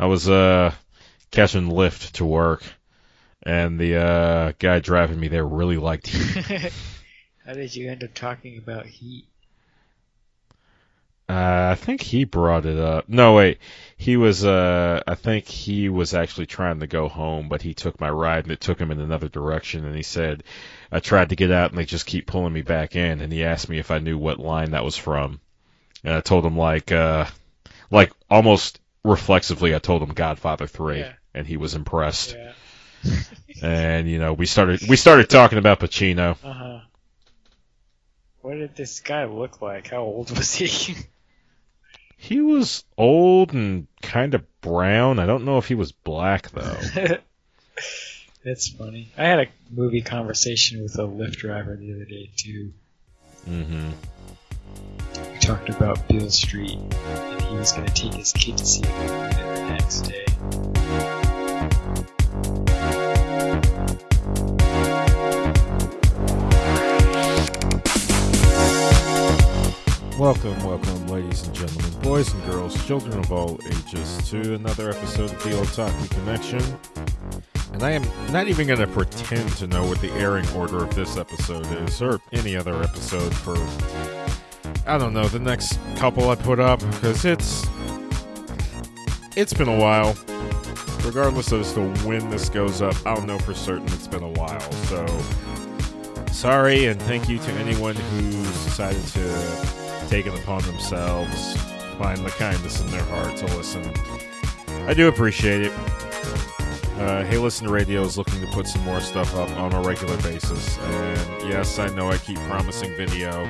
I was uh catching Lyft to work, and the uh guy driving me there really liked Heat. How did you end up talking about heat? Uh, I think he brought it up. No, wait. He was, uh, I think he was actually trying to go home, but he took my ride and it took him in another direction. And he said, I tried to get out and they just keep pulling me back in. And he asked me if I knew what line that was from. And I told him like, uh, like almost reflexively, I told him Godfather 3. Yeah. And he was impressed. Yeah. And, you know, we started, we started talking about Pacino. Uh huh. What did this guy look like? How old was he? He was old and kind of brown. I don't know if he was black though. That's funny. I had a movie conversation with a Lyft driver the other day too. hmm We talked about Beale Street, and he was going to take his kid to see a movie the next day. Welcome, welcome, ladies and gentlemen, boys and girls, children of all ages, to another episode of the Otaku Connection. And I am not even going to pretend to know what the airing order of this episode is, or any other episode for, I don't know, the next couple I put up, because it's. It's been a while. Regardless as to when this goes up, I'll know for certain it's been a while, so. Sorry, and thank you to anyone who's decided to take it upon themselves, find the kindness in their heart to listen. I do appreciate it. Uh, hey Listen Radio is looking to put some more stuff up on a regular basis, and yes, I know I keep promising video.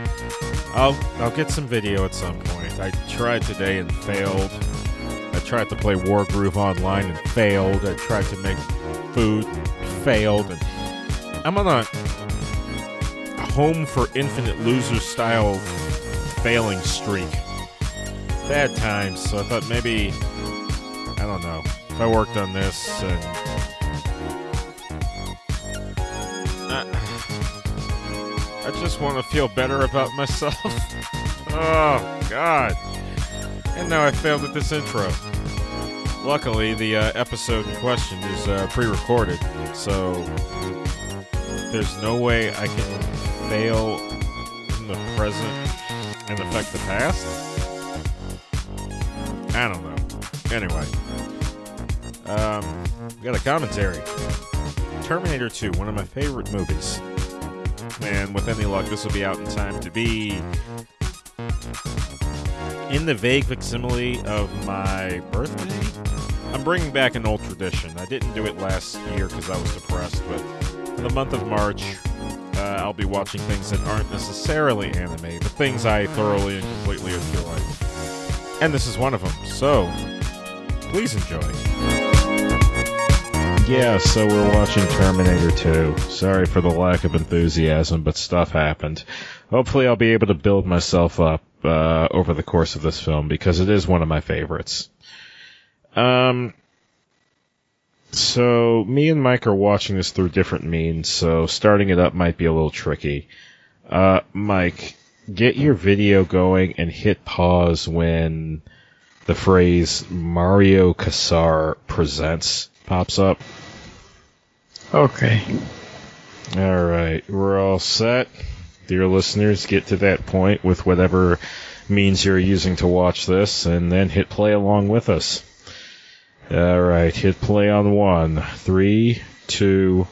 I'll I'll get some video at some point. I tried today and failed. I tried to play Wargroove online and failed. I tried to make food, failed, and I'm on a home for infinite loser style failing streak. Bad times, so I thought maybe I don't know. I worked on this and I, just want to feel better about myself. oh God. And now I failed at this intro. Luckily, the uh, episode in question is uh, pre-recorded, so there's no way I can fail in the present and affect the past? I don't know. Anyway, um, we got a commentary. Terminator 2, one of my favorite movies. And with any luck, this will be out in time to be in the vague facsimile of my birthday. I'm bringing back an old tradition. I didn't do it last year because I was depressed, but for the month of March, uh, I'll be watching things that aren't necessarily anime, but things I thoroughly and completely enjoy. And this is one of them, so please enjoy. Yeah, so we're watching Terminator 2. Sorry for the lack of enthusiasm, but stuff happened. Hopefully, I'll be able to build myself up uh, over the course of this film because it is one of my favorites. Um, so me and Mike are watching this through different means, so starting it up might be a little tricky. Uh, Mike, get your video going and hit pause when the phrase Mario Kassar presents pops up. Okay. All right, we're all set. Dear listeners, get to that point with whatever means you're using to watch this, and then hit play along with us. All right, hit play on one. Three, two,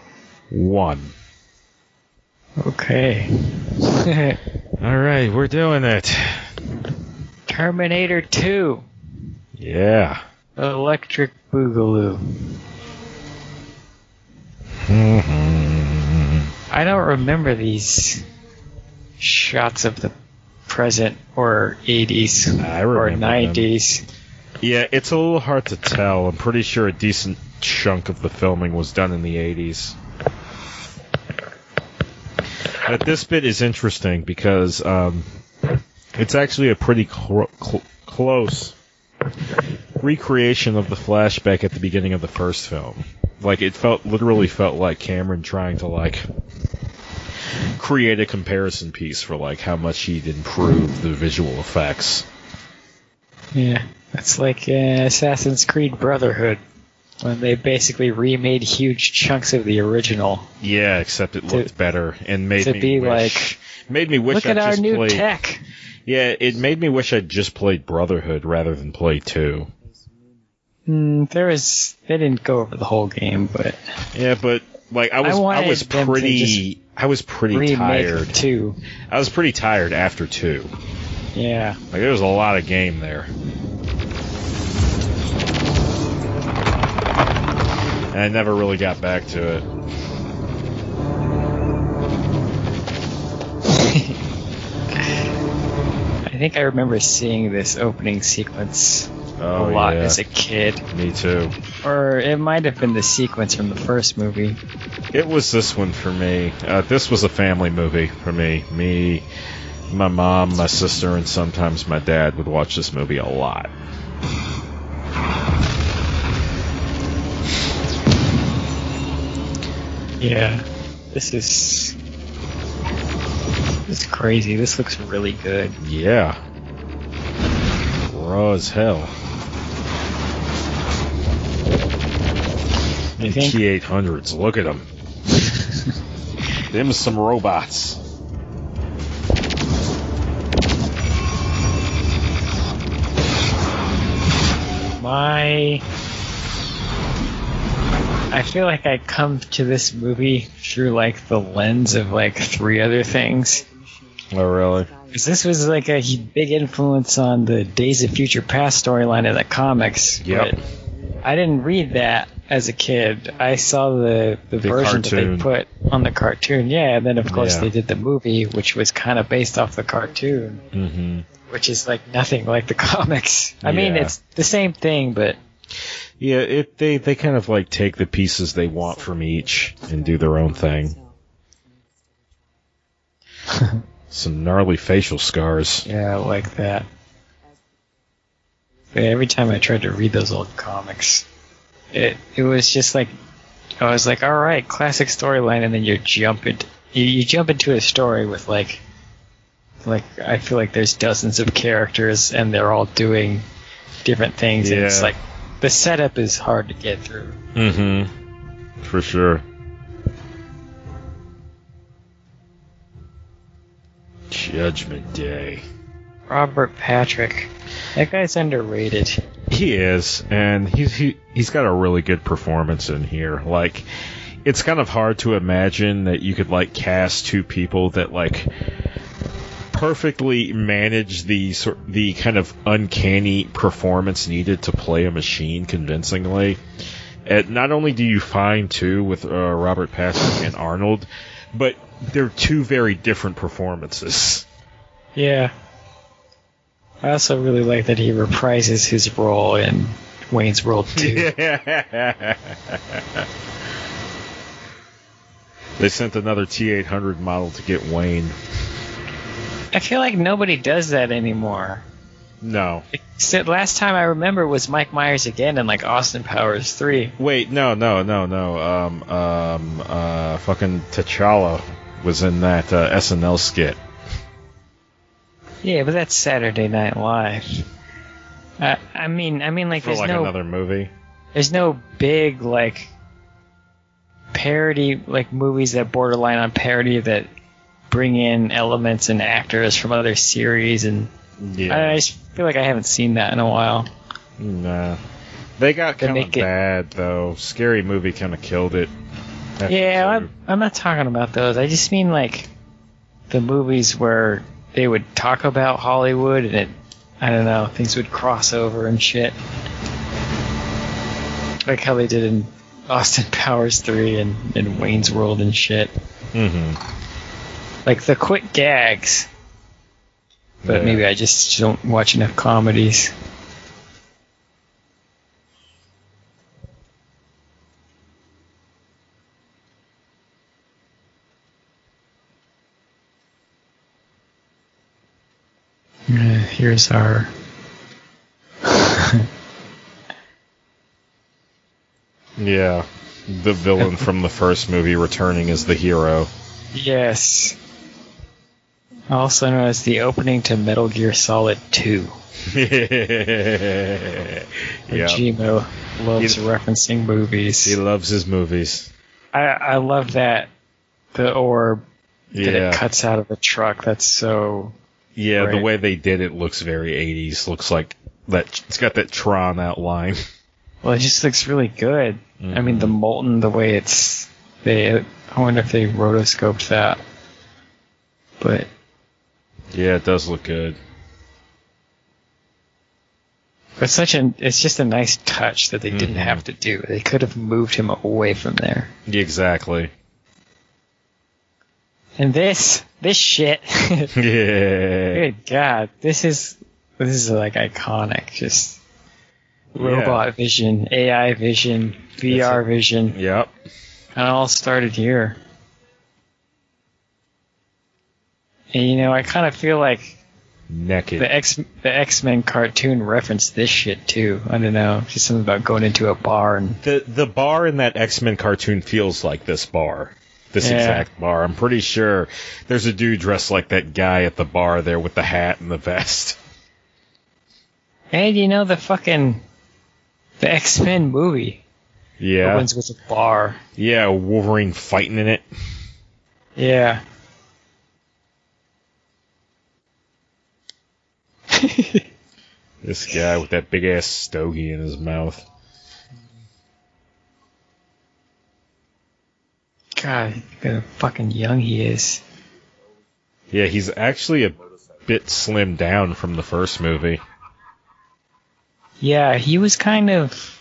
one. Okay. All right, we're doing it. Terminator 2. Yeah. Electric Boogaloo. I don't remember these shots of the present or 80s I or remember them. 90s. Yeah, it's a little hard to tell. I'm pretty sure a decent chunk of the filming was done in the 80s. But this bit is interesting because um, it's actually a pretty cl- cl- close recreation of the flashback at the beginning of the first film. Like it felt literally felt like Cameron trying to like create a comparison piece for like how much he'd improve the visual effects. Yeah. It's like uh, Assassin's Creed Brotherhood, when they basically remade huge chunks of the original. Yeah, except it To- looked better and made to me be wish, made me wish Look I at our new played. tech. Yeah, it made me wish I'd just played Brotherhood rather than play two. Mm, there was they didn't go over the whole game, but Yeah, but like I was, I, wanted was pretty, I was pretty tired. too. I was pretty tired after two. Yeah. Like there was a lot of game there. And I never really got back to it. I think I remember seeing this opening sequence Oh a lot yeah, as a kid, me too. or it might have been the sequence from the first movie. It was this one for me. Uh, this was a family movie for me. Me, my mom, my sister, and sometimes my dad would watch this movie a lot. Yeah. This is this is crazy. This looks really good. Yeah. Raw as hell. I think T800s, look at them. them some robots. my I feel like I come to this movie through like the lens of like three other things. Oh, really? 'Cause this was like a big influence on the Days of Future Past storyline in the comics. Yep. I didn't read that as a kid. I saw the, the, The version that they put on the cartoon. Yeah, and then of course Yeah. they did the movie, which was kind of based off the cartoon, Mm-hmm. which is like nothing like the comics. I mean, it's the same thing, but Yeah, it they they kind of like take the pieces they want from each and do their own thing. Some gnarly facial scars. Yeah, I like that. But every time I tried to read those old comics, it it was just like I was like, all right, classic storyline, and then you jump it, you, you jump into a story with like, like I feel like there's dozens of characters and they're all doing different things, and it's like the setup is hard to get through. Mm-hmm. For sure. Judgment Day. Robert Patrick, that guy's underrated. He is, and he's he, he's got a really good performance in here. Like, it's kind of hard to imagine that you could like cast two people that like perfectly manage the sort the kind of uncanny performance needed to play a machine convincingly. And not only do you find two with uh, Robert Patrick and Arnold, but they're two very different performances. Yeah. I also really like that he reprises his role in Wayne's World 2. they sent another T800 model to get Wayne. I feel like nobody does that anymore. No. Except last time I remember was Mike Myers again in like Austin Powers 3. Wait, no, no, no, no. Um, um, uh, fucking T'Challa was in that uh, SNL skit. Yeah, but that's Saturday Night Live. Uh, I mean, I mean, like For there's like no, another movie. there's no big like parody like movies that borderline on parody that bring in elements and actors from other series, and Yeah. I just feel like I haven't seen that in a while. nah. They got kind of make it- bad though. Scary movie kind of killed it. Yeah. I'm, I'm not talking about those. I just mean like the movies where they would talk about Hollywood and it, I don't know, things would cross over and shit. Like how they did in Austin Powers 3 and in Wayne's World and shit. Mhm. Like the quick gags. But Yeah. maybe I just don't watch enough comedies. Here's our. Yeah. The villain from the first movie returning as the hero. yes. Also known as the opening to Metal Gear Solid 2. yeah. Kojima loves He- referencing movies. He loves his movies. I, I love that the orb that it cuts out of the truck. That's so. Yeah, the way they did it looks very 80s. Looks like that it's got that Tron outline. Well, it just looks really good. I mean, the Mhm. molten, the way it's. They. I wonder if they rotoscoped that. But Yeah, it does look good. it's such an. It's just a nice touch that they didn't Mhm. have to do. They could have moved him away from there. Exactly. And this, this shit. Yeah. Good God, this is this is like iconic. Just robot vision, AI vision, VR vision, Yep. and it all started here. And you know, I kind of feel like Naked. the X the X Men cartoon referenced this shit too. I don't know, just something about going into a bar and The the bar in that X Men cartoon feels like this bar. This Yeah. exact bar. I'm pretty sure there's a dude dressed like that guy at the bar there with the hat and the vest. and you know the fucking the X Men movie Yeah. opens with a bar. Yeah, Wolverine fighting in it. Yeah. This guy with that big ass stogie in his mouth. God, look how fucking young he is. Yeah, he's actually a bit slimmed down from the first movie. Yeah, he was kind of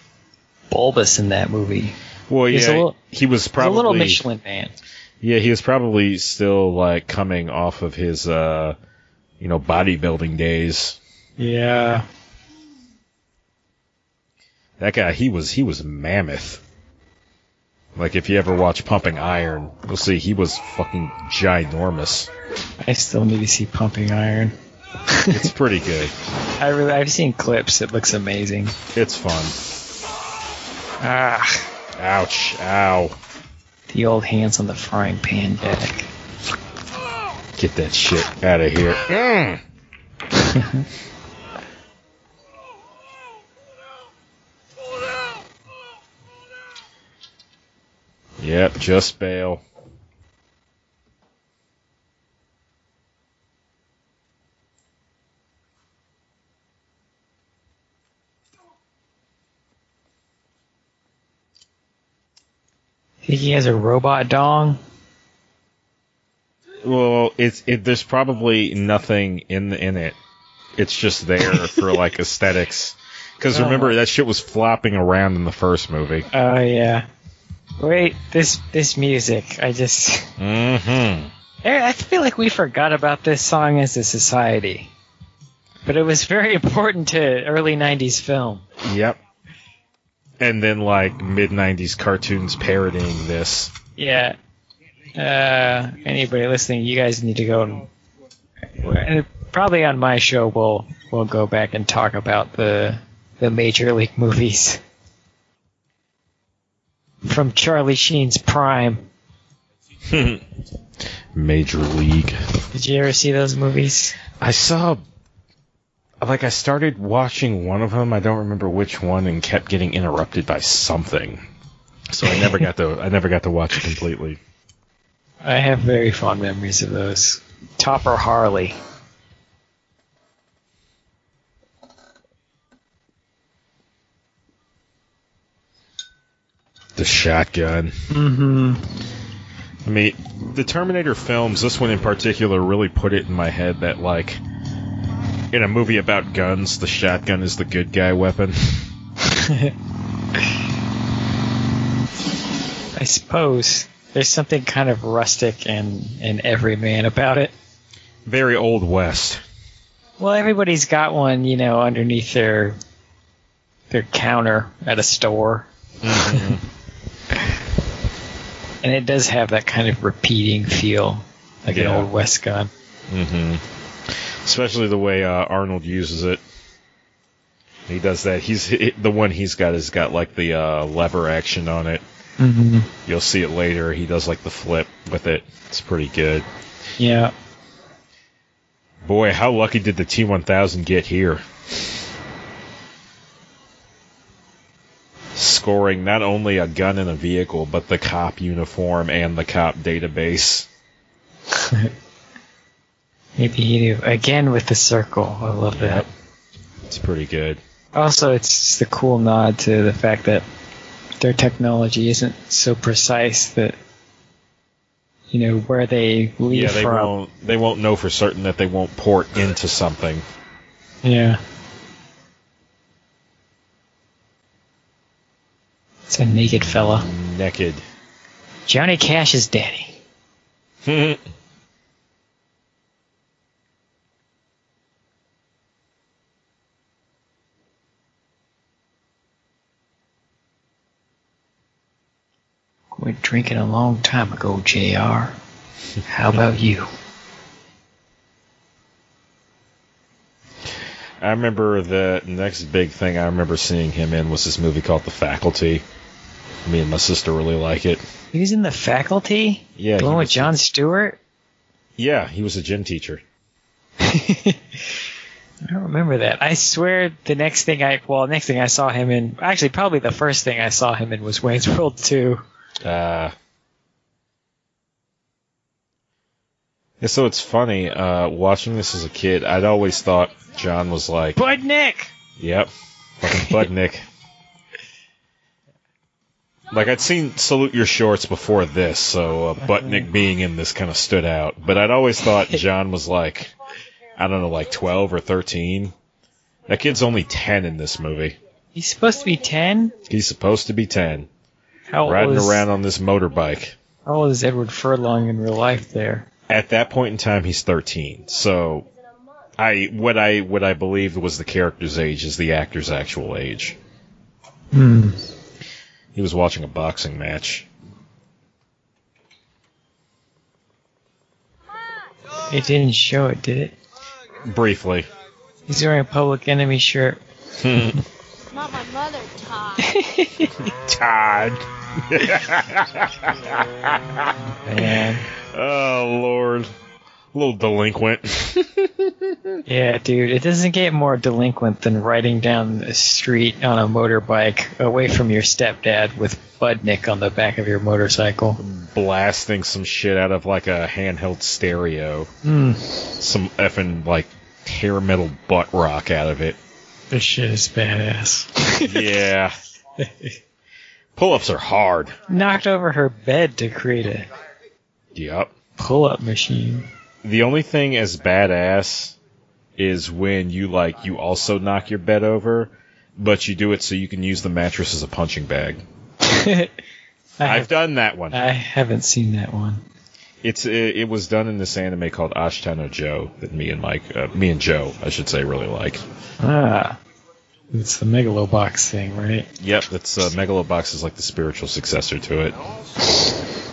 bulbous in that movie. Well, yeah, a little- he was probably a little Michelin man. Yeah, he was probably still like coming off of his uh you know, bodybuilding days. Yeah. That guy, he was he was mammoth. Like if you ever watch Pumping Iron, you'll see he was fucking ginormous. I still need to see Pumping Iron. It's pretty good. I really, I've seen clips. It looks amazing. It's fun. Ah, Ouch. Ow. the old hands on the frying pan deck. Get that shit out of here. Mm. Yep, just bail. Think he has a robot dong? Well, it's it. There's probably nothing in the, in it. It's just there for like aesthetics. Because Oh. remember that shit was flopping around in the first movie. Oh yeah. Wait, this this music. I just Mm-hmm. I I feel like we forgot about this song as a society. But it was very important to early 90s film. Yep. And then like mid '90s cartoons parodying this. Yeah. Uh, anybody listening, you guys need to go and, and probably on my show we'll we'll go back and talk about the the major league movies from Charlie Sheen's prime. Major League. Did you ever see those movies? I saw, like, I started watching one of them. I don't remember which one, and kept getting interrupted by something. So I never got to. I never got to watch it completely. I have very fond memories of those. Topper Harley. The shotgun. Mm-hmm. I mean, the Terminator films. This one in particular really put it in my head that like, in a movie about guns, the shotgun is the good guy weapon. I suppose there's something kind of rustic and and everyman about it. Very old west. Well, everybody's got one, you know, underneath their their counter at a store, and it does have that kind of repeating feel, like Yeah. an old west gun. hmm Especially the way uh, Arnold uses it. He does that. He's the one he's got has got like the uh, lever action on it. Mm-hmm. You'll see it later. He does like the flip with it. It's pretty good. Yeah. Boy, how lucky did the T1000 get here? Scoring not only a gun and a vehicle, but the cop uniform and the cop database. Maybe he knew. Again with the circle. I love that. It's pretty good. Also, it's just a cool nod to the fact that their technology isn't so precise that you know where they leave Yeah, they from. won't. They won't know for certain that they won't port into something. Yeah. It's a naked fella. Naked. Johnny Cash's daddy. Quit drinking a long time ago, JR. How about you? I remember the next big thing I remember seeing him in was this movie called The Faculty. Me and my sister really like it. He was in the faculty? Yeah, The one with Jon Stewart? Yeah, he was a gym teacher. I don't remember that. I swear the next thing I well, next thing I saw him in actually probably the first thing I saw him in was Wayne's World 2. Uh, yeah, so it's funny, uh, watching this as a kid, I'd always thought John was like, Budnick! yep, fucking Budnick. like, I'd seen Salute Your Shorts before this, so uh, Budnick being in this kind of stood out. But I'd always thought John was like, I don't know, like 12 or 13. That kid's only 10 in this movie. He's supposed to be 10? He's supposed to be 10, How old riding is, around on this motorbike. How old is Edward Furlong in real life there? at that point in time he's 13 so i what i what i believed was the character's age is the actor's actual age Hmm. He was watching a boxing match It didn't show it, did it? briefly He's wearing a Public Enemy shirt. Hmm. Not my mother, Todd. todd Man. oh lord little delinquent Yeah, dude, it doesn't get more delinquent than riding down the street on a motorbike away from your stepdad with Budnick on the back of your motorcycle. blasting some shit out of like a handheld stereo Hmm. some effing like hair metal butt rock out of it This shit is badass. yeah pull-ups are hard Knocked over her bed to create a yep pull-up machine. The only thing as badass is when you like you also knock your bed over, but you do it so you can use the mattress as a punching bag. I, I've have, done that one. I haven't seen that one. It's it, it was done in this anime called Ashita no Joe that me and Mike, uh, me and Joe, I should say, really like. Ah, it's the Megalobox thing, right? Yep, that's uh, Megalobox is like the spiritual successor to it.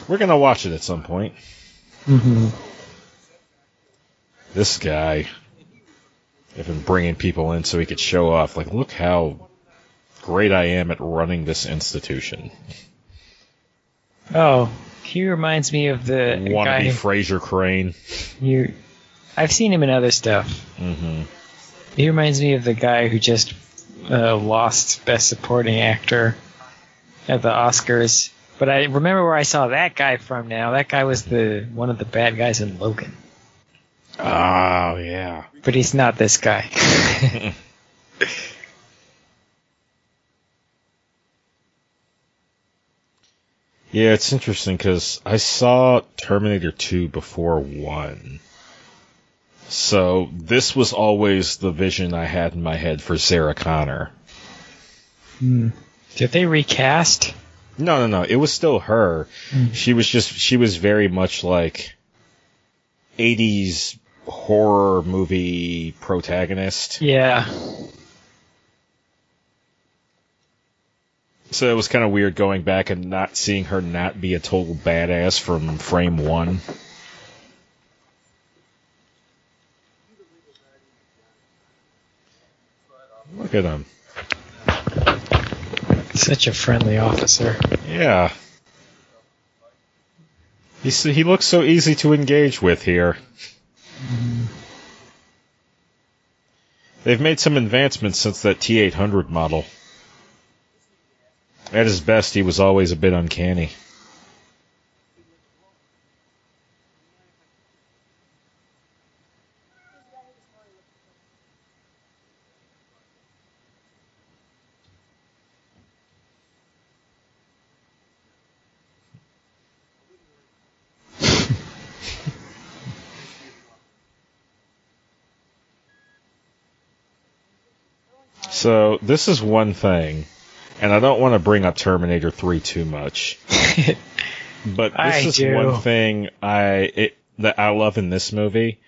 We're gonna watch it at some point. Mm-hmm. This guy, have been bringing people in so he could show off. Like, look how great I am at running this institution. Oh, he reminds me of the Want to guy be Frasier Crane? you. I've seen him in other stuff. hmm He reminds me of the guy who just uh, lost Best Supporting Actor at the Oscars. But I remember where I saw that guy from now. That guy was the one of the bad guys in Logan. Oh yeah. But he's not this guy. Yeah, it's interesting because I saw Terminator 2 before 1. So this was always the vision I had in my head for Sarah Connor. Hmm. Did they recast? No, no, no. It was still her. Mm. She was just, she was very much like 80s horror movie protagonist. Yeah. So it was kind of weird going back and not seeing her not be a total badass from frame one. Look at him. Such a friendly officer. Yeah. He's, he looks so easy to engage with here. Mm-hmm. They've made some advancements since that T800 model. At his best, he was always a bit uncanny. So this is one thing, and I don't want to bring up Terminator 3 too much, but this I is do. one thing I it, that I love in this movie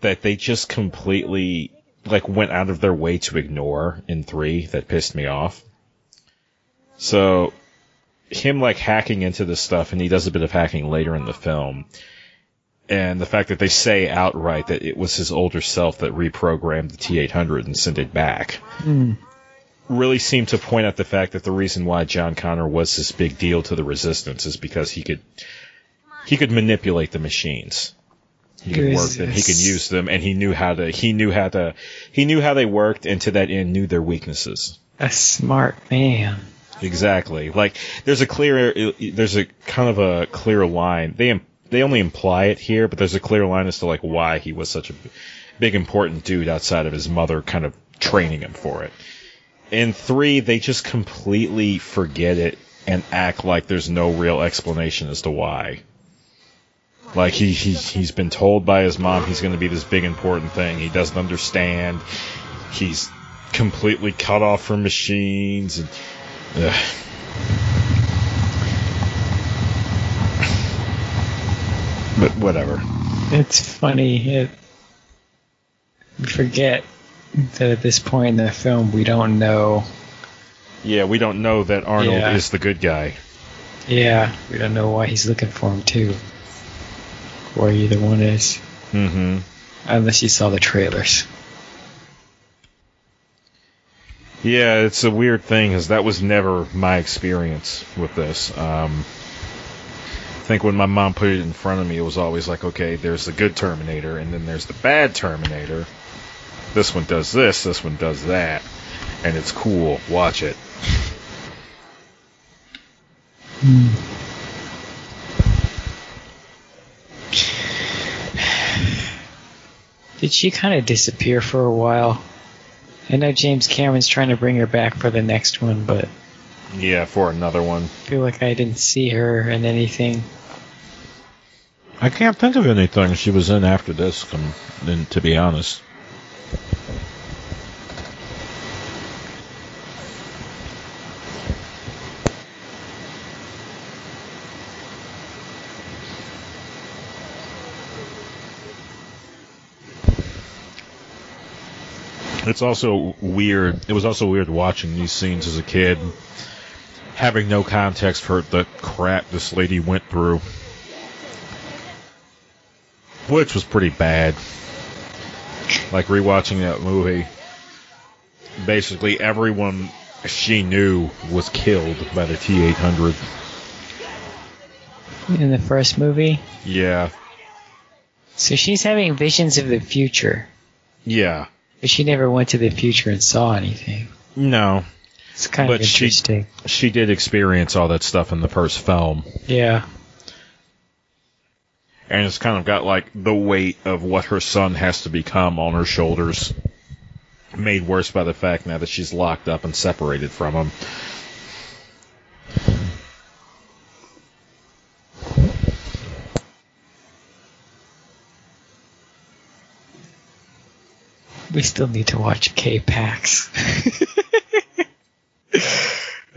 that they just completely like went out of their way to ignore in 3 that pissed me off. So him like hacking into this stuff and he does a bit of hacking later in the film and the fact that they say outright that it was his older self that reprogrammed the T800 and sent it back Hmm. really seemed to point out the fact that the reason why John Connor was this big deal to the resistance is because he could he could manipulate the machines. He could work them, he could use them, and he knew how to he knew how to he knew how they worked and to that end knew their weaknesses. A smart man. Exactly. Like there's a clear there's a kind of a clear line. They they only imply it here, but there's a clear line as to like why he was such a big important dude outside of his mother kind of training him for it. In 3 they just completely forget it and act like there's no real explanation as to why. Like he, he he's been told by his mom he's going to be this big important thing. He doesn't understand. He's completely cut off from machines and Ugh. But whatever. It's funny. It, we forget that at this point in the film, we don't know. Yeah, we don't know that Arnold Yeah. is the good guy. Yeah, we don't know why he's looking for him too. Or either one is, Mm-hmm. unless you saw the trailers. Yeah, it's a weird thing because that was never my experience with this. Um, think when my mom put it in front of me, it was always like, okay, there's the good Terminator, and then there's the bad Terminator. This one does this, this one does that, and it's cool. Watch it. Did she kind of disappear for a while? I know James Cameron's trying to bring her back for the next one, but Yeah, for another one. I feel like I didn't see her in anything. I can't think of anything she was in after this, come, then, to be honest. It's also weird. It was also weird watching these scenes as a kid, having no context for the crap this lady went through which was pretty bad. Like rewatching that movie, basically everyone she knew was killed by the T800. In the first movie? Yeah, So she's having visions of the future, yeah, but she never went to the future and saw anything. no, It's kind But of she- interesting. she did experience all that stuff in the first film, Yeah. And it's kind of got like the weight of what her son has to become on her shoulders. Made worse by the fact now that she's locked up and separated from him. We still need to watch K-Pax.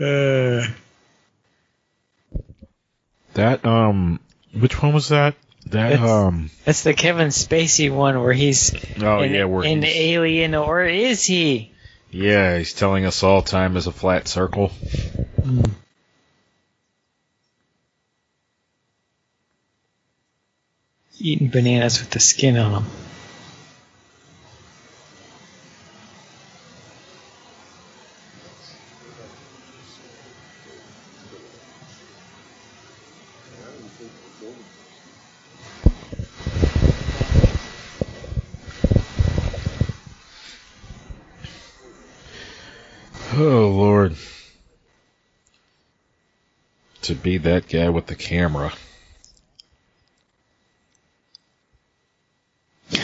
uh, That um, which one was that? That It's- um, that's the Kevin Spacey one where he's oh an, yeah, where an he's- alien, or is he? Yeah, he's telling us all time is a flat circle. Eating bananas with the skin on them. That guy with the camera.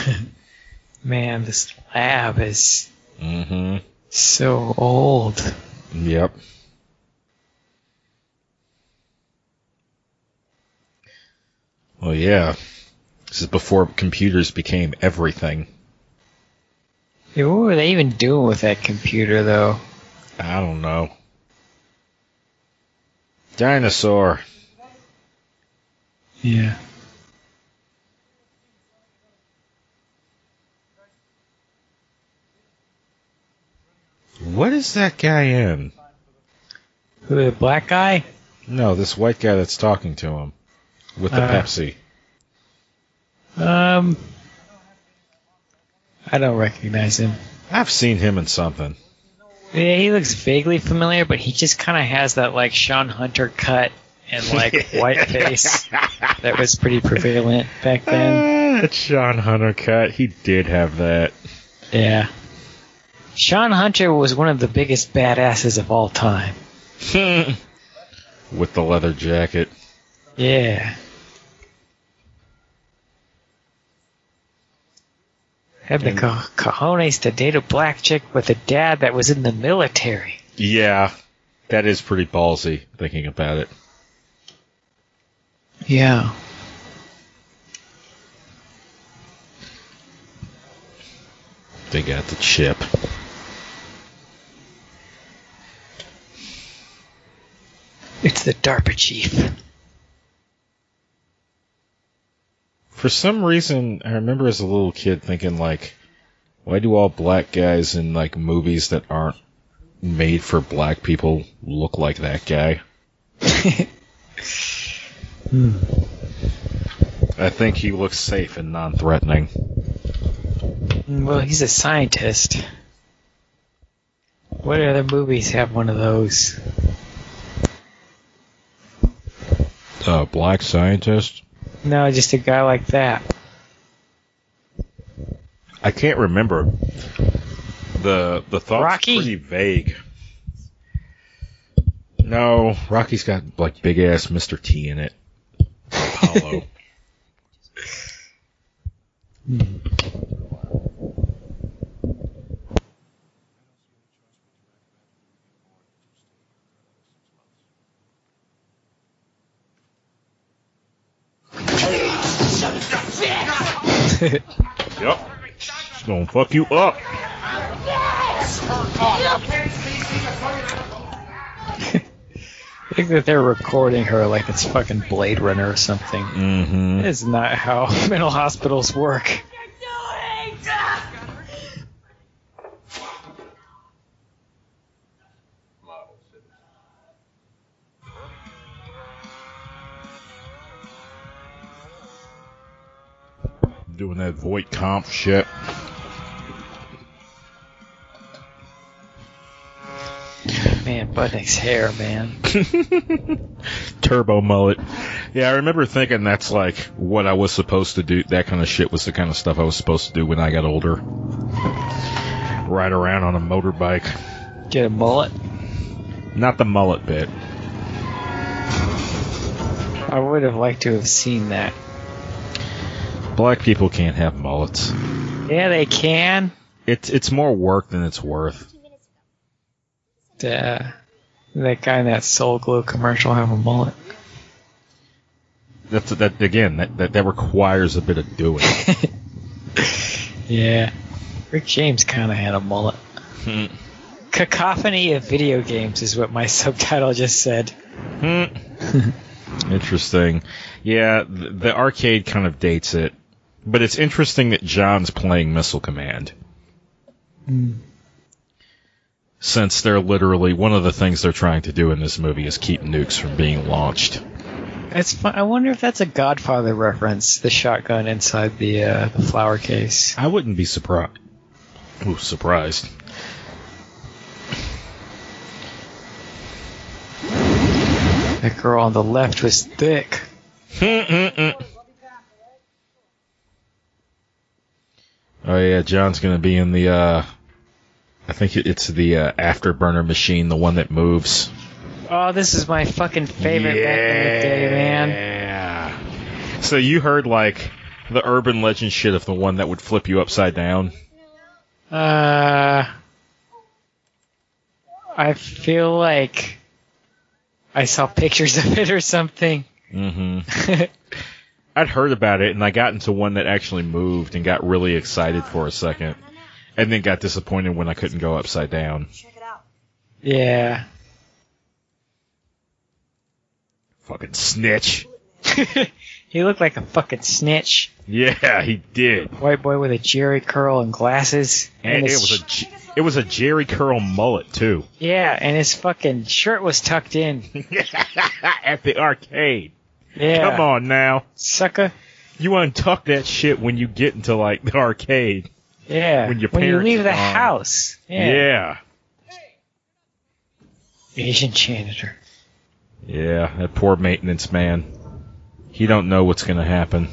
Man, this lab is Mm-hmm. so old. Yep. Well, yeah. This is before computers became everything. Yeah, what were they even doing with that computer, though? I don't know. Dinosaur. Yeah. What is that guy in? Who, the black guy? No, this white guy that's talking to him with the Uh, Pepsi. Um, I don't recognize him. I've seen him in something. Yeah, he looks vaguely familiar, but he just kind of has that like Shawn Hunter cut and like white face that was pretty prevalent back then. Ah, That Shawn Hunter cut. He did have that. Yeah. Shawn Hunter was one of the biggest badasses of all time. with the leather jacket. Yeah. Had the And- co- cojones to date a black chick with a dad that was in the military. Yeah, that is pretty ballsy, thinking about it. Yeah. They got the chip. It's the DARPA chief. For some reason, I remember as a little kid thinking, like, why do all black guys in, like, movies that aren't made for black people look like that guy? Hmm. I think he looks safe and non threatening. Well, he's a scientist. What other movies have one of those? A black scientist? No, just a guy like that. I can't remember. The the thought's Rocky? pretty vague. No, Rocky's got like big ass Mr. T in it. Hollow. Hmm. yep. It's gonna fuck you up. I think that they're recording her like it's fucking Blade Runner or something. Mm-hmm. That is not how mental hospitals work. Doing that Voight-Kampff shit. Man, Budnick's hair, man. Turbo mullet. Yeah, I remember thinking that's like what I was supposed to do. That kind of shit was the kind of stuff I was supposed to do when I got older. Ride around on a motorbike. Get a mullet. Not the mullet bit. I would have liked to have seen that. Black people can't have mullets. Yeah, they can. It's it's more work than it's worth. Yeah. that guy in that Soul Glo commercial have a mullet. That's that again. That that, that requires a bit of doing. Yeah. Rick James kind of had a mullet. Cacophony of video games is what my subtitle just said. Hmm. interesting. Yeah, the, the arcade kind of dates it, but it's interesting that John's playing Missile Command. Since they're literally one of the things they're trying to do in this movie is keep nukes from being launched. It's fun. I wonder if that's a Godfather reference. The shotgun inside the uh, the flower case. I wouldn't be surprised. Ooh, surprised. That girl on the left was thick. Oh yeah, John's gonna be in the. uh I think it's the uh, After Burner machine, the one that moves. Oh, this is my fucking favorite back in the day, man. Yeah. So you heard like the urban legend shit of the one that would flip you upside down? Uh, I feel like I saw pictures of it or something. Mm-hmm. I'd heard about it and I got into one that actually moved and got really excited for a second. And then got disappointed when I couldn't go upside down. Check it out. yeah. Fucking snitch. he looked like a fucking snitch. Yeah, he did. White boy with a Jerry curl and glasses. And it his was a J- it was a Jerry curl mullet too. Yeah, and his fucking shirt was tucked in. At the arcade. Yeah. Come on now. Sucker. You untuck that shit when you get into like the arcade. Yeah. When your you parents leave the gone. house. Yeah. yeah. Asian janitor. Yeah, that poor maintenance man. He don't know what's gonna happen.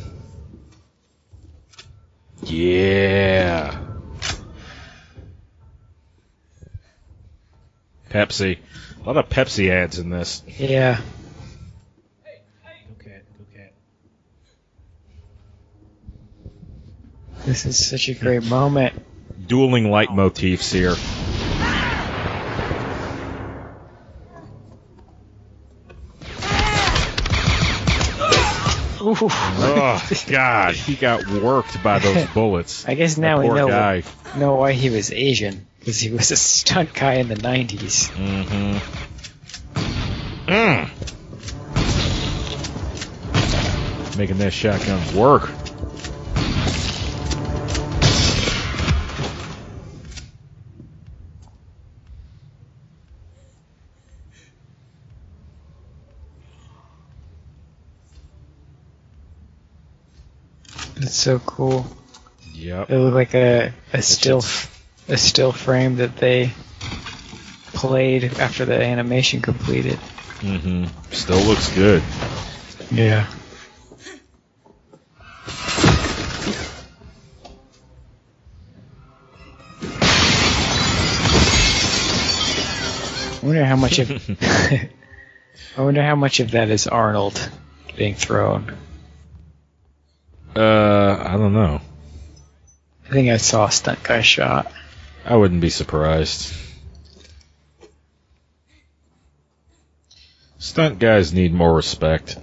Yeah. Pepsi. A lot of Pepsi ads in this. Yeah. Okay, okay. This is such a great moment. Dueling leitmotifs here. Oh God, he got worked by those bullets. I guess That now we know guy. know why he was Asian because he was a stunt guy in the '90s. Mm-hmm. Mm. Making that shotgun work. It's so cool. Yep. It looked like a a still a still frame that they played after the animation completed. Mm-hmm. Still looks good. Yeah. I wonder how much of I wonder how much of that is Arnold being thrown. Uh, I don't know. I think I saw a stunt guy shot. I wouldn't be surprised. Stunt guys need more respect.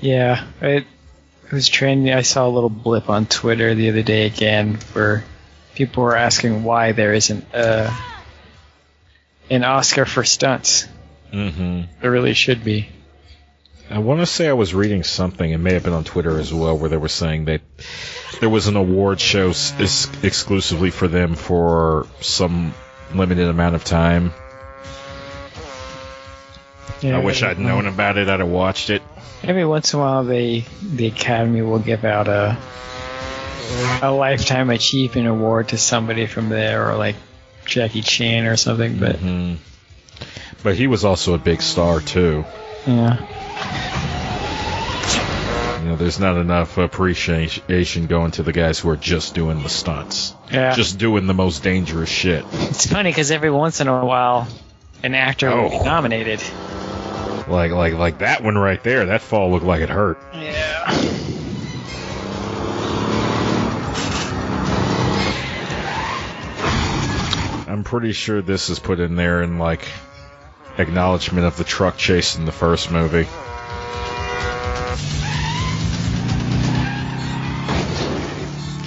Yeah, it, it was trending. I saw a little blip on Twitter the other day again where people were asking why there isn't a, an Oscar for stunts. Mm-hmm. There really should be. I want to say I was reading something, it may have been on Twitter as well, where they were saying that there was an award show s- exclusively for them for some limited amount of time. Yeah, I wish I'd known about it. I'd have watched it. Every once in a while, they the Academy will give out a a lifetime achievement award to somebody from there, or like Jackie Chan or something. But hmm But he was also a big star too. yeah, know, there's not enough appreciation going to the guys who are just doing the stunts, yeah. just doing the most dangerous shit. it's funny because every once in a while, an actor will be Oh. nominated. Like, like, like that one right there. That fall looked like it hurt. Yeah. I'm pretty sure this is put in there in like acknowledgement of the truck chase in the first movie.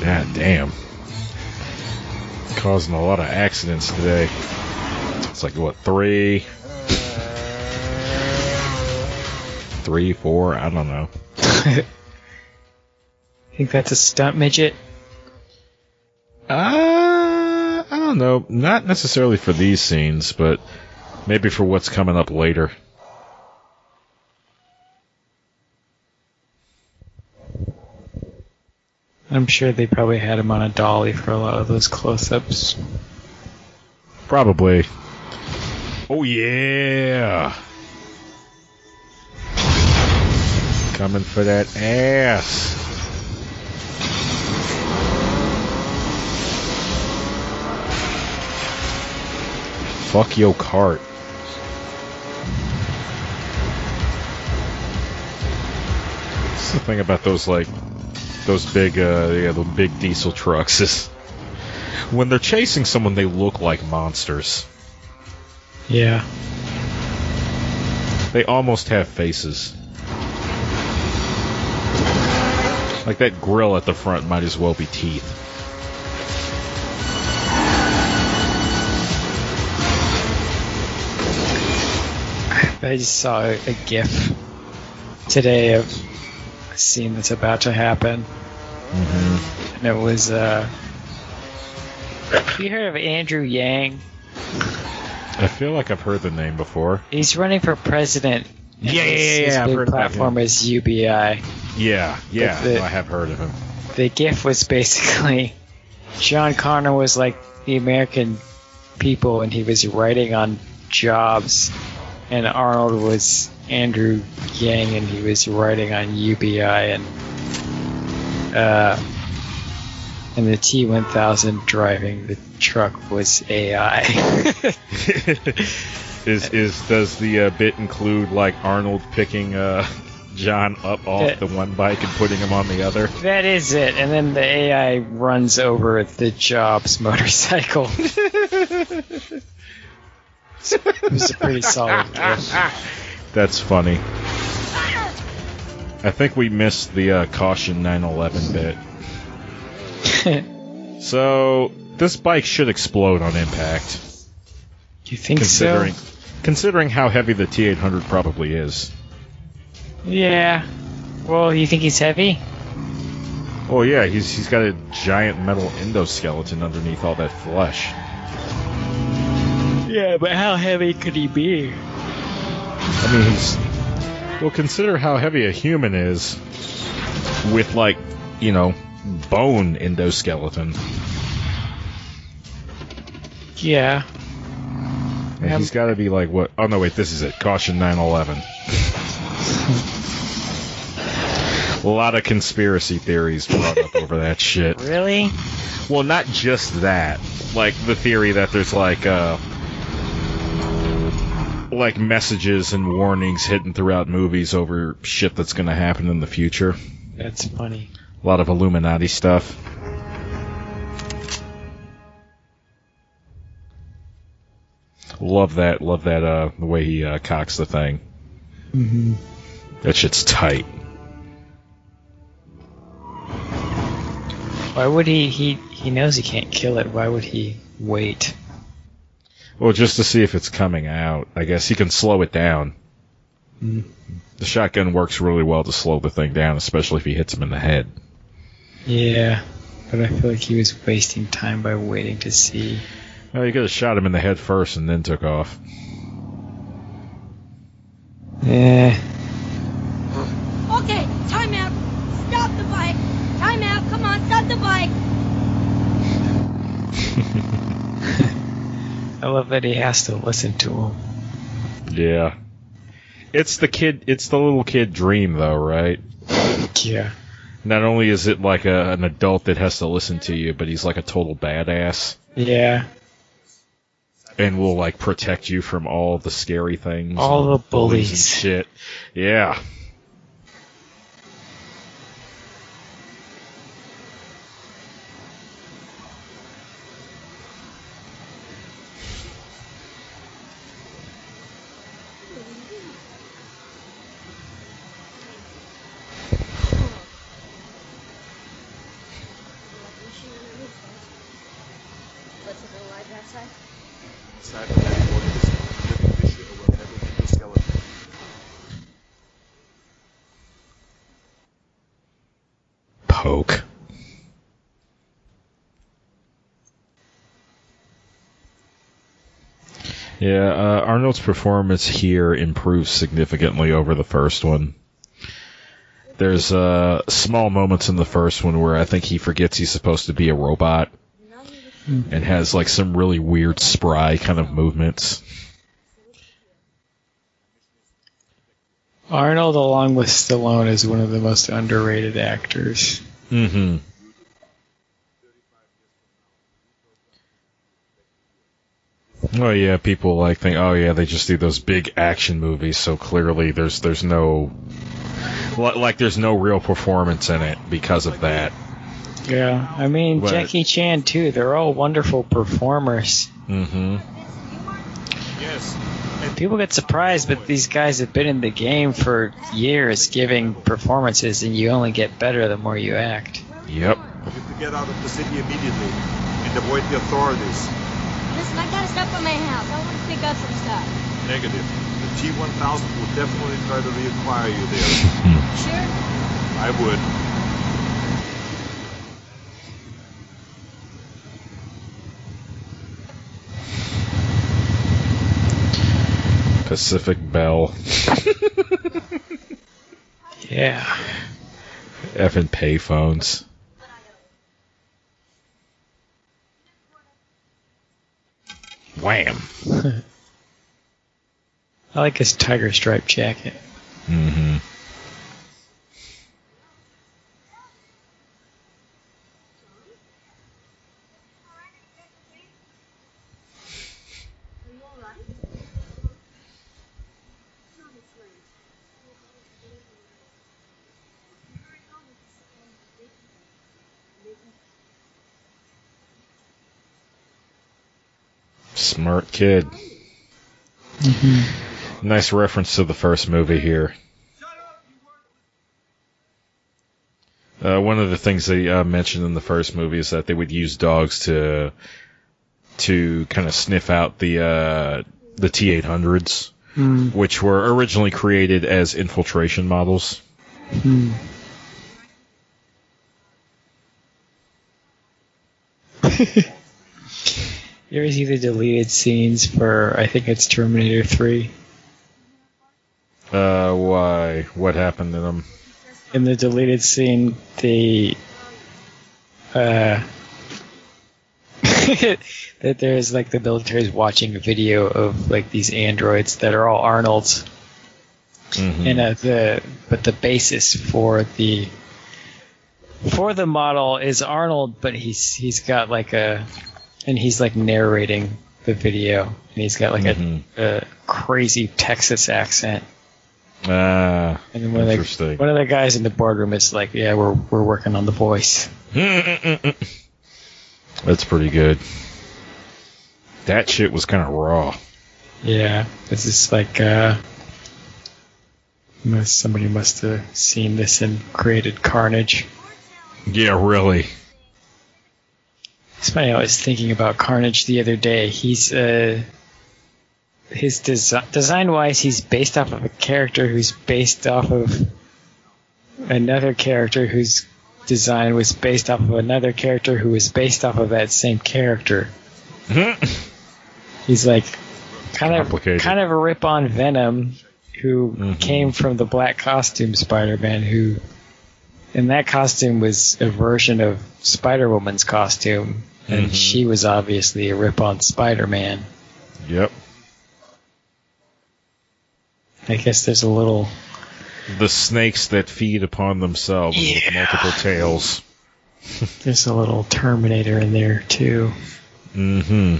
God damn. Causing a lot of accidents today. It's like what, three? Three, four, I don't know. think that's a stunt midget. Uh, I don't know. Not necessarily for these scenes, but maybe for what's coming up later. I'm sure they probably had him on a dolly for a lot of those close ups. Probably. Oh, yeah! Coming for that ass! Fuck your cart. It's the thing about those, like, those big uh yeah, the big diesel trucks is when they're chasing someone they look like monsters. Yeah. They almost have faces. Like that grill at the front might as well be teeth. I just saw a, GIF today of scene that's about to happen, Mm-hmm. and it was. uh Have you heard of Andrew Yang? I feel like I've heard the name before. He's running for president. and Yeah, yeah, his- yeah, His yeah, I've big heard about platform is UBI. Yeah, yeah, the- I have heard of him. The GIF was basically John Connor was like the American people, and he was writing on jobs, and Arnold was Andrew Yang, and he was writing on UBI, and uh, and the T1000 driving the truck was AI. is is does the uh, bit include like Arnold picking uh, John up off Yeah. the one bike and putting him on the other? that is it, and then the AI runs over the Jobs motorcycle. it was a pretty solid. That's funny. I think we missed the uh, caution 911 bit. So this bike should explode on impact, you think considering so? considering how heavy the T800 probably is. Yeah. Well, you think he's heavy? Oh yeah, he's he's got a giant metal endoskeleton underneath all that flesh. Yeah, but how heavy could he be? I mean, he's well. Consider how heavy a human is with like you know bone endoskeleton. Yeah. And he's got to be like what? Oh no, wait, this is it. Caution 911. A lot of conspiracy theories brought up over that shit. Really? Well, not just that. Like the theory that there's like uh like messages and warnings hidden throughout movies over shit that's going to happen in the future. That's funny. A lot of Illuminati stuff. Love that. Love that. Uh, the way he uh, cocks the thing. Mm-hmm. That shit's tight. Why would he? He he knows he can't kill it. Why would he wait? Well, just to see if it's coming out. I guess he can slow it down. Mm. The shotgun works really well to slow the thing down, especially if he hits him in the head. Yeah, but I feel like he was wasting time by waiting to see. Well, you could have shot him in the head first and then took off. Yeah. Okay, time out. Stop the bike. Time out. Come on, stop the bike. I love that he has to listen to him. Yeah. It's the kid. It's the little kid dream, though, right? Yeah. Not only is it like a, an adult that has to listen to you, but he's like a total badass Yeah. and will like protect you from all the scary things, All the bullies. and shit. Yeah. What's it like outside? Inside of that body is a living tissue or whatever with the skeleton. Poke. Yeah, uh, Arnold's performance here improves significantly over the first one. There's uh, small moments in the first one where I think he forgets he's supposed to be a robot and has like some really weird spry kind of movements. Arnold, along with Stallone, is one of the most underrated actors. Mm-hmm. Oh yeah, people like think, oh yeah, they just do those big action movies. So clearly, there's there's no Like there's no real performance in it because of that. Yeah, I mean But- Jackie Chan too. They're all wonderful performers. Mm-hmm. Yes. People get surprised, but these guys have been in the game for years, giving performances, and you only get better the more you act. Yep. You have to get out of the city immediately and avoid the authorities. Listen, I got stuff at my house. I want to pick up some stuff. Negative. The T-1000 will definitely try to reacquire you there. Sure? I would. Pacific Bell. Yeah. Effing payphones. Wham. I like his tiger stripe jacket. Mm-hmm. Smart kid. Nice reference to the first movie here. Uh, one of the things they uh, mentioned in the first movie is that they would use dogs to to kind of sniff out the uh, the T eight hundreds, Mm. which were originally created as infiltration models. Hmm. you ever see deleted scenes for I think it's Terminator 3? Uh, why? What happened to them? In the deleted scene, the uh, that there's like the military's watching a video of like these androids that are all Arnold's, Mhm. and uh, the but the basis for the for the model is Arnold, but he's he's got like a and he's like narrating the video, and he's got like Mhm. a, a crazy Texas accent. Ah, And one of, the, Interesting. one of the guys in the boardroom is like, "Yeah, we're we're working on the voice." That's pretty good. That shit was kind of raw. Yeah, it's just like uh, somebody must have seen this and created Carnage. Yeah, really. It's funny. I was thinking about Carnage the other day. He's uh, his desi- design wise, he's based off of a character who's based off of another character whose design was based off of another character who was based off of that same character. He's like kind of kind of a rip on Venom, who Mhm. came from the black costume Spider-Man, who and that costume was a version of Spider-Woman's costume, and Mhm. she was obviously a rip on Spider-Man. yep. I guess there's a little The snakes that feed upon themselves with multiple tails. there's a little Terminator in there too. Mm-hmm.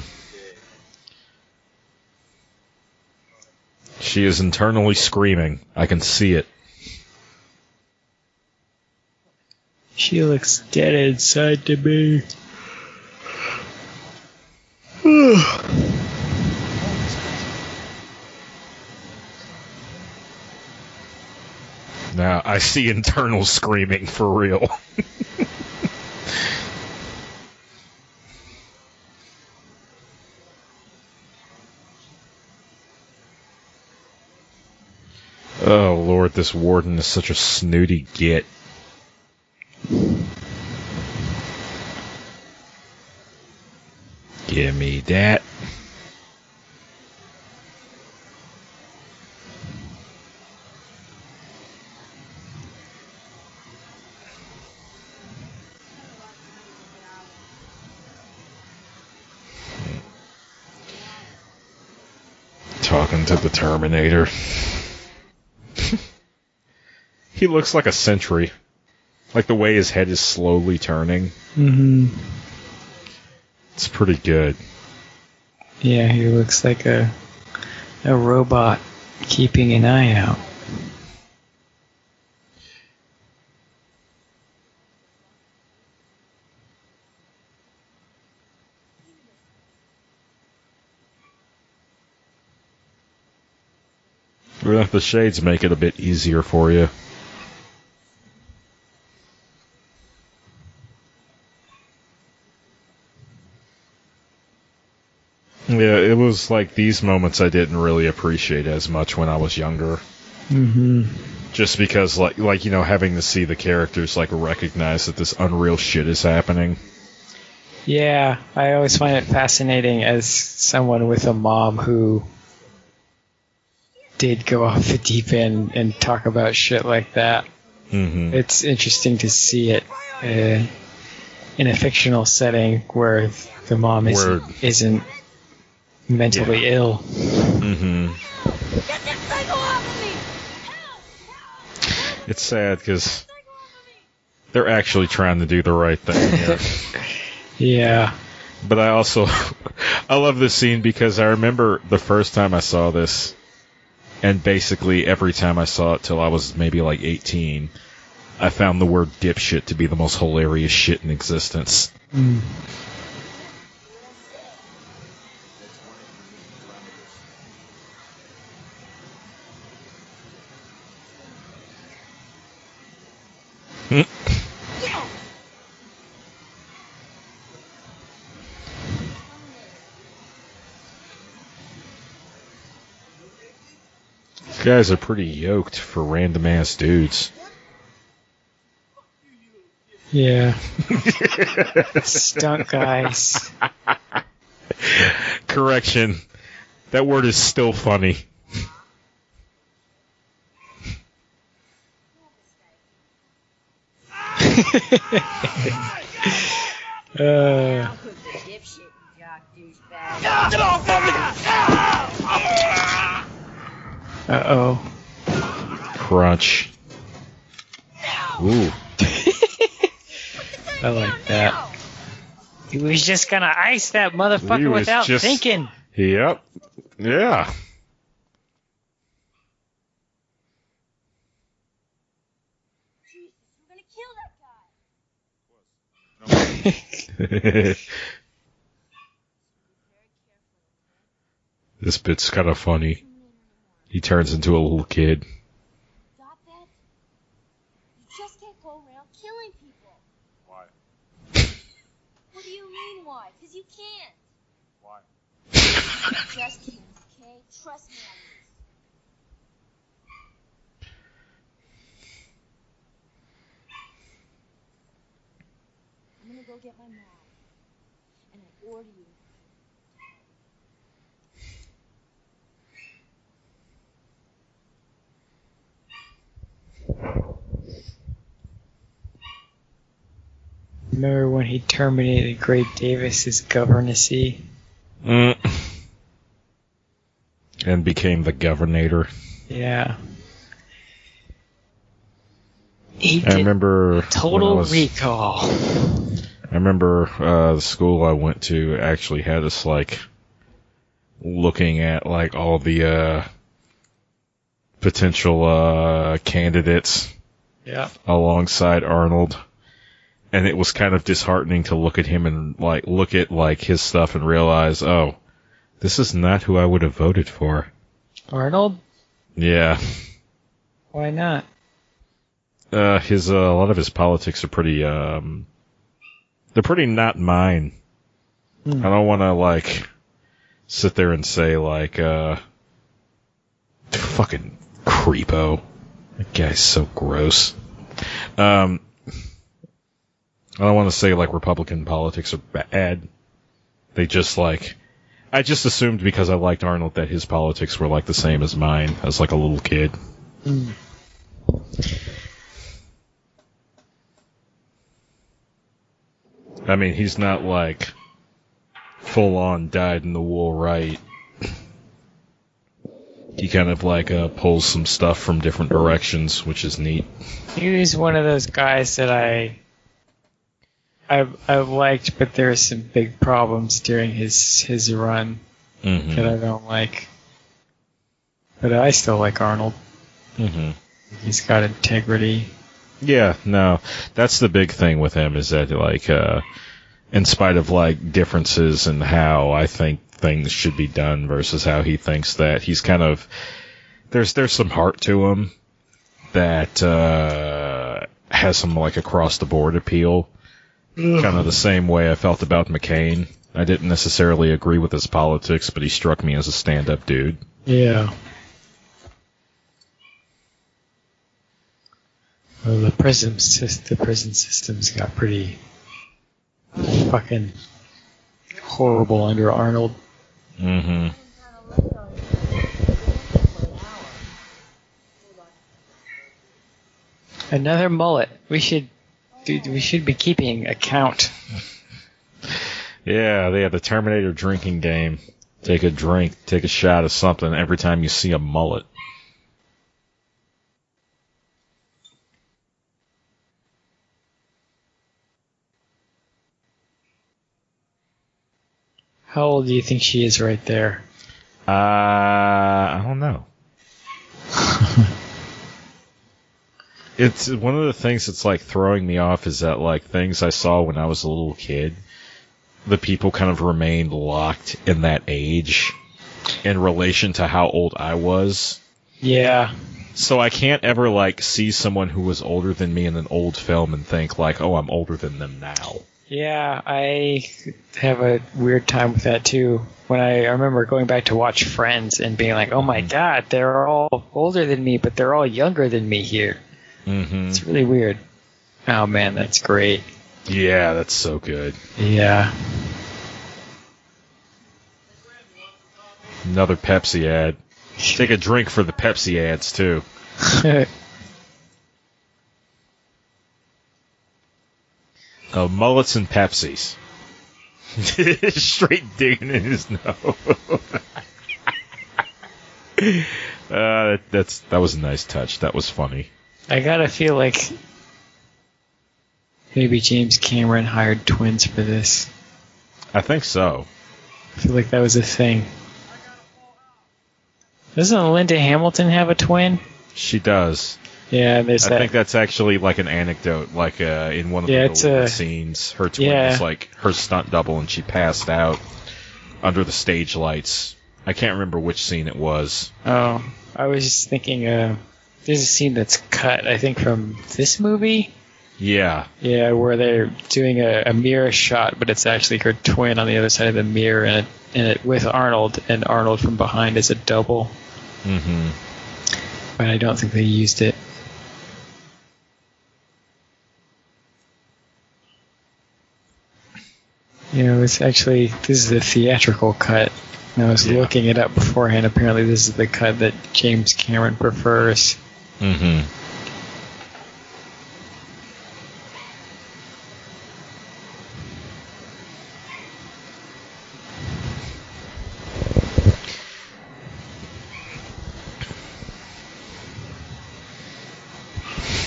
She is internally screaming. I can see it. She looks dead inside to me. Now I see internal screaming for real. oh lord, this warden is such a snooty git. Give me that. Talking to the Terminator. he looks like a sentry. Like the way his head is slowly turning. Mm-hmm. It's pretty good. Yeah, he looks like a a robot keeping an eye out. The shades make it a bit easier for you. Yeah, it was like these moments I didn't really appreciate as much when I was younger. Mm-hmm. Just because, like, like you know, having to see the characters like recognize that this unreal shit is happening. Yeah, I always find it fascinating as someone with a mom who did go off the deep end and talk about shit like that. Mm-hmm. It's interesting to see it uh, in a fictional setting where the mom isn't, Where- isn't mentally ill. Mm-hmm. Get that psycho off of me! Help! Help! It's sad because Psycho off of me! they're actually trying to do the right thing. Here. Yeah. But I also I love this scene because I remember the first time I saw this and basically every time I saw it till I was maybe like 18 I found the word dipshit to be the most hilarious shit in existence. Mm. These guys are pretty yoked for random ass dudes. Yeah. Stunt guys. Correction. That word is still funny. Uh, I'll cook the dipshit, jock douchebag. uh oh. Crunch. Ooh. I like that. He was just gonna ice that motherfucker without just- thinking. Yep. Yeah. Jesus, we're gonna kill that guy! this bit's kind of funny. He turns into a little kid. Got that? You just can't go around killing people. Why? What do you mean, why? Because you can't. Why? You just can't, okay? Trust me I'm gonna go get my mom. And I order you. Remember when he terminated Gray Davis's governacy? Mm. And became the governor. Yeah. He I remember total was- recall. I remember uh, the school I went to actually had us like looking at like all the uh, potential uh, candidates Yeah. alongside Arnold, and it was kind of disheartening to look at him and like look at like his stuff and realize, oh, this is not who I would have voted for. Arnold? Yeah, Why not? uh, his uh, a lot of his politics are pretty um, they're pretty not mine. Hmm. I don't want to like sit there and say like uh fucking creepo. That guy's so gross. Um I don't want to say like Republican politics are bad. They just like I just assumed because I liked Arnold that his politics were like the same as mine as like a little kid. Hmm. I mean, he's not like full on dyed in the wool right. He kind of like uh, pulls some stuff from different directions, which is neat. He was one of those guys that I I I liked, but there are some big problems during his his run Mm-hmm. that I don't like. But I still like Arnold. Mm-hmm. He's got integrity. Yeah, no, that's the big thing with him is that like, uh, in spite of like differences in how I think things should be done versus how he thinks that, he's kind of there's there's some heart to him that uh, has some like across the board appeal. Kind of the same way I felt about McCain. I didn't necessarily agree with his politics, but he struck me as a stand-up dude. Yeah. Well, the prison sys- the prison systems got pretty fucking horrible under Arnold. Mm-hmm. Another mullet. We should, dude. We should be keeping account. Yeah, they have the Terminator drinking game. Take a drink, take a shot of something every time you see a mullet. How old do you think she is right there? Uh, I don't know. it's one of the things that's like throwing me off is that like things I saw when I was a little kid, the people kind of remained locked in that age in relation to how old I was. Yeah. So I can't ever like see someone who was older than me in an old film and think like, oh, I'm older than them now. Yeah, I have a weird time with that too. When I, I remember going back to watch Friends and being like, "Oh my god, they're all older than me, but they're all younger than me here." Mm-hmm. It's really weird. Oh man, that's great. Yeah, that's so good. Yeah. Another Pepsi ad. Take a drink for the Pepsi ads too. Oh, mullets and Pepsis. Straight digging in his nose. uh, that's that was a nice touch. That was funny. I gotta feel like maybe James Cameron hired twins for this. I think so. I feel like that was a thing. Doesn't Linda Hamilton have a twin? She does. Yeah, there's I that. think that's actually like an anecdote, like uh, in one of Yeah, the deleted a- scenes. Her twin Yeah. was like her stunt double, and she passed out under the stage lights. I can't remember which scene it was. Oh, I was just thinking. Uh, there's a scene that's cut, I think, from this movie. Yeah, Yeah, where they're doing a, a mirror shot, but it's actually her twin on the other side of the mirror, and it, and it with Arnold, and Arnold from behind is a double. Mm-hmm. But I don't think they used it. You know, it's actually this is the theatrical cut. And I was Yeah. looking it up beforehand. Apparently, this is the cut that James Cameron prefers. hmm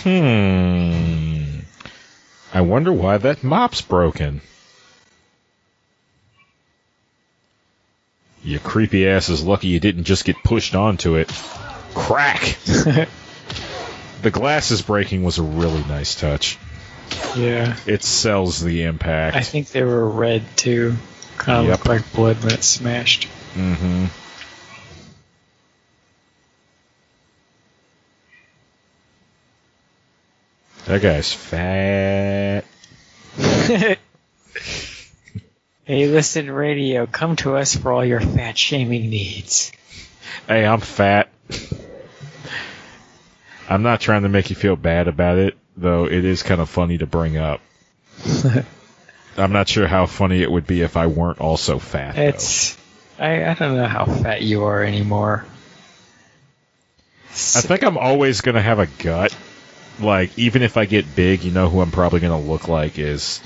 Hmm. I wonder why that mop's broken. You creepy ass is lucky you didn't just get pushed onto it. Crack! The glasses breaking was a really nice touch. yeah, It sells the impact. I think they were red too. Kind of Yep. looked like blood when it smashed. mm-hmm. That guy's fat. hey, listen, radio, come to us for all your fat shaming needs. Hey, I'm fat. I'm not trying to make you feel bad about it, though it is kind of funny to bring up. I'm not sure how funny it would be if I weren't also fat. It's I, I don't know how fat you are anymore. I think I'm always gonna have a gut. Like, even if I get big, you know who I'm probably gonna look like is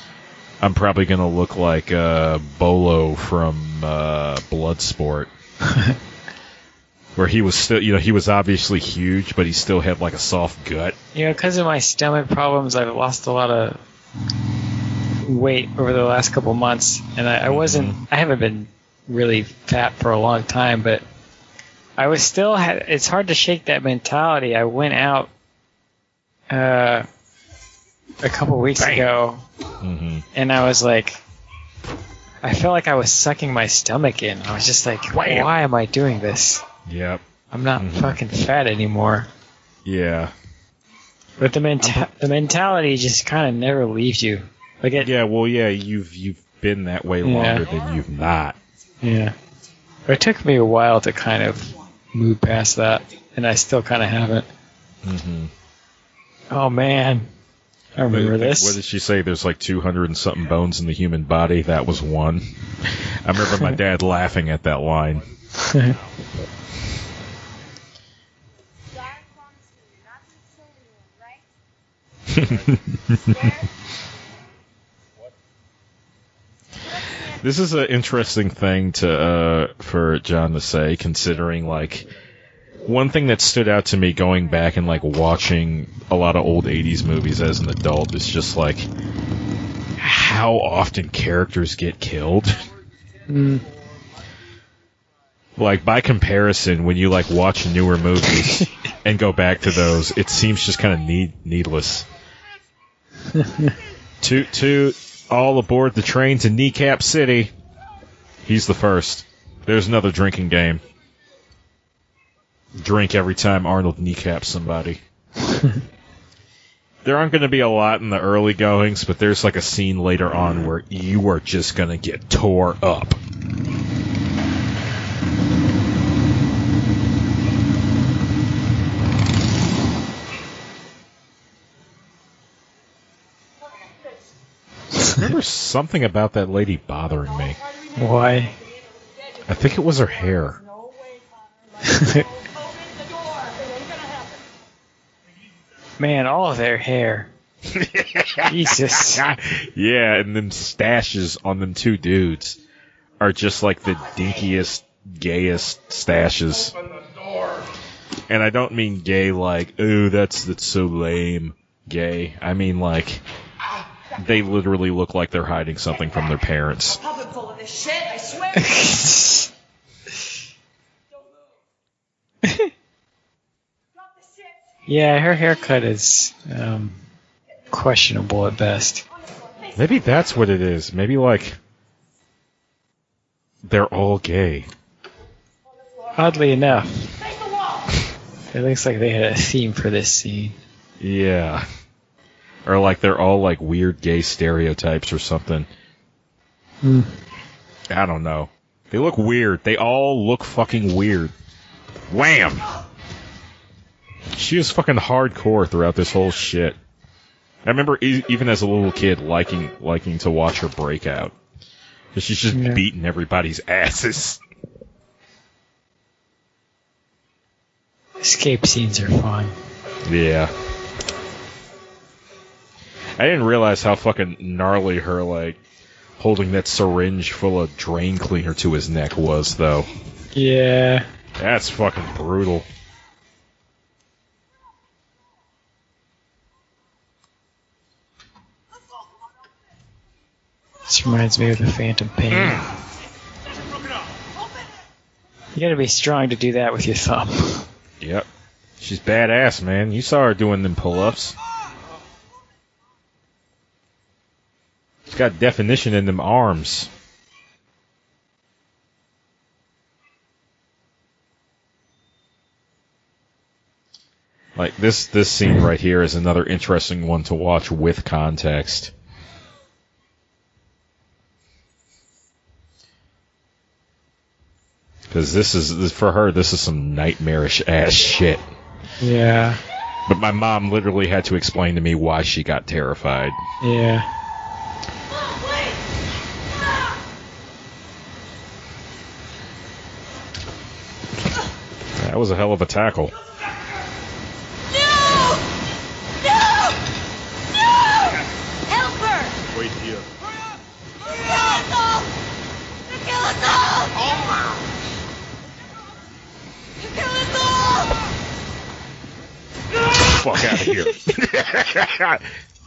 I'm probably gonna look like uh, Bolo from uh, Bloodsport, where he was still, you know, he was obviously huge, but he still had like a soft gut. You know, because of my stomach problems, I've lost a lot of weight over the last couple months, and I, I wasn't. I haven't been really fat for a long time, but I was still. Had, it's hard to shake that mentality. I went out uh, a couple weeks ago, hmm and I was like, I felt like I was sucking my stomach in. I was just like, Wham. why am I doing this? Yep. I'm not Mhm. fucking fat anymore. Yeah. But the menta- the mentality just kind of never leaves you. Like it, Yeah, well, yeah, you've you've been that way Yeah. longer than you've not. Yeah. But it took me a while to kind of move past that, and I still kind of haven't. Mm-hmm. Oh man, I remember What this. did she say? There's like 200 and something bones in the human body. That was one. I remember my dad laughing at that line. God promised me not to kill anyone, right? This is an interesting thing to uh, for John to say, considering like one thing that stood out to me going back and like watching a lot of old '80s movies as an adult is just like how often characters get killed. Mm, like by comparison, when you like watch newer movies and go back to those, it seems just kind of need needless. toot toot! All aboard the train to Kneecap City. He's the first. There's another drinking game. Drink every time Arnold kneecaps somebody. there aren't going to be a lot in the early goings, but there's like a scene later on where you are just going to get tore up. remember something about that lady bothering me. why? I think it was her hair. Man, all of their hair. Jesus. yeah, and them stashes on them two dudes are just like the dinkiest, gayest stashes. And I don't mean gay like, ooh, that's that's so lame, gay. I mean like they literally look like they're hiding something from their parents. Puppet full of this shit, I swear. Drop the shit. yeah, her haircut is um, questionable at best. Maybe that's what it is. Maybe like they're all gay. Oddly enough, Face the wall. it looks like they had a theme for this scene. Yeah. Or like they're all like weird gay stereotypes or something. Hmm. I don't know. They look weird. They all look fucking weird. Wham! She was fucking hardcore throughout this whole shit. I remember e- even as a little kid liking liking to watch her break out. 'Cause she's just Yeah. beating everybody's asses. Escape scenes are fun. Yeah. I didn't realize how fucking gnarly her like holding that syringe full of drain cleaner to his neck was though. Yeah. That's fucking brutal. This reminds me of the Phantom Pain. Hmm. You gotta be strong to do that with your thumb. Yep. She's badass, man. You saw her doing them pull-ups. She's got definition in them arms. Like this this scene right here is another interesting one to watch with context. Because this is this, for her, this is some nightmarish ass shit. Yeah. But my mom literally had to explain to me why she got terrified. Yeah. That was a hell of a tackle. Help her! Wait here. Fuck out of here.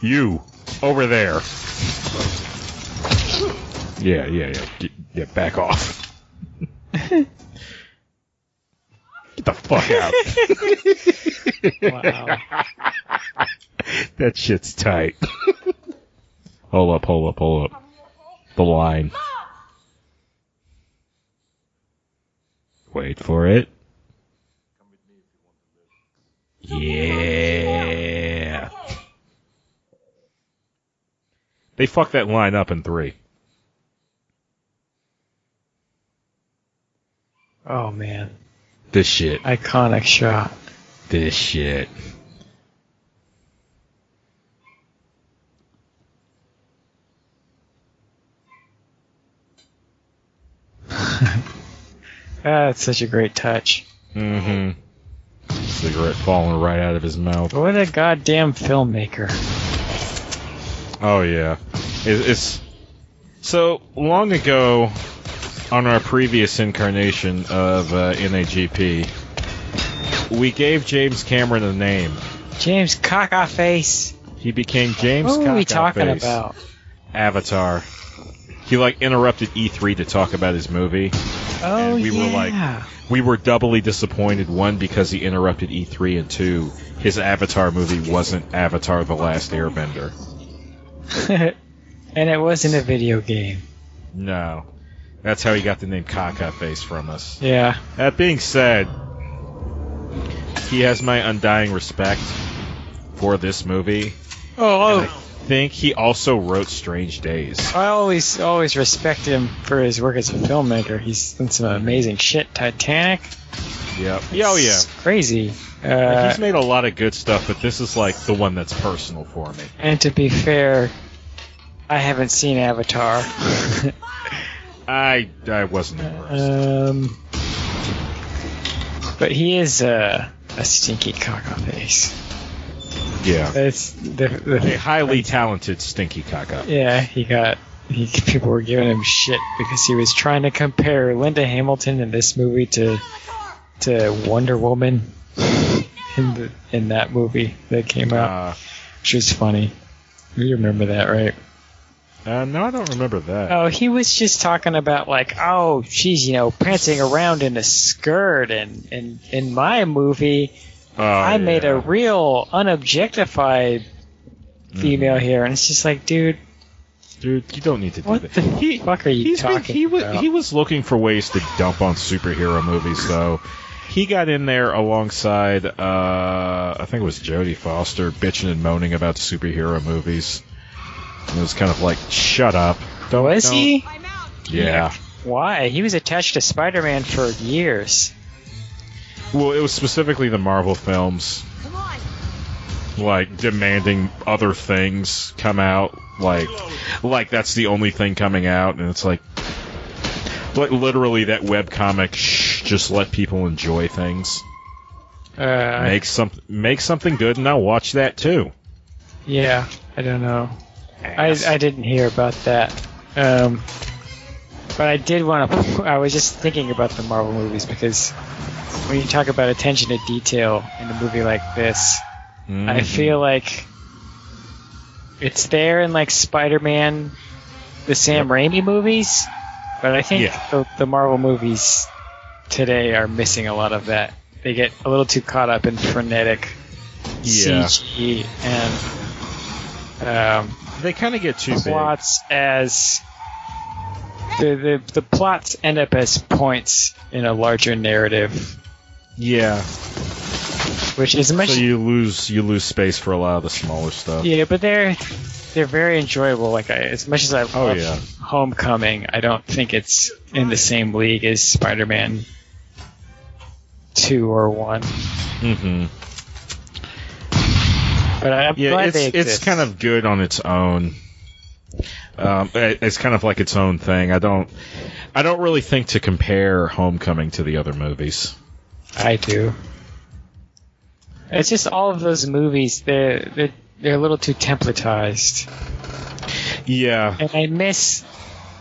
you over there. Yeah, yeah, yeah. Get, yeah, back off. Get the fuck out. Wow. that shit's tight. hold up, hold up, hold up. The line. Wait for it. Yeah. They fucked that line up in three. Oh man, This shit. iconic shot. This shit. That's such a great touch. Mm-hmm. Cigarette falling right out of his mouth. What a goddamn filmmaker. Oh yeah, it, it's so long ago on our previous incarnation of uh, NAGP. We gave James Cameron a name. James Cockaface. He became James. What are we talking about? Avatar. He like interrupted E3 to talk about his movie. Oh we were like- We were doubly disappointed. One because he interrupted E3, and two, his Avatar movie wasn't Avatar: The Last Airbender. and it wasn't a video game. No, that's how he got the name Caca Face from us. Yeah. That being said, he has my undying respect for this movie. Oh, oh. And I think he also wrote Strange Days. I always always respect him for his work as a filmmaker. He's done some amazing shit. Titanic. Yep. Yeah, oh yeah. Crazy. Uh, he's made a lot of good stuff, but this is like the one that's personal for me. and to be fair, I haven't seen Avatar. I I wasn't impressed. um, but he is uh, a stinky face. Yeah. That's the, A highly talented stinky caca. yeah. He got he people were giving him shit because he was trying to compare Linda Hamilton in this movie to to Wonder Woman in the in that movie that came out, Uh, which was funny. You remember that, right? uh, no, I don't remember that. Oh, he was just talking about like, oh, she's you know prancing around in a skirt, and and in my movie, Oh, I made a real unobjectified female here, and it's just like, dude, dude. You don't need to do what that. the He- fuck are you He's been, talking he was about? he was looking for ways to dump on superhero movies, though. He got in there alongside, uh, I think it was Jodie Foster, bitching and moaning about superhero movies. And it was kind of like, shut up. Don't, was don't- he? Yeah. Why? He was attached to Spider-Man for years. Well, it was specifically the Marvel films, like demanding other things come out, like, like that's the only thing coming out, and it's like, like literally that web comic. Shh, just let people enjoy things. Uh, make some make something good and I'll watch that too. yeah, I don't know. I, I didn't hear about that. Um, but I did want to. I was just thinking about the Marvel movies because when you talk about attention to detail in a movie like this, Mm-hmm. I feel like it's there in like Spider-Man, the Sam Raimi movies, but I think Yeah. the, the Marvel movies today are missing a lot of that. They get a little too caught up in frenetic Yeah. CG and um, they kind of get too big. as the, the the plots end up as points in a larger narrative, Yeah. which is much So you lose you lose space for a lot of the smaller stuff. yeah, but they're they're very enjoyable. Like I, as much as I love Oh, yeah. Homecoming, I don't think it's in the same league as Spider-Man two or one. Mm-hmm. But I'm Yeah, glad it's they it's kind of good on its own. Um, it- it's kind of like its own thing. I don't I don't really think to compare Homecoming to the other movies. I do. It's just all of those movies. They're they're, they're a little too templatized. Yeah. And I miss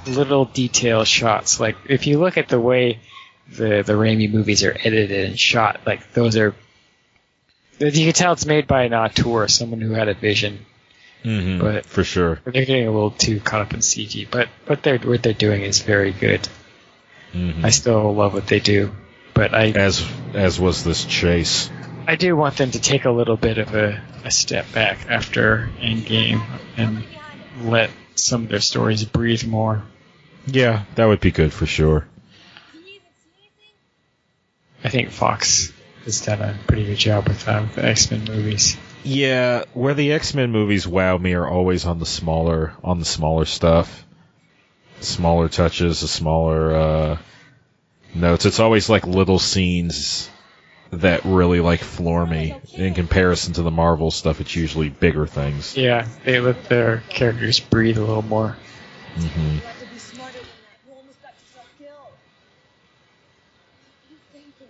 little detail shots. Like if you look at the way the the Raimi movies are edited and shot, like those are you can tell it's made by an auteur, someone who had a vision. Hmm But- for sure. They're getting a little too caught up in CG. But what they're what they're doing is very good. hmm I still love what they do. But I As as was this chase. I do want them to take a little bit of a, a step back after Endgame and let some of their stories breathe more. Yeah, that would be good for sure. Can you even see anything? I think Fox has done a pretty good job with, with the X Men movies. Yeah, where the X Men movies wow me are always on the smaller on the smaller stuff, smaller touches, the smaller uh, notes. It's always like little scenes that really like floor me in comparison to the Marvel stuff. It's usually bigger things. Yeah, they let their characters breathe a little more. hmm You have to be smarter than that. You almost got yourself killed. What are you thinking?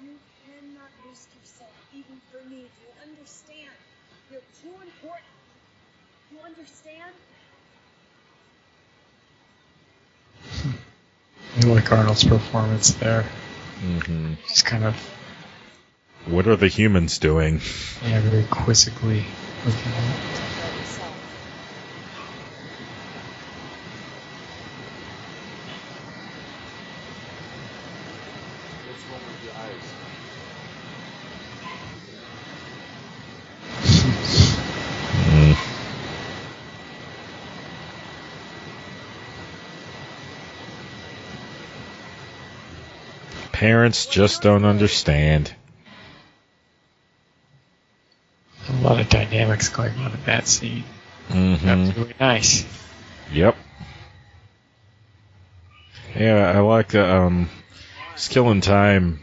You cannot risk yourself, even for me. Do you understand? You're too important. You understand? I like Arnold's performance there. hmm Just kind of What are the humans doing? yeah, very quizzically looking at it. By yourself. What's wrong with your eyes? Mm. Parents just don't understand. A lot of dynamics going on in that scene. hmm That's really nice. Yep. Yeah, I like the um, killing time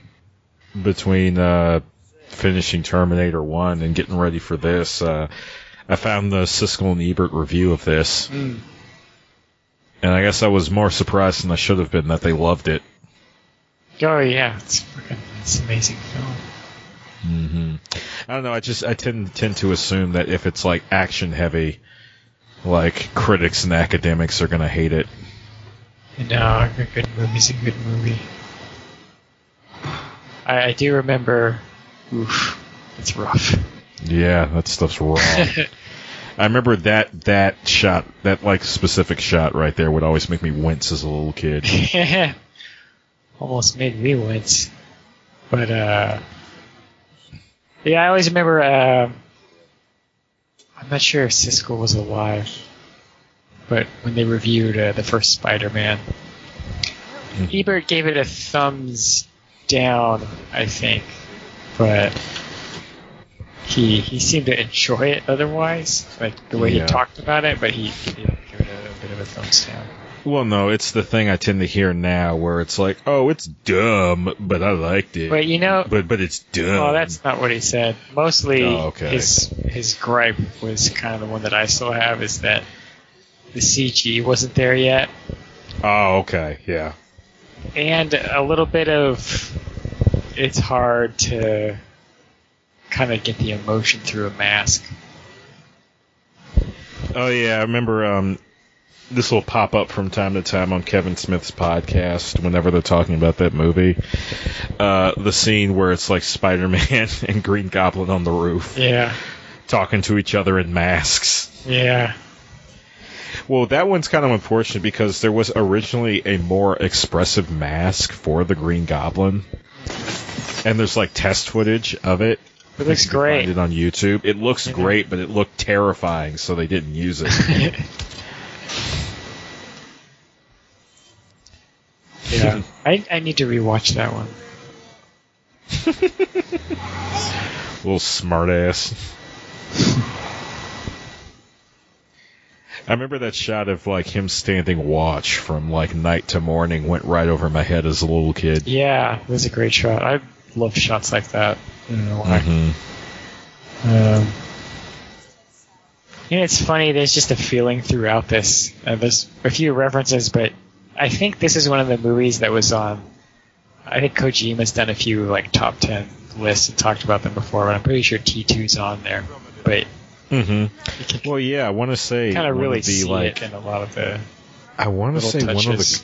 between uh, finishing Terminator One and getting ready for this. Uh, I found the Siskel and Ebert review of this, Mm. and I guess I was more surprised than I should have been that they loved it. Oh yeah, it's fucking it's an amazing film. hmm I don't know. I just I tend tend to assume that if it's like action heavy, like critics and academics are gonna hate it. And uh, a good movie's a good movie. I, I do remember. Oof, it's rough. Yeah, that stuff's wrong. I remember that that shot, that like specific shot right there, would always make me wince as a little kid. Almost made me wince. But uh, yeah, I always remember. Uh, I'm not sure if Siskel was alive, but when they reviewed uh, the first Spider-Man, Ebert gave it a thumbs down, I think, but he he seemed to enjoy it otherwise, like the way Yeah. he talked about it. But he, he did give it a, bit of a thumbs down. Well, no, it's the thing I tend to hear now, where it's like, oh, it's dumb, but I liked it. But you know, but but it's dumb. Oh, that's not what he said. Mostly, Oh, okay. his his gripe was kind of the one that I still have is that the CG wasn't there yet, Oh, okay, yeah. and a little bit of it's hard to kind of get the emotion through a mask. Oh yeah, I remember um this will pop up from time to time on Kevin Smith's podcast whenever they're talking about that movie. Uh the scene where it's like Spider-Man and Green Goblin on the roof Yeah, talking to each other in masks. yeah, Well, that one's kind of unfortunate because there was originally a more expressive mask for the Green Goblin. And there's like test footage of it. it looks can Find great. it on YouTube. It looks Yeah. great, but it looked terrifying, so they didn't use it. yeah, I I need to rewatch that one. Little smartass. I remember that shot of like him standing watch from like night to morning went right over my head as a little kid. Yeah, it was a great shot. I love shots like that. I don't know why. hmm Um, and it's funny. There's just a feeling throughout this. Uh, there's a few references, but I think this is one of the movies that was on. I think Kojima's done a few like top ten lists and talked about them before, but I'm pretty sure T2's on there. But hmm Well, yeah, I want to say kind of really of see like it in a lot of the I want to little say one of the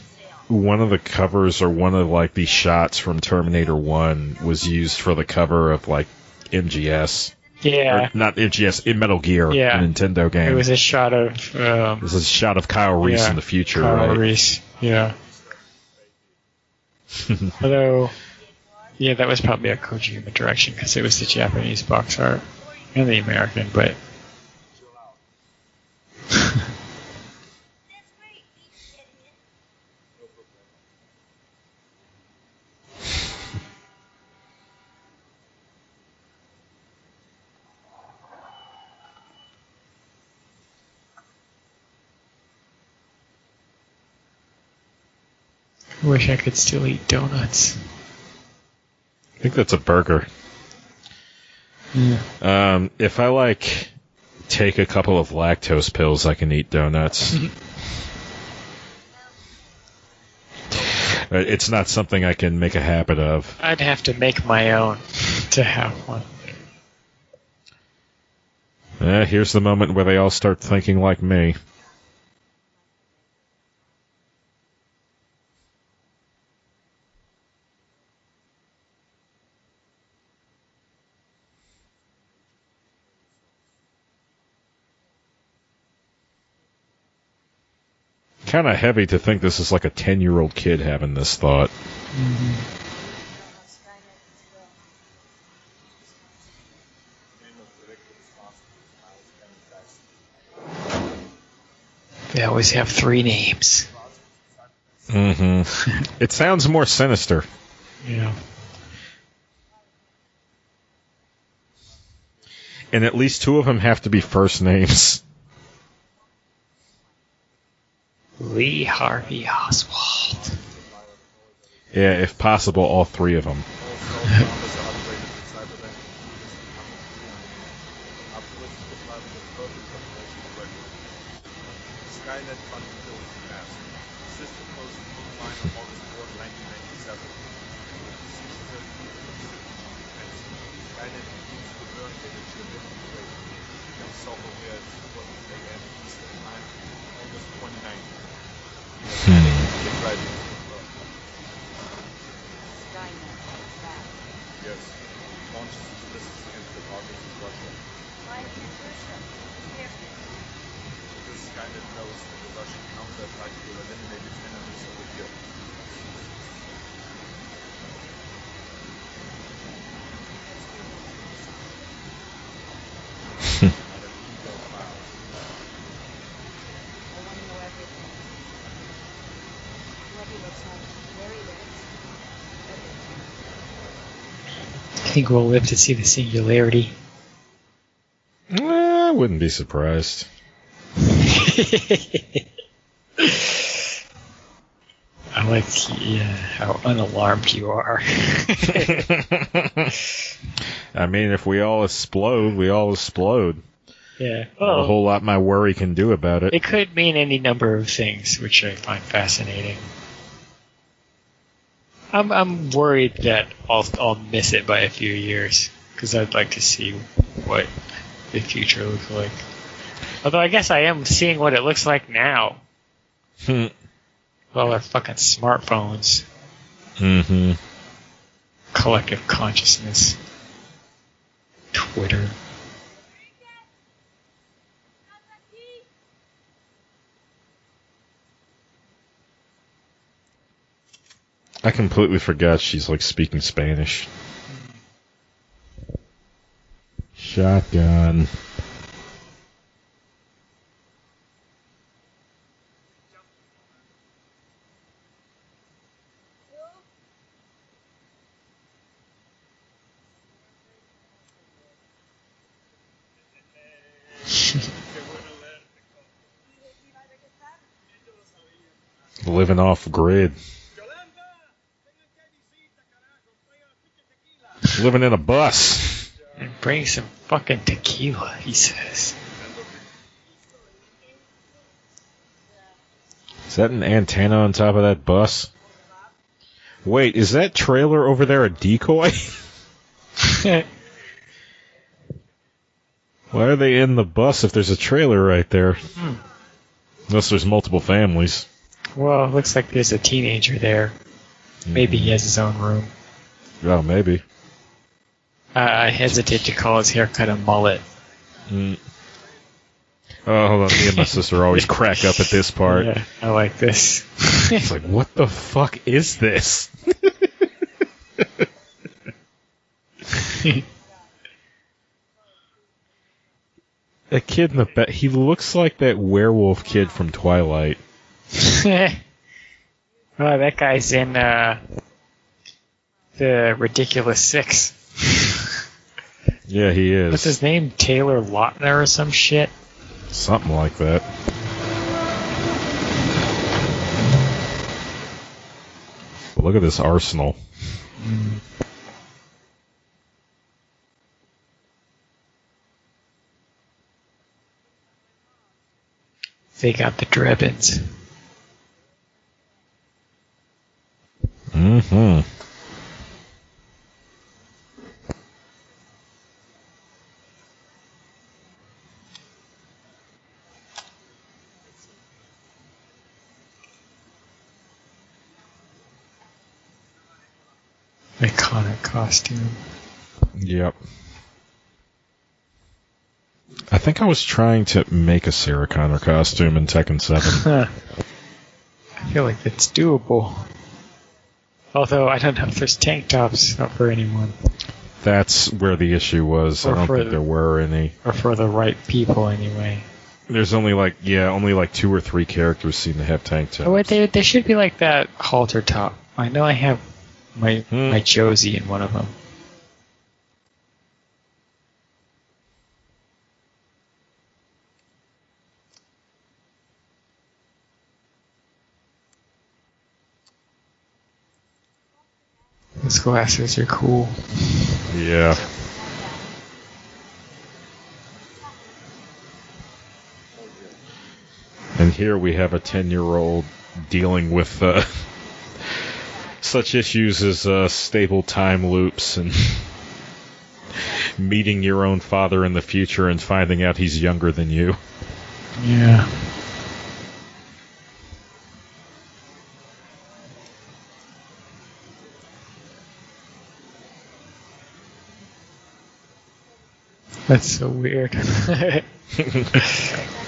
one of the covers or one of like the shots from Terminator One was used for the cover of like MGS. Yeah, Or not MGS, in Metal Gear, Yeah. a Nintendo game. it was a shot of um, This is a shot of Kyle Reese Yeah, in the future, Kyle right? Reese. Yeah. Although, yeah, that was probably a Kojima direction because it was the Japanese box art and the American, but wish I could still eat donuts. I think that's a burger. Yeah. Um, if I like take a couple of lactose pills, I can eat donuts. Uh, it's not something I can make a habit of. I'd have to make my own to have one. Eh, here's the moment where they all start thinking like me. Kind of heavy to think this is like a 10 year old kid having this thought. They always have three names. Mm-hmm. it sounds more sinister. Yeah. And at least two of them have to be first names. Lee Harvey Oswald. Yeah, if possible, all three of them. Skynet vulnerability mask. System closed online on August 4, 1997. Skynet used the burn data to manipulate become self-aware at 4 a.m. Eastern Time, August 29th. Get ready. Skynet is back. Yes. Launches statistics against the targets in Russia. Why can't Russia? Here. Because Skynet knows that the Russian counterattack will eliminate its enemies over here. I have email files. I want to know everything. What he looks like, where he lives, everything. I think we'll live to see the singularity. I wouldn't be surprised. I like yeah, how unalarmed you are. I mean, if we all explode, we all explode. yeah. Not a whole lot my worry can do about it. It could mean any number of things, which I find fascinating. I'm I'm worried that I'll I'll miss it by a few years because I'd like to see what the future looks like. Although I guess I am seeing what it looks like now. Hmm. with all our fucking smartphones, mm-hmm. collective consciousness, Twitter. I completely forgot she's like speaking Spanish. Shotgun. Living off grid. Living in a bus. And bring some fucking tequila, he says. Is that an antenna on top of that bus? Wait, is that trailer over there a decoy? Why are they in the bus if there's a trailer right there? Hmm. Unless there's multiple families. well, it looks like there's a teenager there. Maybe he has his own room. Oh, maybe. I, I hesitate to call his haircut a mullet. Mm. Oh, hold on. Me and my sister always crack up at this part. Yeah, I like this. It's like, what the fuck is this? that kid in the back, he looks like that werewolf kid from Twilight. oh, that guy's in uh, the Ridiculous Six. Yeah, he is. What's his name? Taylor Lautner or some shit? Something like that. look at this arsenal. They got the Drebins. Mm-hmm. Iconic costume. Yep. I think I was trying to make a Sarah Connor costume in Tekken 7. I feel like it's doable. Although I don't know if there's tank tops for anyone That's where the issue was. I don't think the- there were any. or for the right people anyway. There's only like, yeah, only like two or three characters seem to have tank tops. Oh wait, there should be like that halter top. I know I have my Hmm. my Josie in one of them. Those glasses are cool. Yeah. And here we have a 10 year old dealing with uh, such issues as uh, stable time loops and meeting your own father in the future and finding out he's younger than you. Yeah. That's so weird.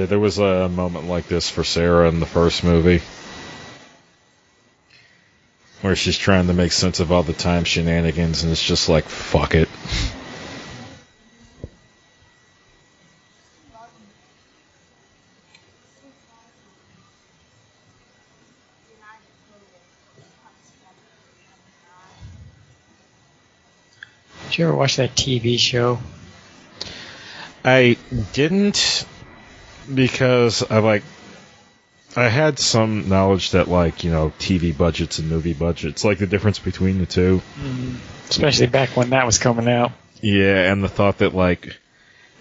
Yeah, there was a moment like this for Sarah in the first movie. Where she's trying to make sense of all the time shenanigans, and it's just like, fuck it. Did you ever watch that TV show? I didn't because I like I had some knowledge that like, you know, TV budgets and movie budgets, like the difference between the two. Mm-hmm. Especially back when that was coming out. Yeah, and the thought that like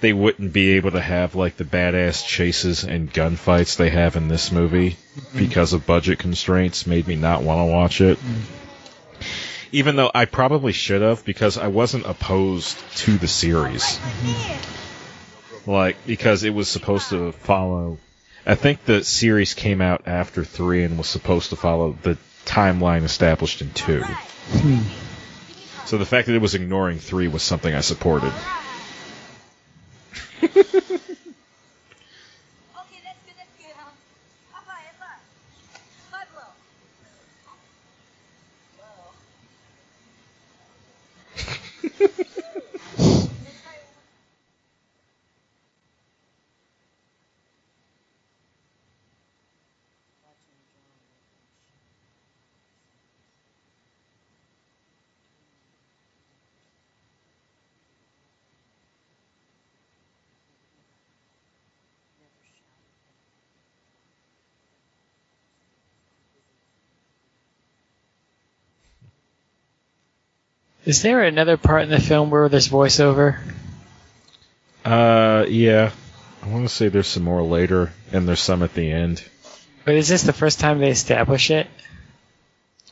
they wouldn't be able to have like the badass chases and gunfights they have in this movie mm-hmm. because of budget constraints made me not want to watch it. Mm-hmm. Even though I probably should have because I wasn't opposed to the series. Like because it was supposed to follow I think the series came out after 3 and was supposed to follow the timeline established in 2. So the fact that it was ignoring 3 was something I supported. Is there another part in the film where there's voiceover? Uh, yeah. I want to say there's some more later, and there's some at the end. But is this the first time they establish it?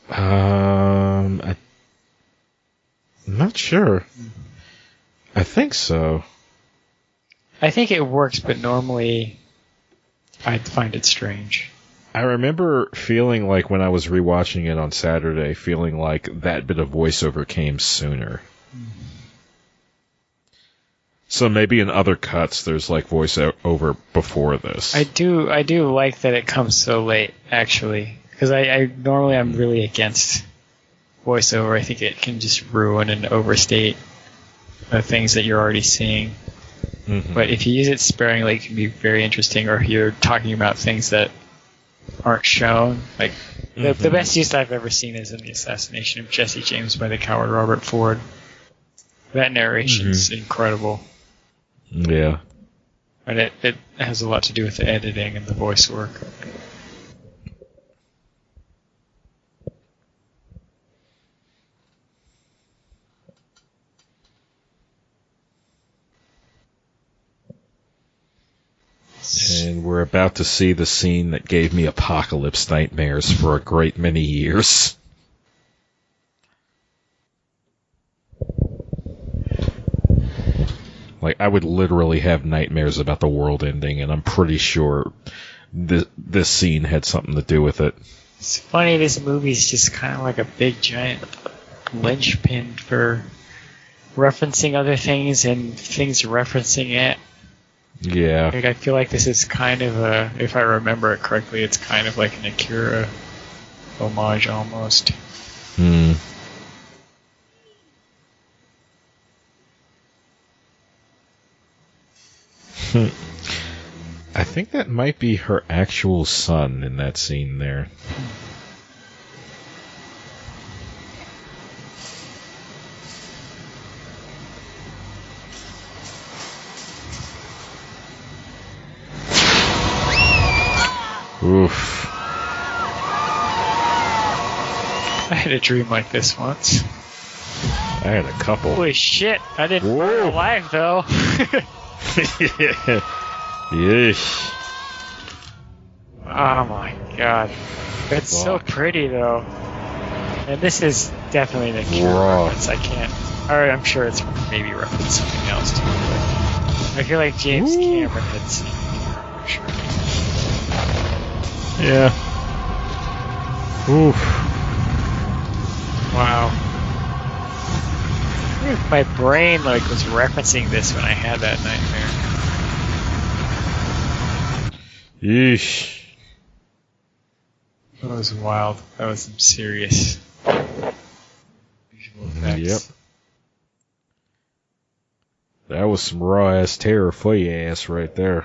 Um, I, I'm not sure. I think so. I think it works, but normally I'd find it strange. I remember feeling like when I was rewatching it on Saturday, feeling like that bit of voiceover came sooner. So maybe in other cuts, there's like voiceover before this. I do I do like that it comes so late, actually, because I, I normally I'm really against voiceover. I think it can just ruin and overstate the things that you're already seeing. Mhm. But if you use it sparingly, it can be very interesting. Or if you're talking about things that aren't shown, like The, the Mhm. best use I've ever seen is in the assassination of Jesse James by the coward Robert Ford. That narration's incredible, Yeah. and it, it has a lot to do with the editing and the voice work. And we're about to see the scene that gave me apocalypse nightmares for a great many years. Like, I would literally have nightmares about the world ending, and I'm pretty sure this, this scene had something to do with it. It's funny, this movie's just kind of like a big giant linchpin for referencing other things and things referencing it. Yeah. Like I feel like this is kind of a, if I remember it correctly, it's kind of like an Akira homage almost. Hmm. I think that might be her actual son in that scene there. Oof. Had a dream like this once. I had a couple. Holy shit! I didn't Whoa. burn alive though. Yeesh. oh my god, it's so pretty though. And this is definitely Akira Raw. reference. I can't. Or I'm sure it's maybe reference something else too. But I feel like James Ooh. Cameron had seen for sure. Yeah. Oof. Wow. My brain like was referencing this when I had that nightmare. Yeesh. That was wild. That was some serious visual effects. Yep. That was some raw ass terror for your ass right there.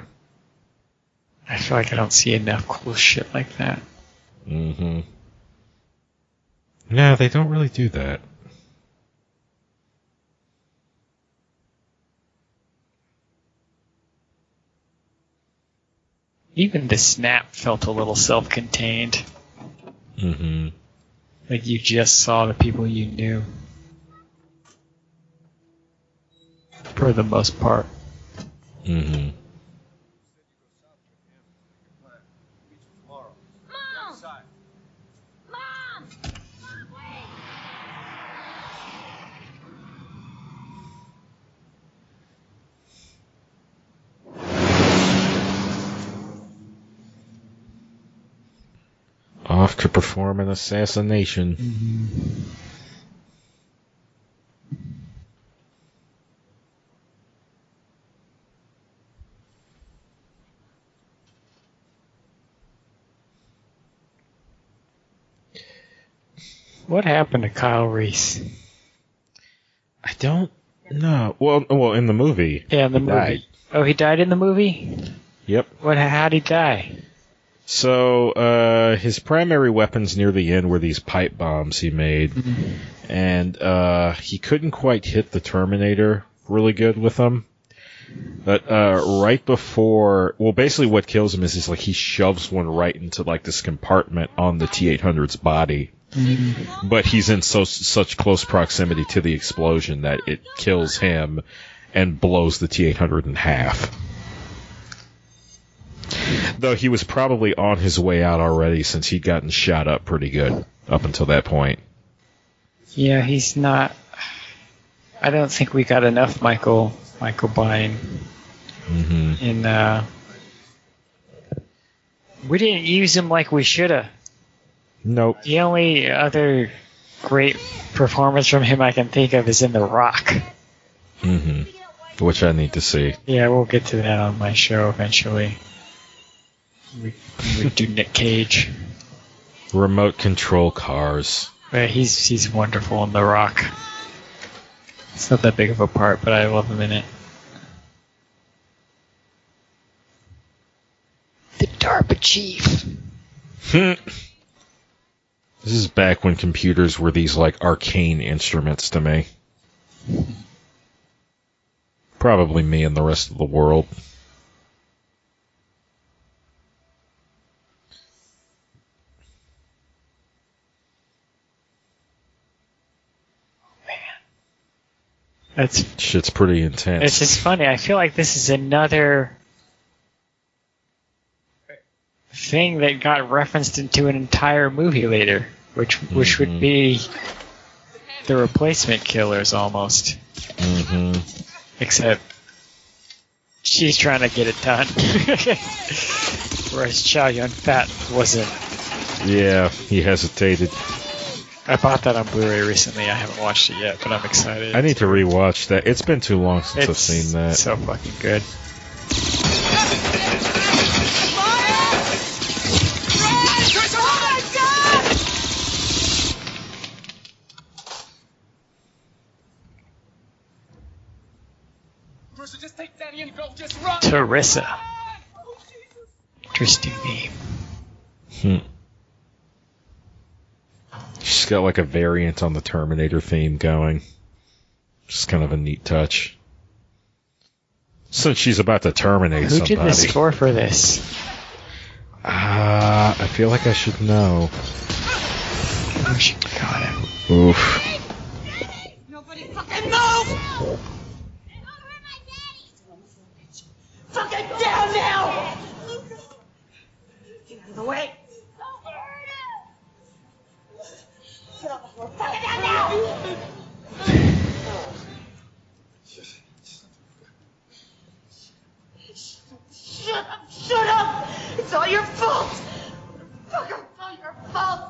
I feel like I don't see enough cool shit like that. Mm-hmm. No, they don't really do that. Even the snap felt a little self-contained. Mm-hmm. Like you just saw the people you knew. For the most part. Mm-hmm. To perform an assassination. Mm-hmm. What happened to Kyle Reese? I don't know. Well, well, in the movie. Yeah, in the movie. died. Oh, he died in the movie? Yep. What? How'd he die? So, uh, his primary weapons near the end were these pipe bombs he made, and uh, he couldn't quite hit the Terminator really good with them. But uh, right before, well, basically what kills him is he's like he shoves one right into like this compartment on the T800's body, but he's in so such close proximity to the explosion that it kills him and blows the T800 in half. Though he was probably on his way out already since he'd gotten shot up pretty good up until that point. Yeah, he's not. I don't think we got enough Michael Michael Biehn hmm in. Uh, we didn't use him like we should have. Nope. The only other great performance from him I can think of is in The Rock. Mm-hmm. Which I need to see. Yeah, we'll get to that on my show eventually. We, we do Nick Cage, Remote control cars. but he's he's wonderful in The Rock. It's not that big of a part, but I love him in it. The DARPA chief. Hmm. This is back when computers were these like arcane instruments to me. Probably me and the rest of the world. That's Shit's pretty intense. it's just funny. I feel like this is another thing that got referenced into an entire movie later, which which Mhm. would be the replacement killers almost. hmm Except she's trying to get it done. Whereas Chow Yun Fat wasn't. Yeah, he hesitated. I bought that on Blu-ray recently. I haven't watched it yet, but I'm excited. I need to rewatch that. It's been too long since I've It's seen that. so fucking good. Just take Daddy and go. Just run. Tarissa. Interesting name. Hmm. She's got like a variant on the Terminator theme going. Just kind of a neat touch. Since she's about to terminate Who somebody. did the score for this? Ah, I feel like I should know. Oh, she got it. Oof. Nobody fucking move! Fucking down now! Get out of the way! Get on the floor! Fucking down now! Shut up! Shut up! It's all your fault! Fucker, it's all your fault!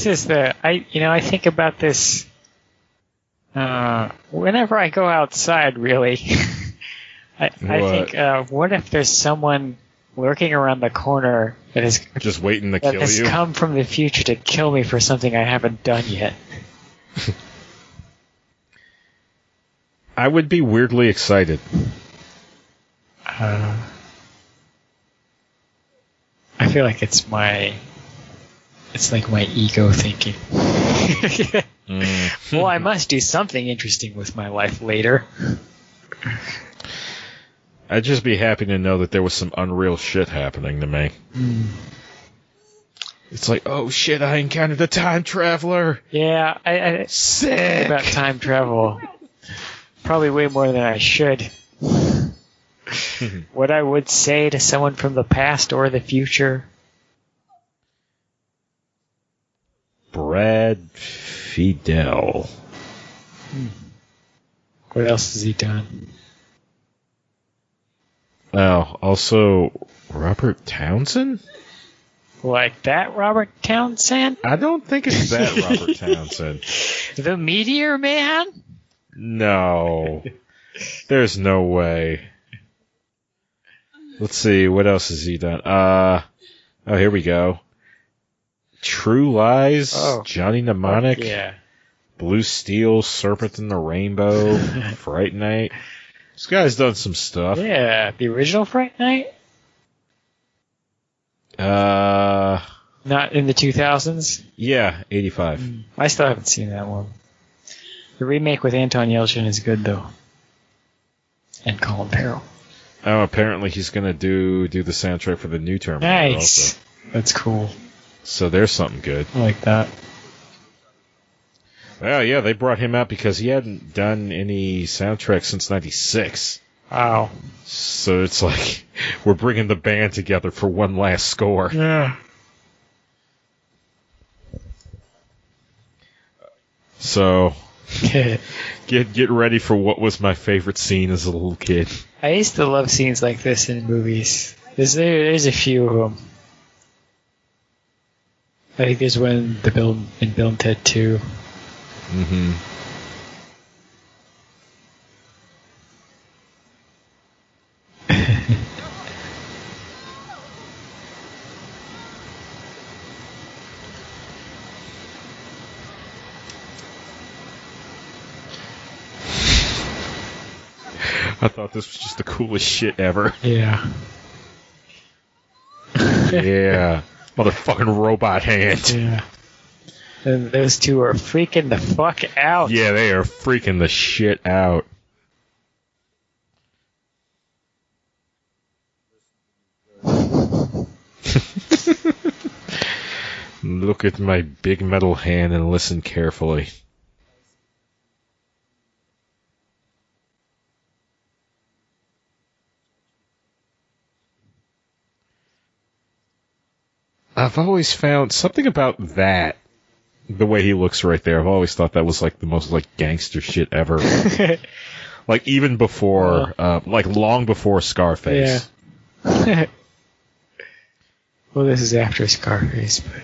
This is the I you know I think about this uh, whenever I go outside. Really, I, I think uh, what if there's someone lurking around the corner that is Just waiting to that kill has you. come from the future to kill me for something I haven't done yet. I would be weirdly excited. Uh, I feel like it's my it's like my ego thinking. Mm. well, I must do something interesting with my life later. I'd just be happy to know that there was some unreal shit happening to me. It's like, oh shit, I encountered a time traveler. Yeah, I, I Sick. about time travel. Probably way more than I should. what I would say to someone from the past or the future. Brad Fiedel. What else has he done? Oh, also Robert Townsend? Like that Robert Townsend? I don't think it's that Robert Townsend. The Meteor Man? No. There's no way. Let's see, what else has he done? Uh oh here we go. True Lies, Oh. Johnny Mnemonic, Yeah. Blue Steel, Serpent in the Rainbow, Fright Night. This guy's done some stuff. Yeah, the original Fright Night? Uh Not in the 2000s? yeah, 85. I still haven't seen that one. The remake with Anton Yelchin is good, though. And Colin Farrell. Oh, apparently he's gonna do do the soundtrack for the new Terminator Nice. also. That's cool. So there's something good. I like that. Oh yeah, they brought him out because he hadn't done any soundtrack since '96. Wow. So it's like we're bringing the band together for one last score. Yeah. So get get ready for what was my favorite scene as a little kid. I used to love scenes like this in movies. There's there, there's a few of them. I think one in the Bill in Bill and Ted 2. Mm-hmm. I thought this was just the coolest shit ever. Yeah. yeah. Motherfucking robot hand. Yeah. And those two are freaking the fuck out. Yeah, they are freaking the shit out. Look at my big metal hand and listen carefully. I've always found something about that, the way he looks right there. I've always thought that was like the most like gangster shit ever. like even before, uh, like long before Scarface. Yeah. well, this is after Scarface, but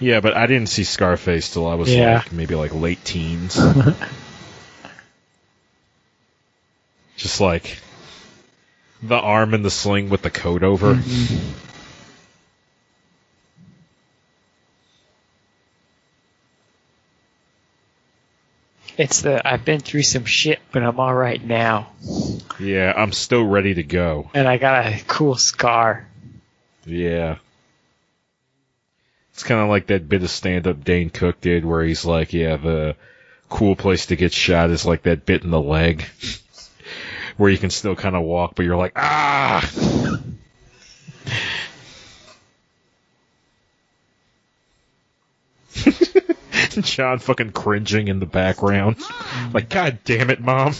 Yeah, but I didn't see Scarface till I was Yeah. like maybe like late teens. Just like the arm in the sling with the coat over. Mm-hmm. It's the I've been through some shit, but I'm all right now, Yeah, I'm still ready to go. and I got a cool scar. Yeah. It's kind of like that bit of stand up Dane Cook did where he's like, yeah, the cool place to get shot is like that bit in the leg where you can still kind of walk, but you're like, ah! John fucking cringing in the background. Like, god damn it, mom.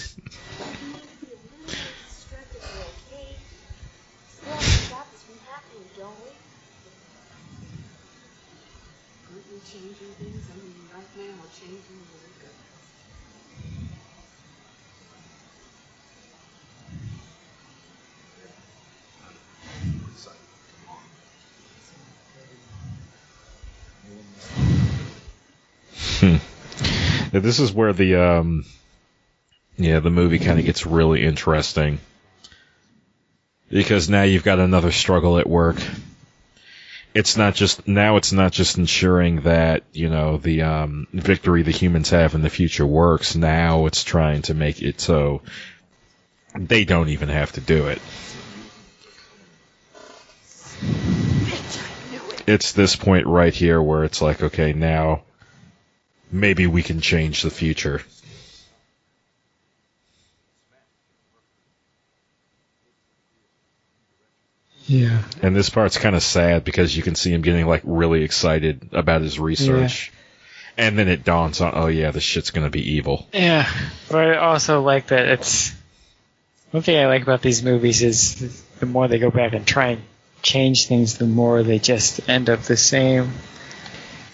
Yeah, this is where the um yeah, the movie kind of gets really interesting. Because now you've got another struggle at work. It's not just now it's not just ensuring that, you know, the um victory the humans have in the future works. Now it's trying to make it so they don't even have to do it. It's this point right here where it's like, okay, now maybe we can change the future. Yeah. And this part's kind of sad because you can see him getting like really excited about his research. And then it dawns on, oh yeah, this shit's gonna be evil. Yeah, but I also like that it's. One thing I like about these movies is the more they go back and try and change things, the more they just end up the same.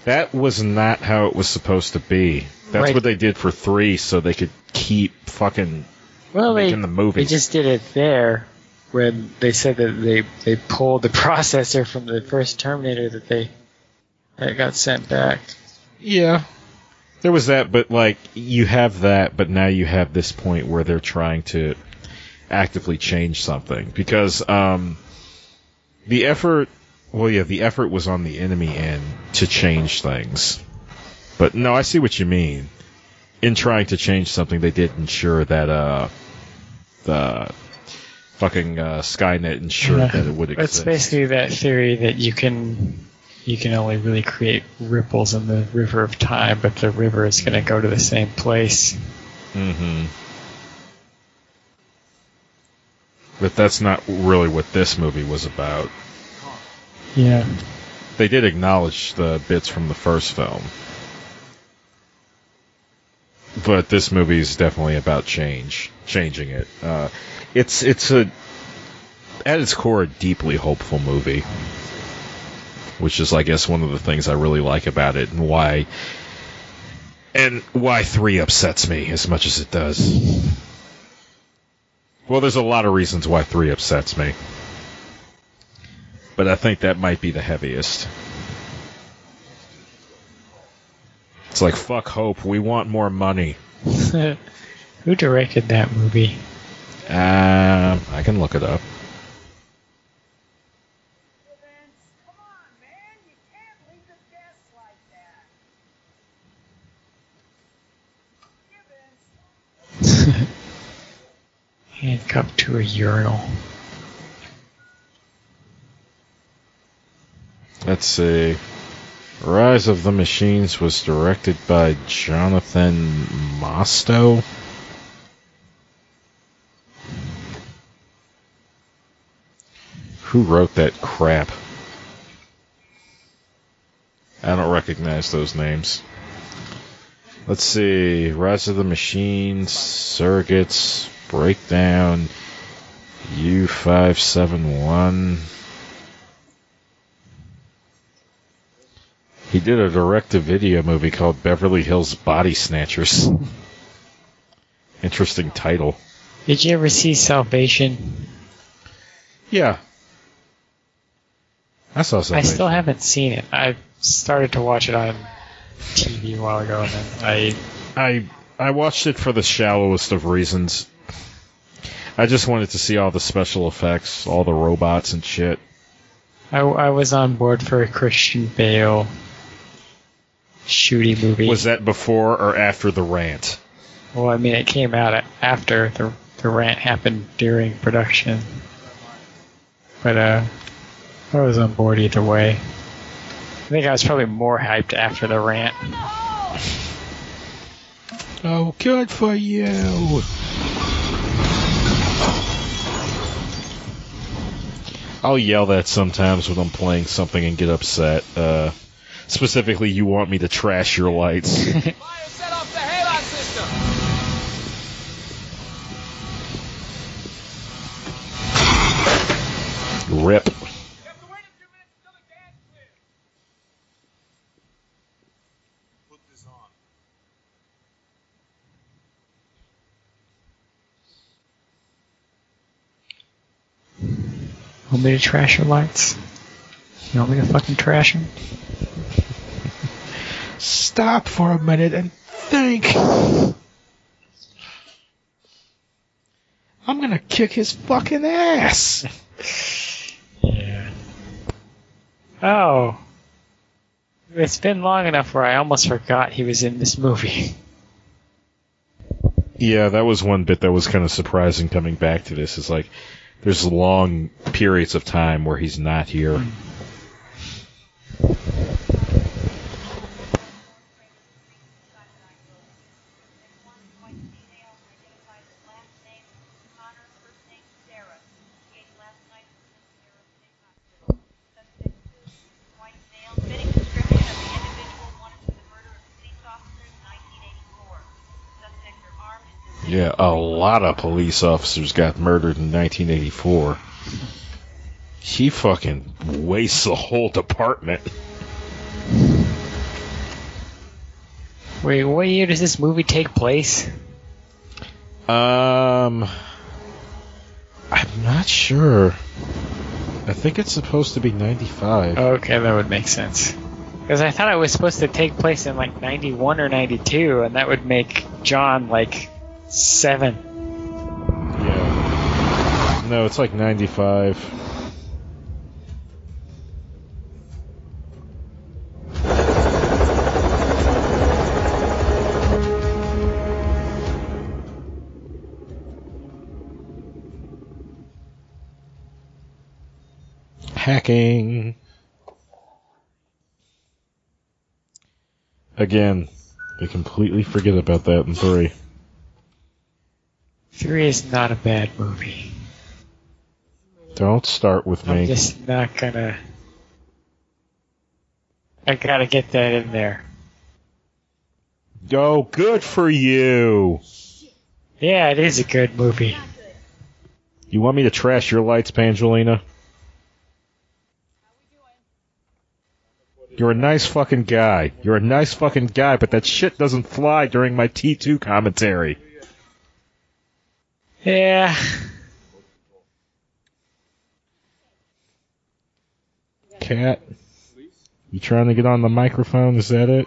That was not how it was supposed to be. That's Right. what they did for three, so they could keep fucking Well, they, making the movie. they just did it there, when they said that they they pulled the processor from the first Terminator that they that got sent back. Yeah. There was that, but like you have that, but now you have this point where they're trying to actively change something because um, the effort. Well, yeah, the effort was on the enemy end to change things, but no, I see what you mean. In trying to change something, they did ensure that uh, the fucking uh, Skynet ensured Yeah. that it would exist. It's basically that theory that you can you can only really create ripples in the river of time, but the river is going to go to the same place. Mm-hmm. But that's not really what this movie was about. Yeah. They did acknowledge the bits from the first film. But this movie is definitely about change, changing it. Uh, it's it's a at its core a deeply hopeful movie, which is, I guess, one of the things I really like about it, and why and why three upsets me as much as it does. Well, there's a lot of reasons why three upsets me, but I think that might be the heaviest. It's like fuck hope. We want more money. Who directed that movie? Um, I can look it up. Come on, man. You can't leave the guests like that. Handcuffed to a urinal. Let's see. Rise of the Machines was directed by Jonathan Mostow. Who wrote that crap? I don't recognize those names. Let's see. Rise of the Machines, Surrogates, Breakdown, U571. He did a direct-to-video movie called Beverly Hills Body Snatchers. Interesting title. Did you ever see Salvation? Yeah. I saw I still haven't seen it. I started to watch it on TV a while ago, and then I I I watched it for the shallowest of reasons. I just wanted to see all the special effects, all the robots and shit. I, I was on board for a Christian Bale shooty movie. Was that before or after the rant? Well, I mean, it came out after the the rant happened during production, but uh, I was on board either way. I think I was probably more hyped after the rant. Oh, good for you. I'll yell that sometimes when I'm playing something and get upset. Uh, specifically, you want me to trash your lights. Fire set off the halon system. Rip. You have to wait a few minutes until the gas clears. Put this on. Want me to trash your lights? You want me to fucking trash them? Stop for a minute and think. I'm gonna kick his fucking ass. Yeah. Oh. It's been long enough where I almost forgot he was in this movie. Yeah, that was one bit that was kind of surprising coming back to this. Is like, there's long periods of time where he's not here. Yeah, a lot of police officers got murdered in 1984. He fucking wastes the whole department. Wait, what year does this movie take place? Um, I'm not sure. I think it's supposed to be 95. Okay, that would make sense. Because I thought it was supposed to take place in like 91 or 92, and that would make John like seven. Yeah. No, it's like 95. Hacking. Again, they completely forget about that in 3. Three is not a bad movie. Don't start with me. I'm just not gonna. I gotta get that in there. Oh, good for you. Yeah, it is a good movie. You want me to trash your lights, Pangelina? You're a nice fucking guy. You're a nice fucking guy, but that shit doesn't fly during my T2 commentary. Yeah. Cat, you trying to get on the microphone? Is that it?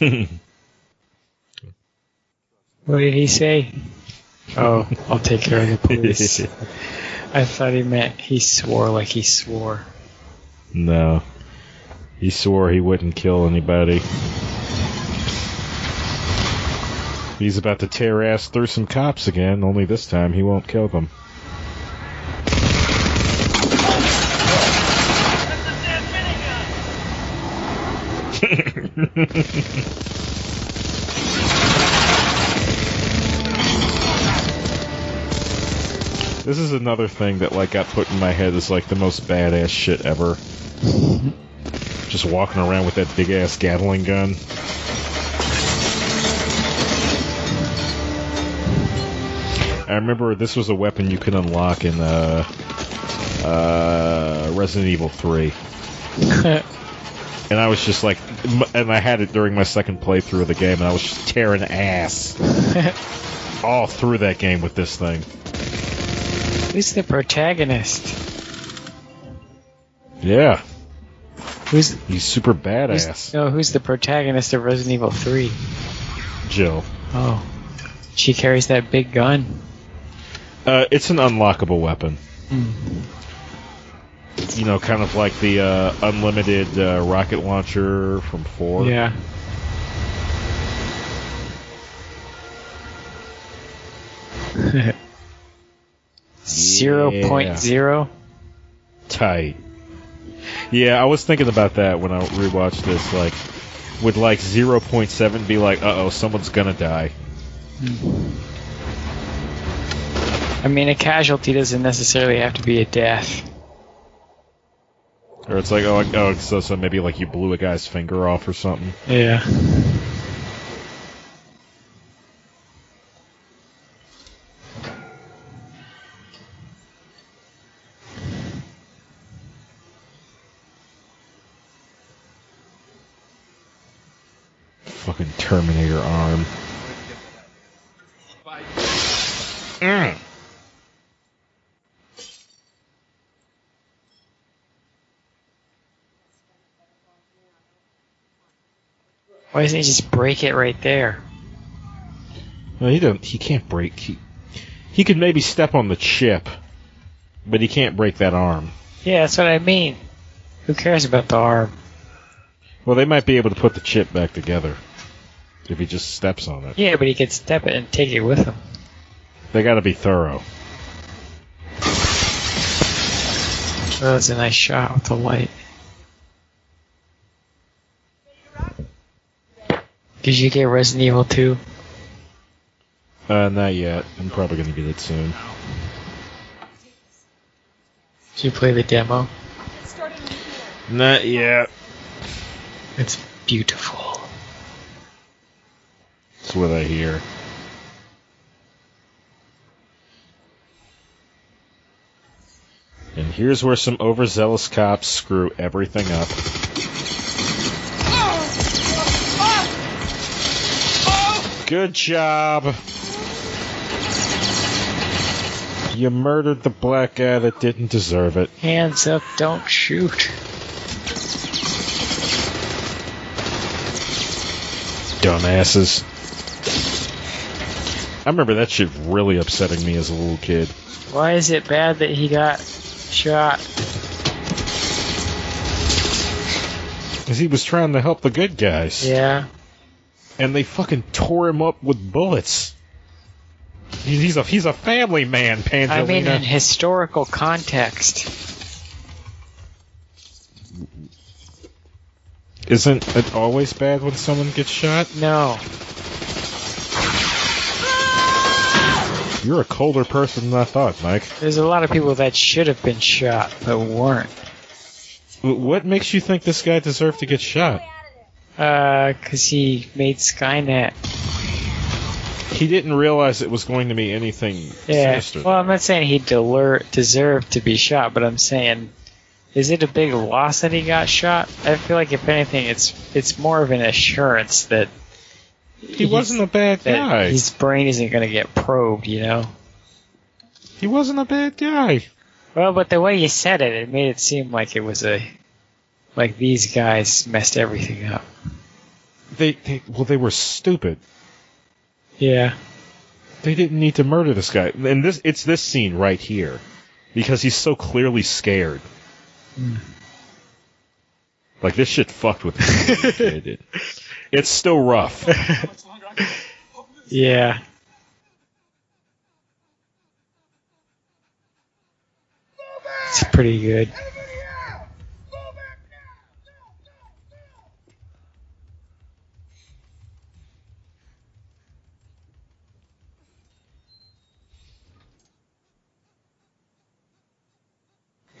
Hey, wait, you swore! What did he say? Oh, I'll take care of the police. I thought he meant he swore like he swore. No. He swore he wouldn't kill anybody. He's about to tear ass through some cops again, only this time he won't kill them. This is another thing that like got put in my head as like the most badass shit ever. Just walking around with that big ass Gatling gun. I remember this was a weapon you could unlock in uh, uh, Resident Evil 3. And I was just like, and I had it during my second playthrough of the game, and I was just tearing ass all through that game with this thing. Who's the protagonist? Yeah, Who's he's super who's, badass. no? Who's the protagonist of Resident Evil Three? Jill. Oh, she carries that big gun. Uh, it's an unlockable weapon. You know, kind of like the uh, unlimited uh, rocket launcher from 4. Yeah. Zero point zero. Tight. Yeah, I was thinking about that when I rewatched this. Like, would like 0.7 be like, uh oh, someone's gonna die? I mean, a casualty doesn't necessarily have to be a death. Or it's like, oh, oh so, so maybe like you blew a guy's finger off or something. Yeah. Terminator arm. Mm. Why doesn't he just break it right there? Well, he don't. He can't break. He, he could maybe step on the chip, but he can't break that arm. Yeah, that's what I mean. Who cares about the arm? Well, they might be able to put the chip back together if he just steps on it. Yeah, but he could step it and take it with him. They got to be thorough. Oh, that's a nice shot with the light. Did you get Resident Evil 2? Uh, not yet. I'm probably gonna get it soon. Did you play the demo? Not yet. It's beautiful. That's what I hear. And here's where some overzealous cops screw everything up. Good job. You murdered the black guy that didn't deserve it. Hands up, don't shoot. Dumbasses. I remember that shit really upsetting me as a little kid. Why is it bad that he got shot? Because he was trying to help the good guys. Yeah. And they fucking tore him up with bullets. He's a he's a family man, Pangelina. I mean, in historical context. Isn't it always bad when someone gets shot? No. You're a colder person than I thought, Mike. There's a lot of people that should have been shot, but weren't. What makes you think this guy deserved to get shot? Uh, cause he made Skynet. He didn't realize it was going to be anything Yeah. sinister. Well, I'm not saying he deler- deserved to be shot, but I'm saying, is it a big loss that he got shot? I feel like if anything, it's it's more of an assurance that he wasn't a bad guy. his brain isn't going to get probed. You know. He wasn't a bad guy. Well, but the way you said it, it made it seem like it was a like these guys messed everything up. They, they well, they were stupid. Yeah. They didn't need to murder this guy. And this it's this scene right here. Because he's so clearly scared. Hmm. Like this shit fucked with me. when I was a kid. It- it's still rough. Yeah. It's pretty good.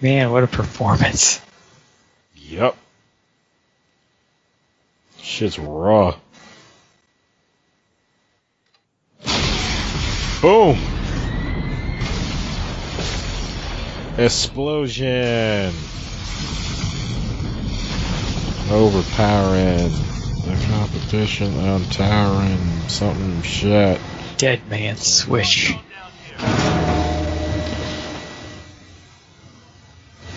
Man, what a performance. Yep. Shit's raw. Boom! Explosion! Overpowering. The competition untowering. Something shit. Dead man switch.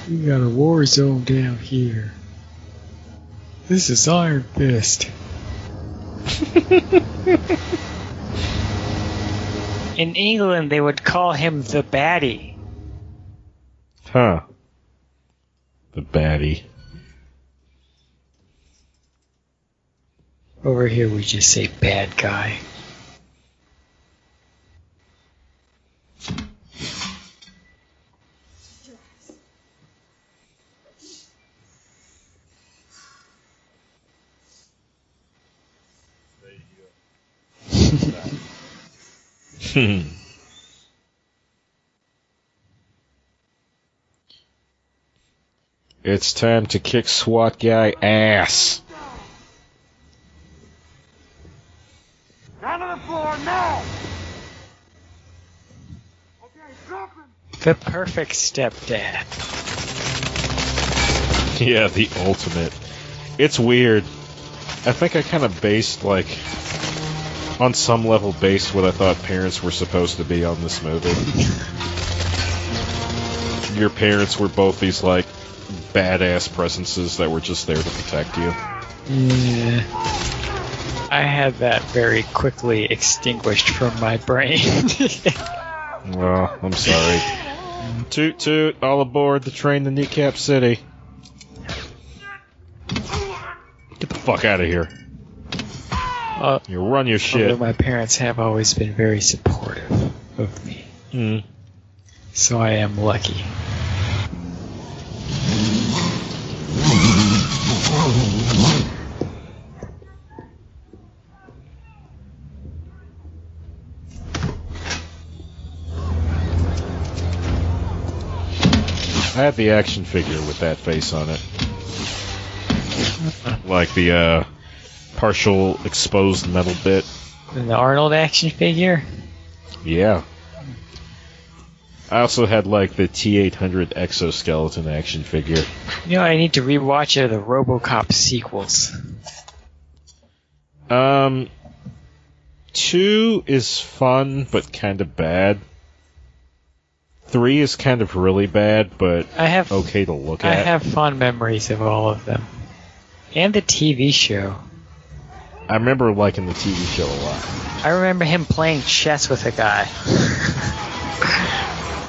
We got a war zone down here. This is Iron Fist. In England, they would call him the baddie. Huh. The baddie. Over here, we just say bad guy. It's time to kick SWAT guy ass. Down to the floor now! Okay, drop him! The perfect stepdad. Yeah, the ultimate. It's weird. I think I kind of based, like, on some level, based what I thought parents were supposed to be on this movie. Your parents were both these, like, badass presences that were just there to protect you. Yeah. I had that very quickly extinguished from my brain. Well, I'm sorry. toot toot, all aboard the train to Kneecap City. Get the fuck out of here. Uh, You run your shit. my parents have always been very supportive of me, Mm. so I am lucky. I have the action figure with that face on it. Like the uh, partial exposed metal bit. And the Arnold action figure? Yeah. I also had like the T800 exoskeleton action figure. You know, I need to rewatch uh, the RoboCop sequels. Um, two is fun but kind of bad. Three is kind of really bad but I have okay to look I at. I have fond memories of all of them, and the TV show. I remember liking the TV show a lot. I remember him playing chess with a guy.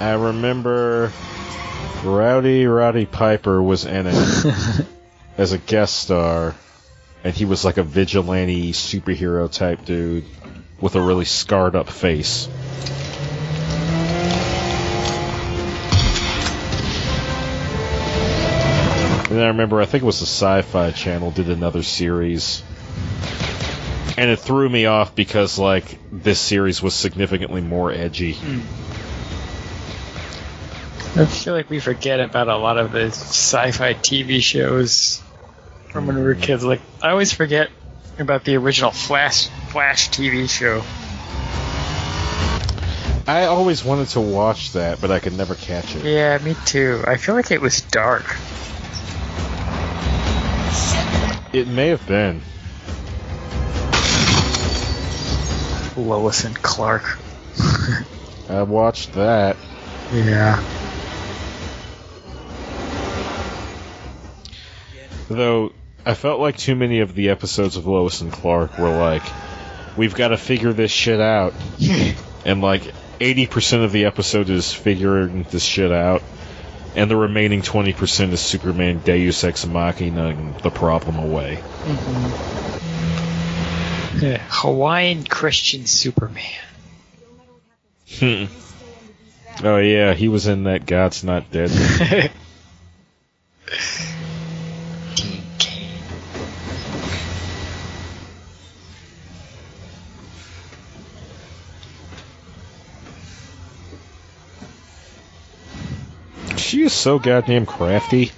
I remember Rowdy Roddy Piper was in it as a guest star, and he was like a vigilante superhero type dude with a really scarred up face. And I remember, I think it was the Sci Fi Channel did another series. And it threw me off because, like, this series was significantly more edgy. I feel like we forget about a lot of the sci-fi TV shows from when we were kids. Like I always forget about the original Flash Flash TV show. I always wanted to watch that, but I could never catch it. Yeah, me too. I feel like it was dark. It may have been. Lois and Clark. I watched that. Yeah. Though, I felt like too many of the episodes of Lois and Clark were like, we've got to figure this shit out. and like, 80% of the episode is figuring this shit out. and the remaining 20% is Superman Deus Ex Machina the problem away. Mm-hmm. Yeah, Hawaiian Christian Superman. Hmm. You stay under these valves. Oh yeah, he was in that God's Not Dead. She is so goddamn crafty.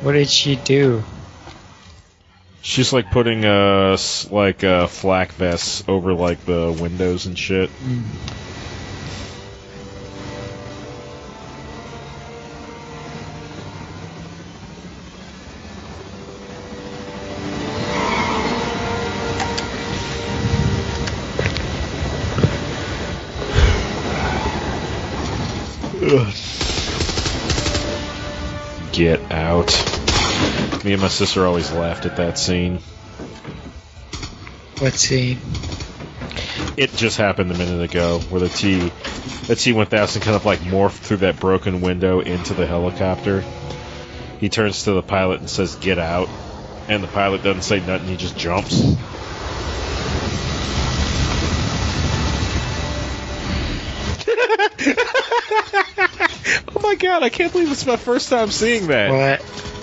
What did she do? She's like putting uh s- like uh flak vests over like the windows and shit. Get out. Me and my sister always laughed at that scene. What scene? It just happened a minute ago where the T the T one thousand kind of like morphed through that broken window into the helicopter. He turns to the pilot and says, Get out and the pilot doesn't say nothing, he just jumps. oh my god, I can't believe it's my first time seeing that. What?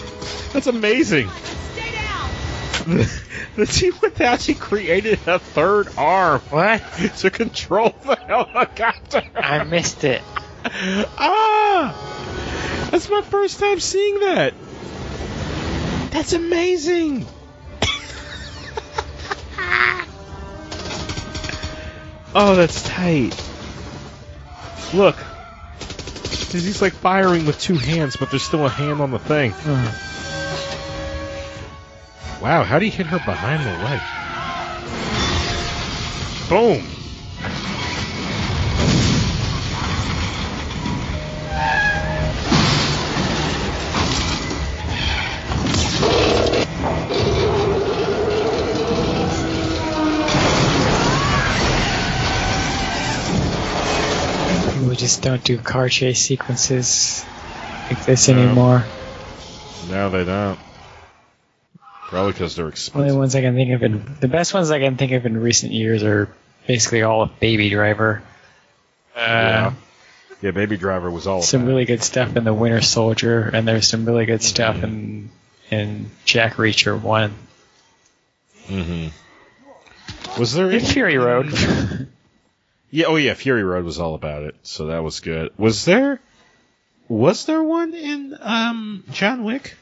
That's amazing. Stay down! The T one thousand created a third arm What? to control the helicopter. I missed it. ah! That's my first time seeing that. That's amazing. oh, that's tight. Look. He's like firing with two hands, but there's still a hand on the thing. Wow, how do you hit her behind the leg? Boom! We just don't do car chase sequences like this No. anymore. No, they don't. Probably because they're Only ones I can think of in the best ones I can think of in recent years are basically all of Baby Driver. Uh, Yeah. Yeah, Baby Driver was all some really good stuff in the Winter Soldier, and there's some really good stuff in in Jack Reacher One. Mm-hmm. Was there In any- Fury Road. Yeah, oh yeah, Fury Road was all about it, so that was good. Was there was there one in um John Wick?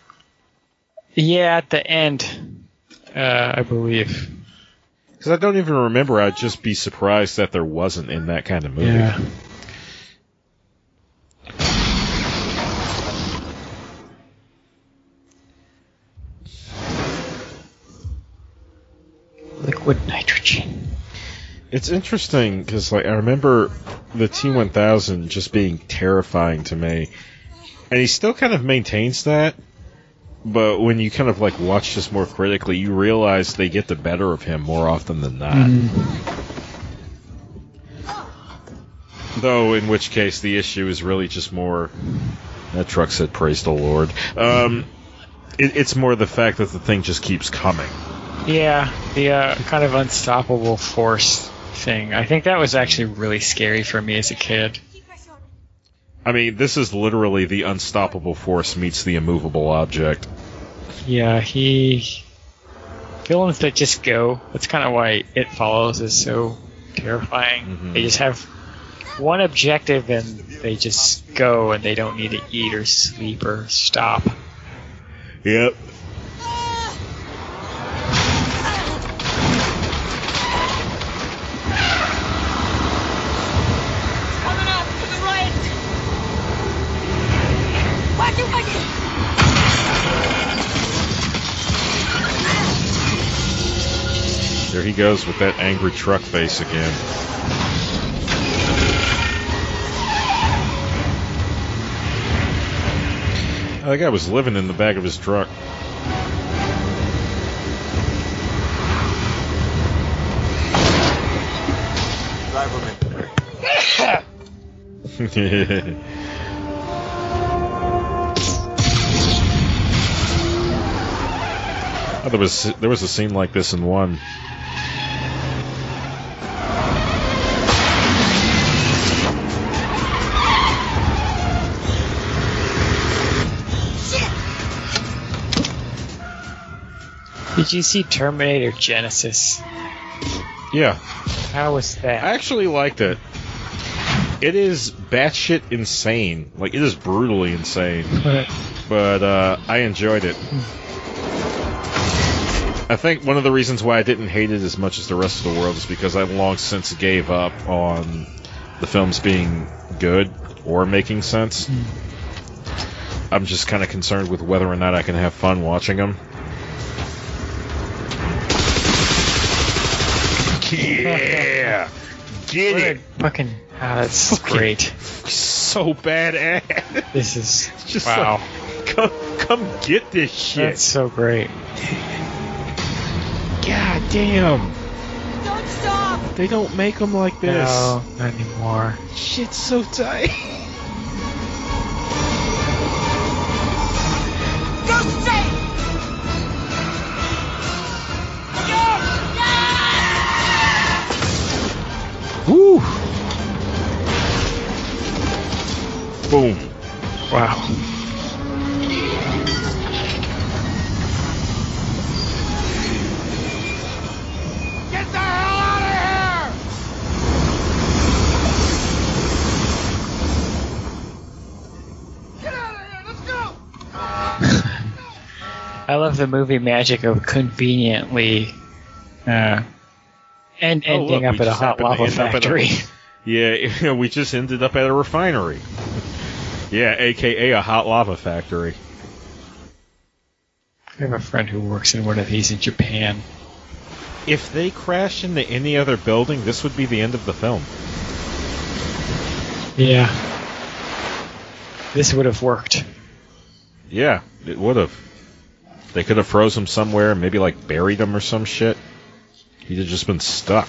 Yeah, at the end, uh, I believe. Because I don't even remember. I'd just be surprised that there wasn't in that kind of movie. Yeah. Liquid nitrogen. It's interesting because like I remember the T1000 just being terrifying to me, and he still kind of maintains that. But when you kind of like watch this more critically, you realize they get the better of him more often than not. Though, in which case, the issue is really just more. That truck said, "Praise the Lord." Um, it, it's more the fact that the thing just keeps coming. Yeah, the uh, kind of unstoppable force thing. I think that was actually really scary for me as a kid. Keep pressure on it. I mean, this is literally the unstoppable force meets the immovable object. Yeah, he. Villains that just go. That's kind of why It Follows is so terrifying. Mhm. They just have one objective and they just go and they don't need to eat or sleep or stop. Yep. There he goes with that angry truck face again. That guy was living in the back of his truck. there was there was a scene like this in one. Did you see Terminator Genisys? Yeah, How was that? I actually liked it. It is batshit insane. Like it is brutally insane. but uh, I enjoyed it. I think one of the reasons why I didn't hate it as much as the rest of the world is because I long since gave up on the films being good or making sense. I'm just kind of concerned with whether or not I can have fun watching them. Get it. fucking. Ah, that's Fucking- great. So badass. This is. It's just wow. like, come, come get this shit. That's so great. God damn. Don't stop! They don't make them like this. No, not anymore. Shit's so tight. Woo. Boom. Wow. Get the hell out of here! Get out of here! Let's go! I love the movie magic of conveniently uh, and Oh, look, ending up at a hot lava a- factory. Yeah, we just ended up at a refinery. yeah, aka a hot lava factory. I have a friend who works in one of these in Japan. If they crashed into any other building, this would be the end of the film. Yeah. This would have worked. Yeah, it would have. They could have froze him somewhere, maybe like buried him or some shit. He'd just been stuck.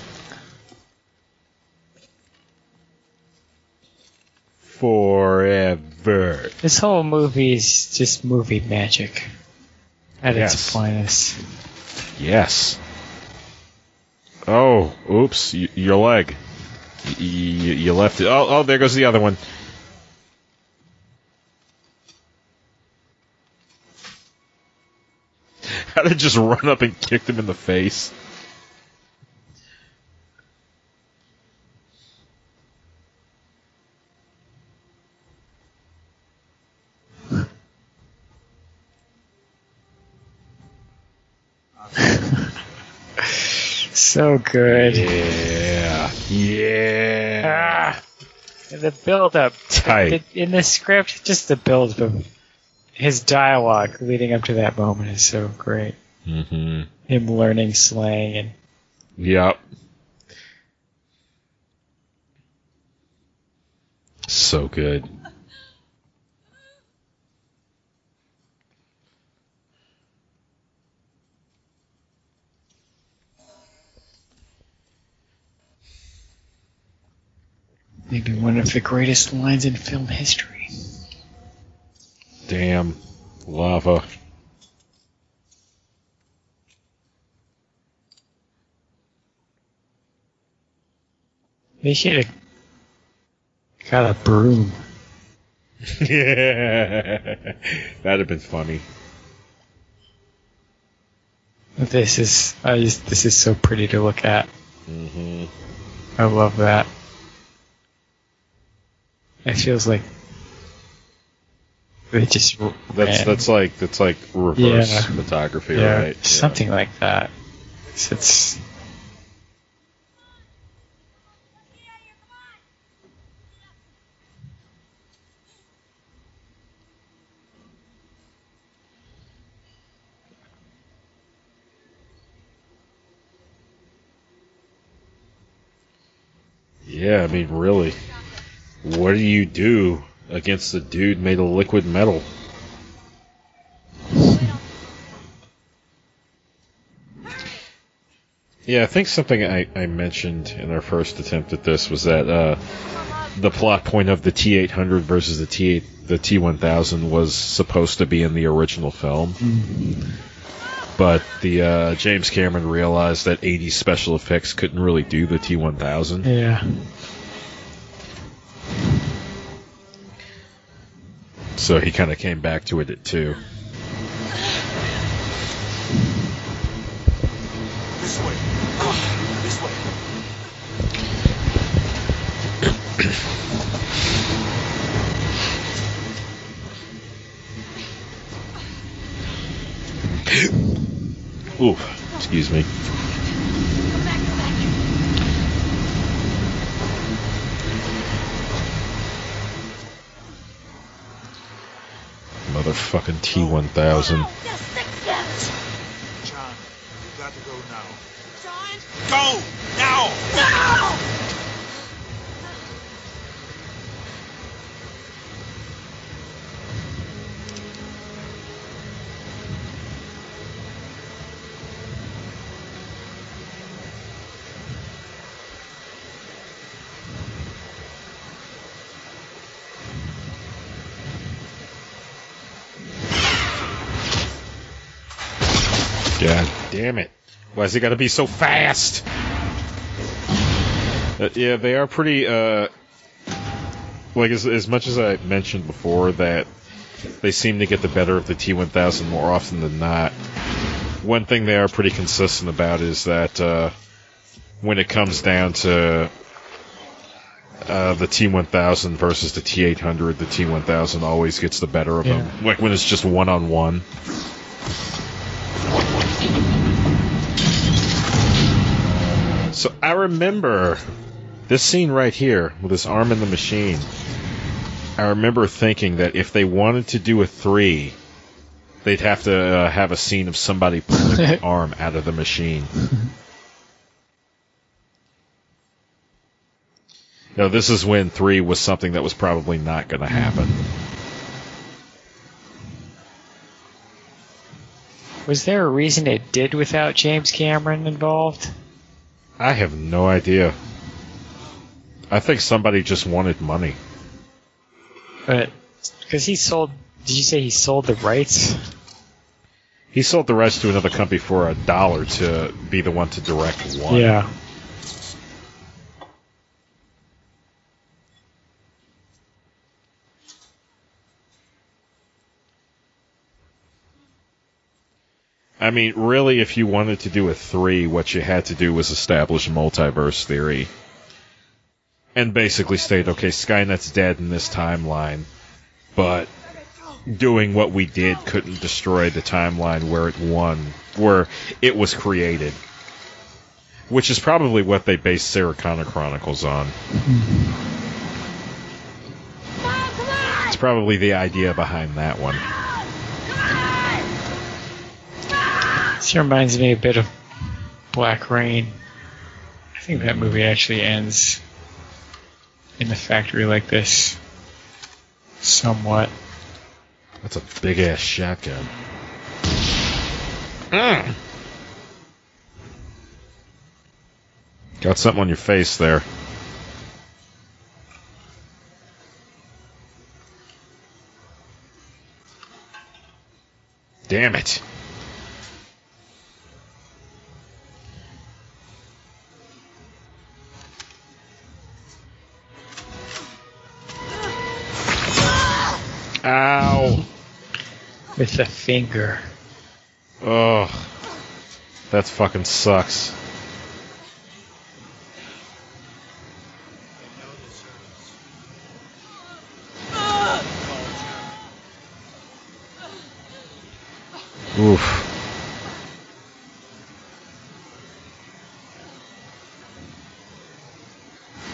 Forever. This whole movie is just movie magic at Yes. its finest. Yes. Oh, oops, y- your leg. Y- y- you left it. Oh, oh, there goes the other one. I'd have just run up and kicked him in the face. So good. Yeah. Yeah. Ah, the build up Tight. in the script, just the build of his dialogue leading up to that moment is so great. Mm-hmm. Him learning slang and Yep. So good. Maybe one of the greatest lines in film history. Damn. Lava. They should have got a broom. yeah. That'd have been funny. This is I just, this is so pretty to look at. Mm-hmm. I love that. It feels like they just That's that's like that's like reverse Yeah. photography, yeah, right? Yeah. something like that. It's, it's Yeah, I mean, really. What do you do against a dude made of liquid metal? Yeah, I think something I, I mentioned in our first attempt at this was that uh, the plot point of the T800 versus the T8 the T1000 was supposed to be in the original film. But the uh, James Cameron realized that 80 special effects couldn't really do the T1000. Yeah. So he kind of came back to it at two. This way. Ah, this way. Oof, excuse me. Come back, come back. Motherfucking T1000. Just six steps. John, you got to go now. John. Go! It. is it gotta be so fast? Uh, yeah, they are pretty, uh. Like, as, as much as I mentioned before that they seem to get the better of the T1000 more often than not, one thing they are pretty consistent about is that, uh, when it comes down to uh, the T1000 versus the T800, the T1000 always gets the better of Yeah. them. Like when it's just one on one. So I remember this scene right here with his arm in the machine. I remember thinking that if they wanted to do a three, they'd have to uh, have a scene of somebody pulling the arm out of the machine. No, this is when three was something that was probably not going to happen. Was there a reason it did without James Cameron involved? I have no idea. I think somebody just wanted money. But because he sold, did you say he sold the rights? He sold the rights to another company for a dollar to be the one to direct one. Yeah. I mean, really, if you wanted to do a three, what you had to do was establish multiverse theory. And basically state, okay, Skynet's dead in this timeline, but doing what we did couldn't destroy the timeline where it won, where it was created. Which is probably what they based Sarah Connor Chronicles on. It's probably the idea behind that one. This reminds me a bit of Black Rain. I think that movie actually ends in the factory like this. Somewhat. That's a big ass shotgun. Mm. Got something on your face there. Damn it. Ow. With the finger. Ugh. That fucking sucks. Oof.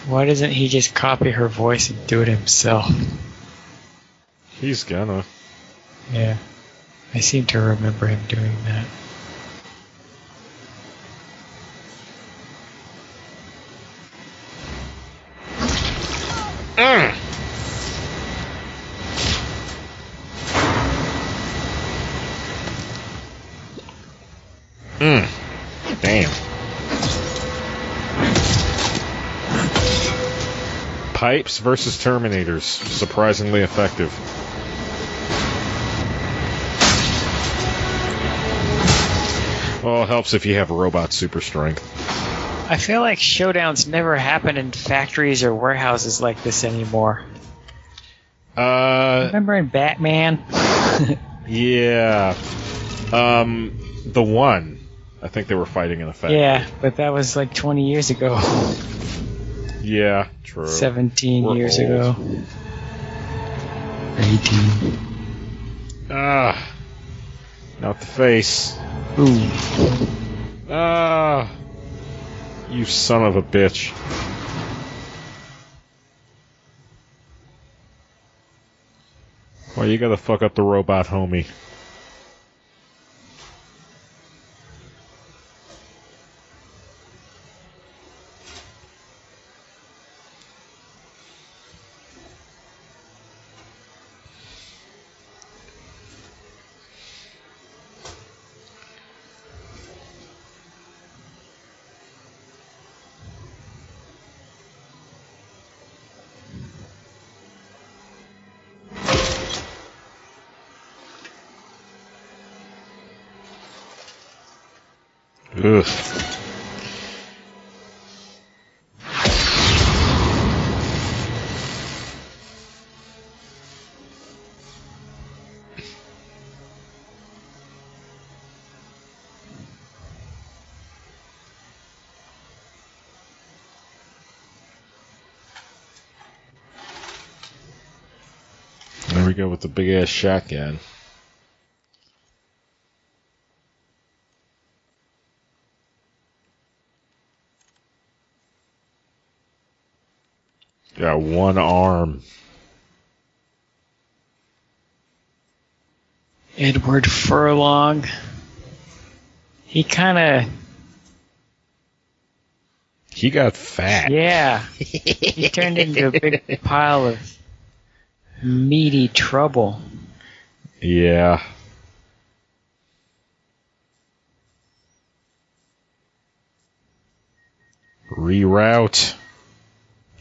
Why doesn't he just copy her voice and do it himself? He's gonna. Yeah. I seem to remember him doing that. Mm. Mm. Damn. Pipes versus Terminators. Surprisingly effective. Well, it helps if you have robot super strength. I feel like showdowns never happen in factories or warehouses like this anymore. Uh, Remember in Batman? yeah. Um, the one. I think they were fighting in a factory. yeah, but that was like 20 years ago. Yeah, true. 17 We're years old. ago. 18. Ah. Not the face. Ooh. Ah. You son of a bitch. Well, you gotta fuck up the robot homie. With the big ass shotgun. Got one arm. Edward Furlong. He kind of, He got fat. yeah. He turned into a big pile of meaty trouble. Yeah. Reroute.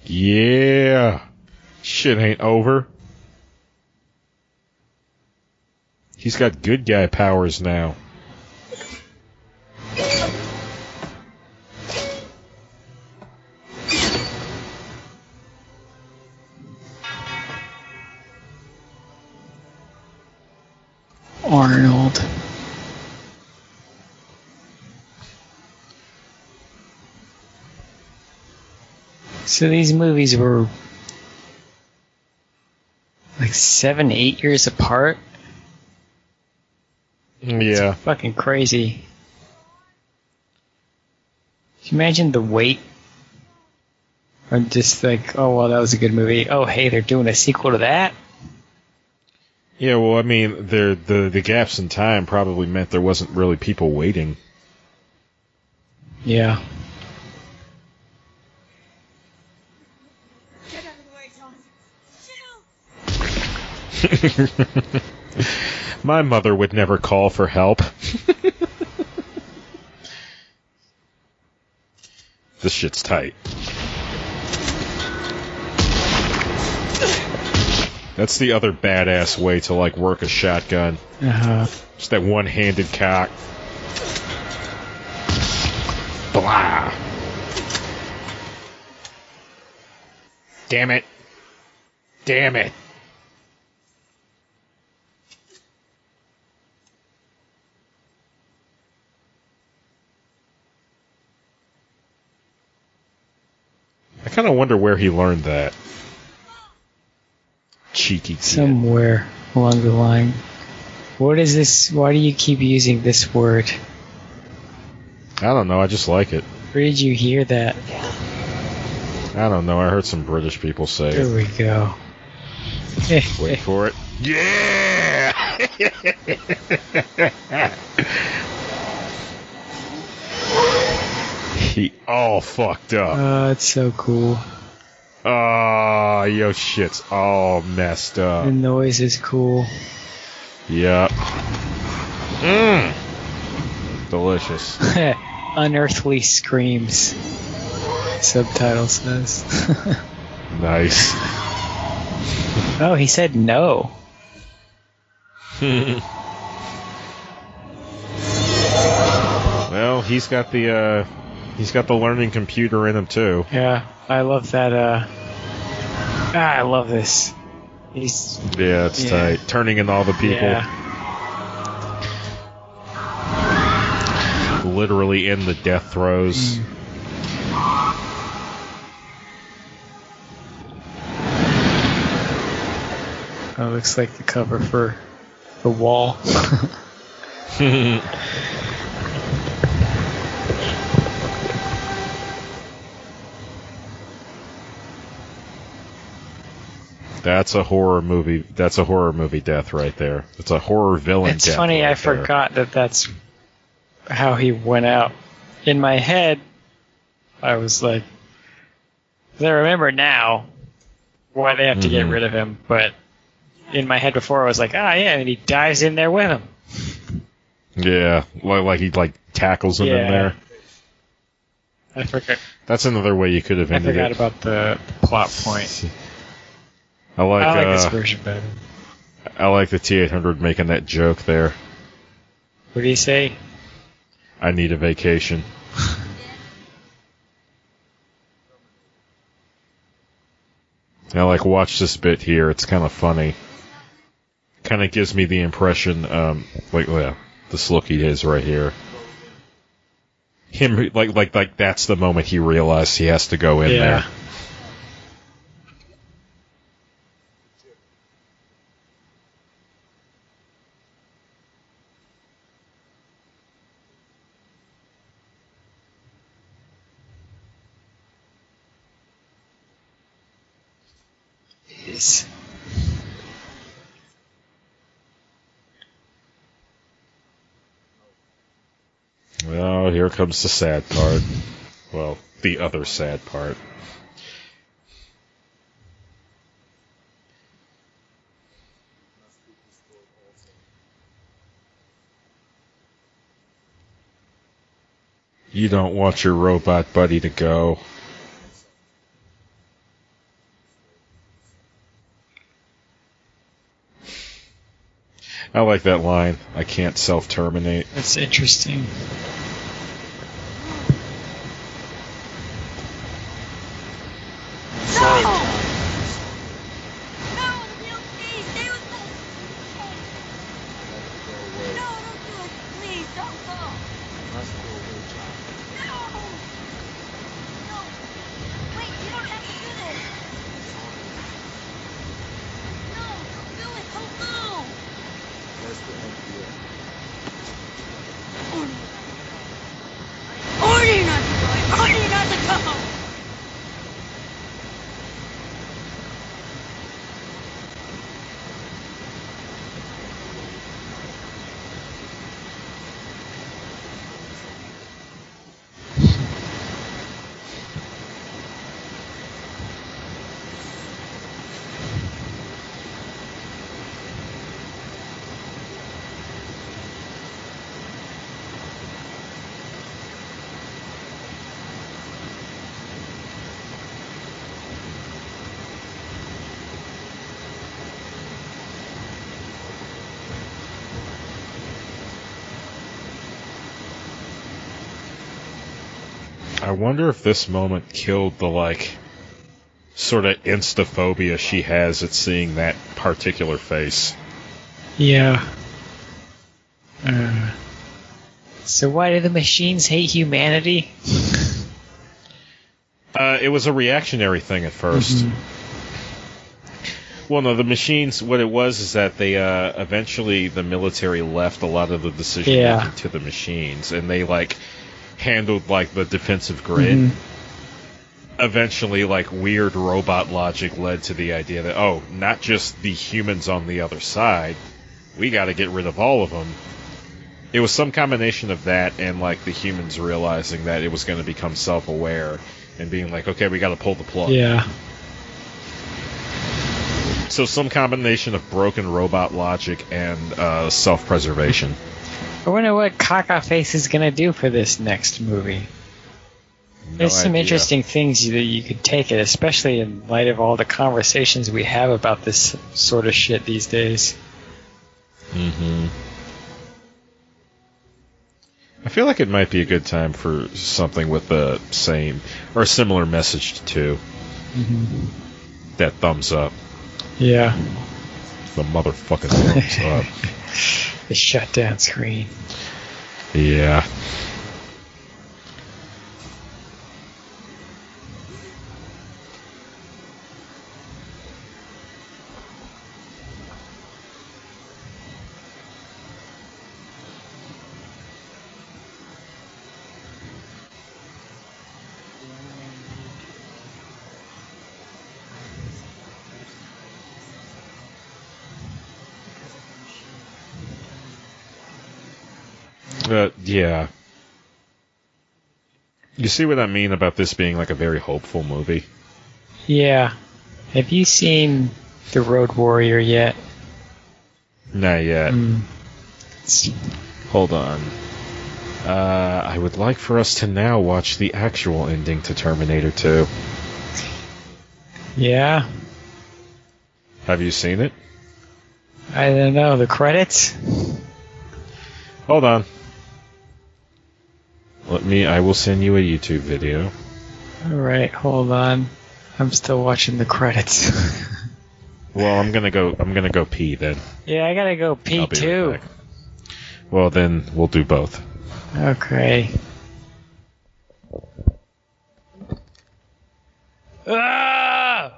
Yeah. Shit ain't over. He's got good guy powers now. Arnold. So these movies were like seven, eight years apart. Yeah. Fucking crazy. Can you imagine the wait? Or just like, oh well, that was a good movie. Oh hey, they're doing a sequel to that. Yeah, well, I mean, there the the gaps in time probably meant there wasn't really people waiting. Yeah. Get out of the way, John. My mother would never call for help. this shit's tight. That's the other badass way to like work a shotgun. Uh huh. Just that one-handed cock. Blah. Damn it. Damn it. I kind of wonder where he learned that. Cheeky kid. Somewhere along the line. What is this? Why do you keep using this word? I don't know. I just like it. Where did you hear that? I don't know. I heard some British people say There it. we go. Wait for it. Yeah! he all fucked up. Oh, it's so cool. Oh, yo, shit's all messed up. The noise is cool. Yep. Mmm. Delicious. Unearthly screams. Subtitle says. Nice. oh, he said no. Well, he's got the uh, he's got the learning computer in him too. Yeah, I love that. Uh, ah, I love this. He's Yeah, it's Yeah. tight. Turning in all the people, yeah, literally in the death throes. that looks like the cover for the wall. That's a horror movie. That's a horror movie death right there. It's a horror villain. It's funny, right I there. forgot that that's how he went out. In my head, I was like, I remember now why they have to get Mhm. rid of him, but in my head before, I was like, ah, yeah, and he dives in there with him. Yeah, like, like he like tackles him in there. I forgot. That's another way you could have I ended forgot it. about the plot point. I like, I like uh, this version better. I like the T800 making that joke there. What do you say? I need a vacation. now, like watch this bit here. It's kind of funny. Kind of gives me the impression, um, like well, this look he has right here. Him like like like that's the moment he realized he has to go in Yeah. there. Oh, here comes the sad part. Well, the other sad part. You don't want your robot buddy to go. I like that line. I can't self terminate. That's interesting. No! No, Neil, please, stay with us. No, don't do it. Please, don't go. No! No! Wait, you don't have to do this. No, don't do it. Don't go. Order not to go. Order not to go. I wonder if this moment killed the like sort of instaphobia she has at seeing that particular face. Yeah. Uh, so why do the machines hate humanity? Uh, it was a reactionary thing at 1st Well, no, the machines. What it was is that they uh, eventually the military left a lot of the decision making Yeah. to the machines, and they like handled like the defensive grid. Mhm. Eventually, like weird robot logic led to the idea that oh, not just the humans on the other side, we got to get rid of all of them. It was some combination of that and like the humans realizing that it was going to become self-aware and being like, okay, we got to pull the plug. Yeah. So some combination of broken robot logic and uh, self-preservation. I wonder what Kaka Face is gonna do for this next movie. No There's some idea. interesting things that you could take it, especially in light of all the conversations we have about this sort of shit these days. hmm I feel like it might be a good time for something with the same or a similar message to two. That thumbs up. Yeah. The motherfucking thumbs up. The shutdown screen. Yeah. Yeah. You see what I mean about this being like a very hopeful movie? Yeah. Have you seen The Road Warrior yet? Not yet. Mm. Hold on. Uh, I would like for us to now watch the actual ending to Terminator 2. Yeah. Have you seen it? I don't know. The credits? Hold on. Let me. I will send you a YouTube video. Alright, hold on. I'm still watching the credits. Well, I'm gonna go. I'm gonna go pee then. yeah, I gotta go pee right too. back. Well, then we'll do both. Okay. Ah!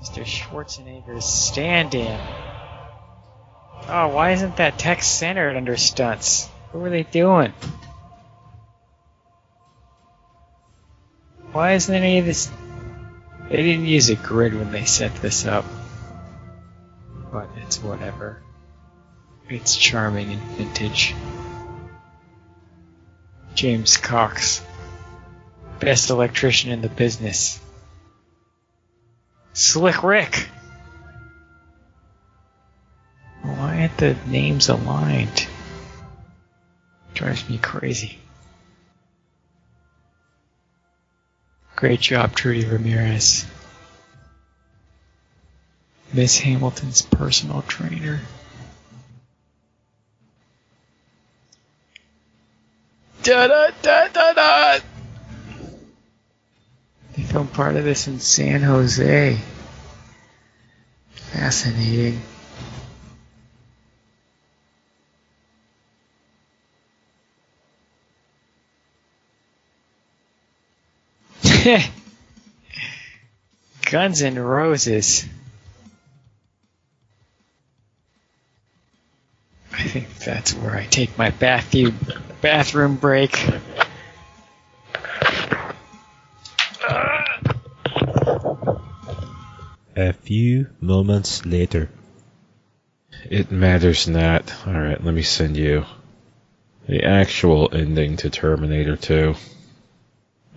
Mr. Schwarzenegger's stand-in. Oh, why isn't that text centered under stunts? What were they doing? Why isn't any of this? They didn't use a grid when they set this up. But it's whatever. It's charming and vintage. James Cox. Best electrician in the business. Slick Rick. Why aren't the names aligned? Drives me crazy. Great job, Trudy Ramirez. Miss Hamilton's personal trainer. Da da da da da! They filmed part of this in San Jose. Fascinating. Guns and Roses. I think that's where I take my bathroom bathroom break. A few moments later. It matters not. Alright, let me send you the actual ending to Terminator 2.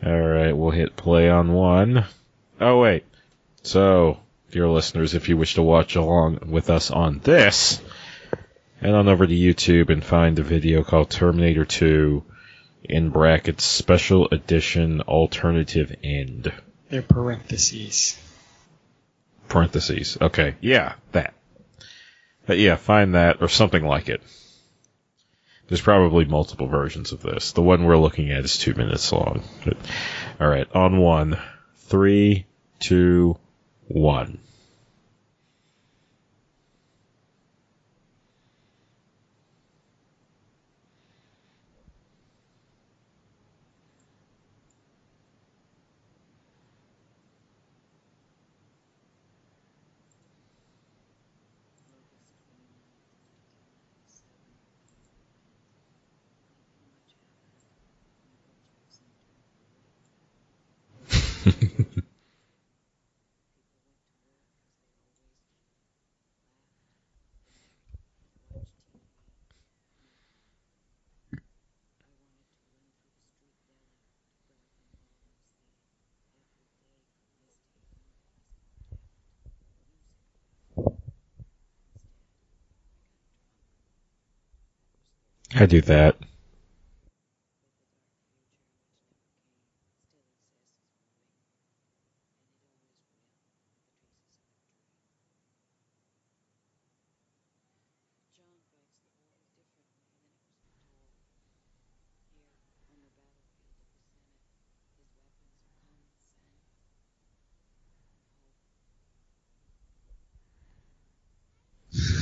Alright, we'll hit play on one. Oh, wait. So, dear listeners, if you wish to watch along with us on this, head on over to YouTube and find a video called Terminator 2 in brackets Special Edition Alternative End. They're parentheses. Parentheses. Okay, yeah, that. But yeah, find that or something like it. There's probably multiple versions of this. The one we're looking at is two minutes long. All right, on one, three, two, one. I do that.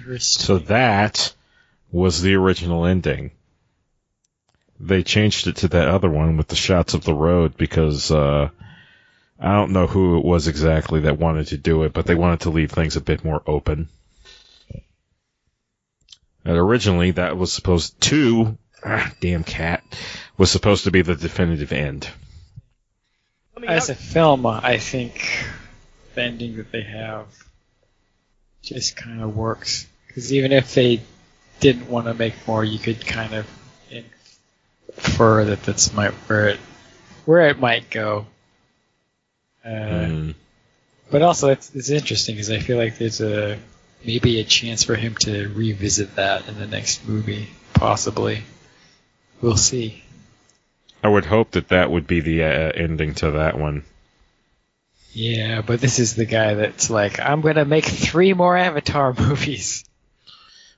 Interesting. So that was the original ending. They changed it to that other one with the shots of the road because uh, I don't know who it was exactly that wanted to do it, but they wanted to leave things a bit more open. And originally, that was supposed to, ah, damn cat, was supposed to be the definitive end. As a film, I think the ending that they have just kind of works. Because even if they didn't want to make more, you could kind of infer that that's might where it where it might go. Uh, Mm. But also, it's, it's interesting because I feel like there's a maybe a chance for him to revisit that in the next movie, possibly. We'll see. I would hope that that would be the uh, ending to that one. Yeah, but this is the guy that's like, I'm gonna make three more Avatar movies.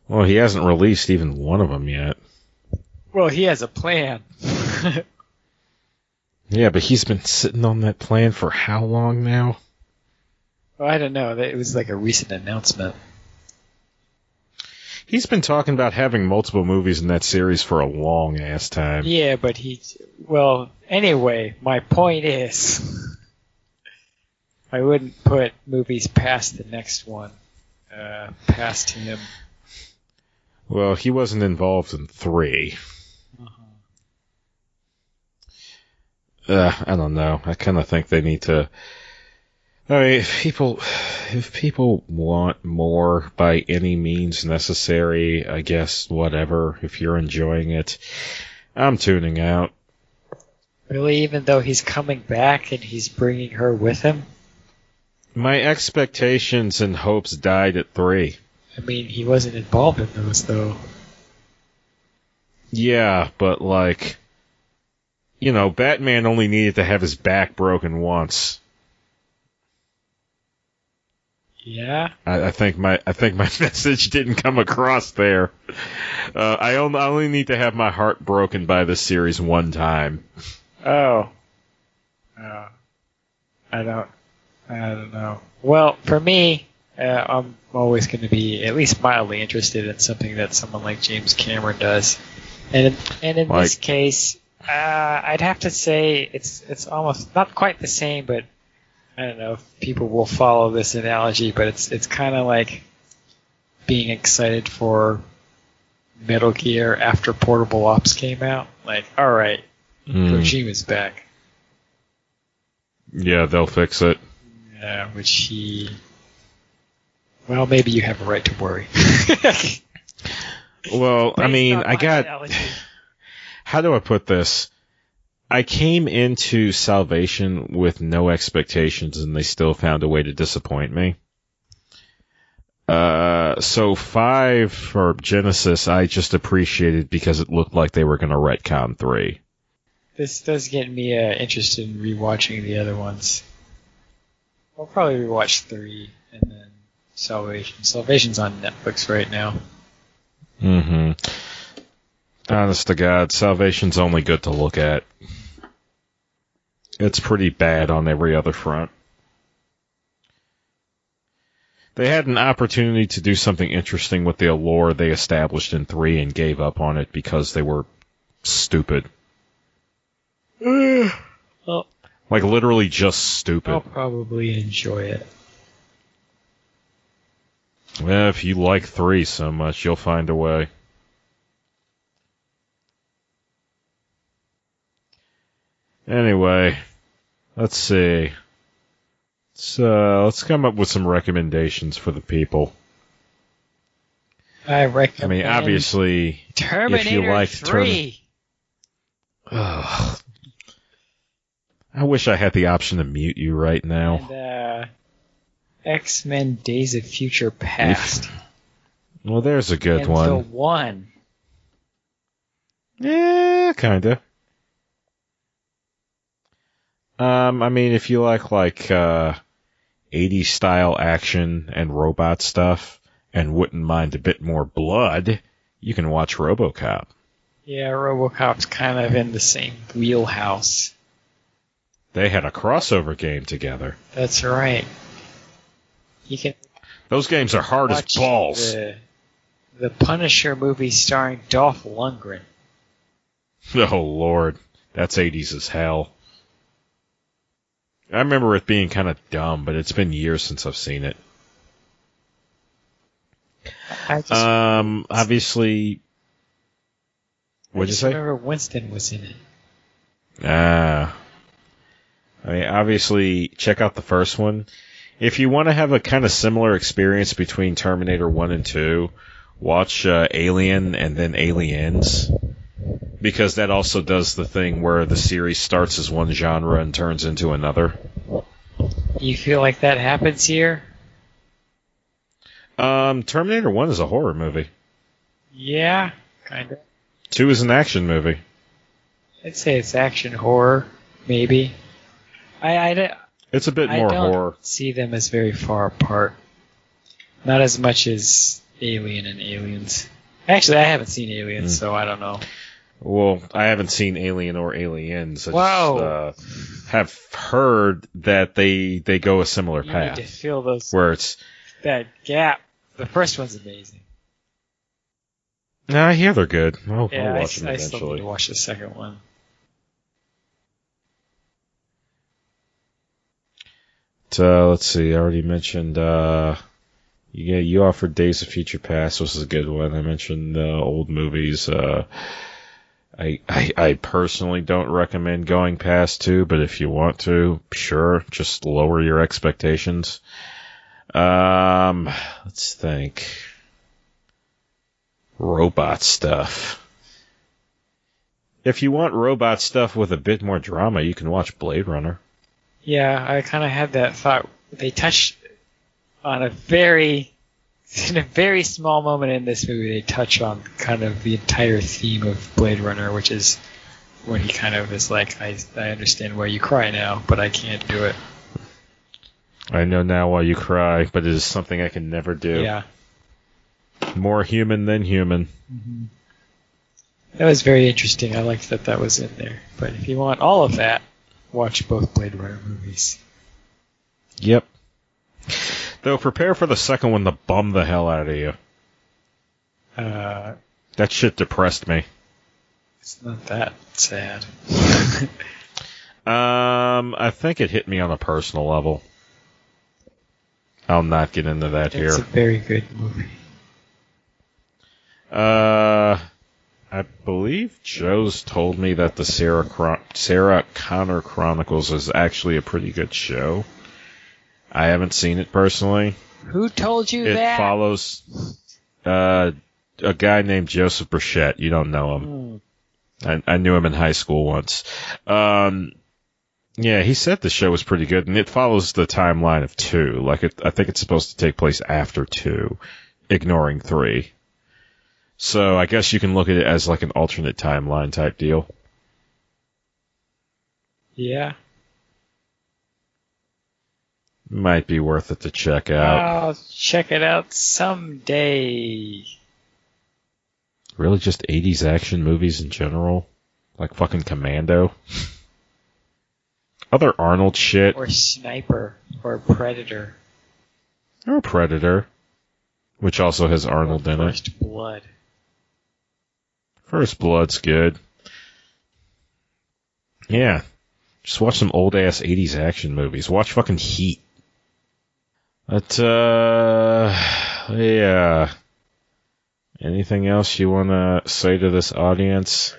Well, he hasn't released even one of them yet. Well, he has a plan. Yeah, but he's been sitting on that plan for how long now? well, I don't know. It was like a recent announcement. He's been talking about having multiple movies in that series for a long ass time. Yeah, but he. Well, anyway, my point is, I wouldn't put movies past the next one, uh, past him. Well, he wasn't involved in 3 Uh, I don't know. I kind of think they need to. I mean, if people, if people want more by any means necessary, I guess whatever. If you're enjoying it, I'm tuning out. Really, even though he's coming back and he's bringing her with him. My expectations and hopes died at three. I mean, he wasn't involved in those though. Yeah, but like, you know, Batman only needed to have his back broken once. Yeah. I, I think my I think my message didn't come across there. Uh, I only, I only need to have my heart broken by this series one time. Oh. Uh, I don't. I don't know. Well, for me, uh, I'm always going to be at least mildly interested in something that someone like James Cameron does, and in, and in this case, uh, I'd have to say it's it's almost not quite the same, but I don't know if people will follow this analogy, but it's it's kind of like being excited for Metal Gear after Portable Ops came out. Like, all right, Mm, Kojima's back. yeah, they'll fix it. Yeah, which he. Well, maybe you have a right to worry. Well, I mean, I got. analogy. How do I put this? I came into Salvation with no expectations, and they still found a way to disappoint me. Uh, so five for Genisys, I just appreciated because it looked like they were going to retcon three. This does get me uh, interested in rewatching the other ones. I'll probably rewatch three and then Salvation. Salvation's on Netflix right now. Mm-hmm. Honest to God, Salvation's only good to look at. It's pretty bad on every other front. They had an opportunity to do something interesting with the allure they established in 3 and gave up on it because they were stupid. Well, Like literally just stupid. I'll probably enjoy it. Well, if you like 3 so much, you'll find a way. Anyway, let's see. So let's come up with some recommendations for the people. I recommend. I mean, obviously, Terminator liked Three. ugh. I wish I had the option to mute you right now. And, uh, X Men Days of Future Past. Well, there's a good and one. The one. Yeah, kinda. Um, I mean, if you like like uh, 80s style action and robot stuff, and wouldn't mind a bit more blood, you can watch RoboCop. Yeah, RoboCop's kind of in the same wheelhouse. They had a crossover game together. That's right. You can Those games are hard as balls. the the Punisher movie starring Dolph Lundgren. Oh lord, that's 80s as hell. I remember it being kind of dumb, but it's been years since I've seen it. Just, Um, obviously, what'd you just say? remember Winston was in it. Ah. I mean, obviously, check out the first one. If you want to have a kind of similar experience between Terminator 1 and 2, watch uh, Alien and then Aliens. Because that also does the thing where the series starts as one genre and turns into another. You feel like that happens here? Um, Terminator 1 is a horror movie. Yeah, kind of. 2 is an action movie. I'd say it's action horror, maybe. I, I, It's a bit I more don't horror. see them as very far apart. Not as much as Alien and Aliens. Actually, I haven't seen Aliens, Hmm. so I don't know. Well, I haven't seen Alien or Aliens. I Whoa. just uh, have heard that they they go a similar You path. need to fill those where it's that gap. The first one's amazing. nah, hear they're good. I'll, Yeah, I'll I, watch them I still need to watch the second one. Uh, let's see. I already mentioned. Uh, yeah, you offered Days of Future Past, which is a good one. I mentioned uh, old movies. Uh, I, I I personally don't recommend going past two, but if you want to, sure, just lower your expectations. Um, let's think. Robot stuff. If you want robot stuff with a bit more drama, you can watch Blade Runner. Yeah, I kind of had that thought. They touched on a very, in a very small moment in this movie, they touch on kind of the entire theme of Blade Runner, which is when he kind of is like, I, I understand why you cry now, but I can't do it. I know now why you cry, but it is something I can never do. Yeah. More human than human. Mm-hmm. That was very interesting. I liked that that was in there. But if you want all of that, watch both Blade Runner movies. Yep. Though prepare for the second one to bum the hell out of you. Uh, That shit depressed me. it's not that sad. Um, I think it hit me on a personal level. I'll not get into that here. It's a very good movie. Uh, I believe Joe's told me that the Sarah Chron- Sarah Connor Chronicles is actually a pretty good show. I haven't seen it personally. Who told you It that? follows uh, a guy named Joseph Burchett. You don't know him. Hmm. I, I knew him in high school once. Um, yeah, he said the show was pretty good, and it follows the timeline of two. Like, it, I think it's supposed to take place after two, ignoring three. So I guess you can look at it as like an alternate timeline type deal. Yeah. Might be worth it to check out. I'll check it out someday. Really, just 80s action movies in general? Like fucking Commando? Other Arnold shit. Or Sniper. Or Predator. Or Predator. Which also has Arnold in it. First Blood. First Blood's good. Yeah. Just watch some old ass 80s action movies. Watch fucking Heat. But, uh, yeah. Anything else you want to say to this audience?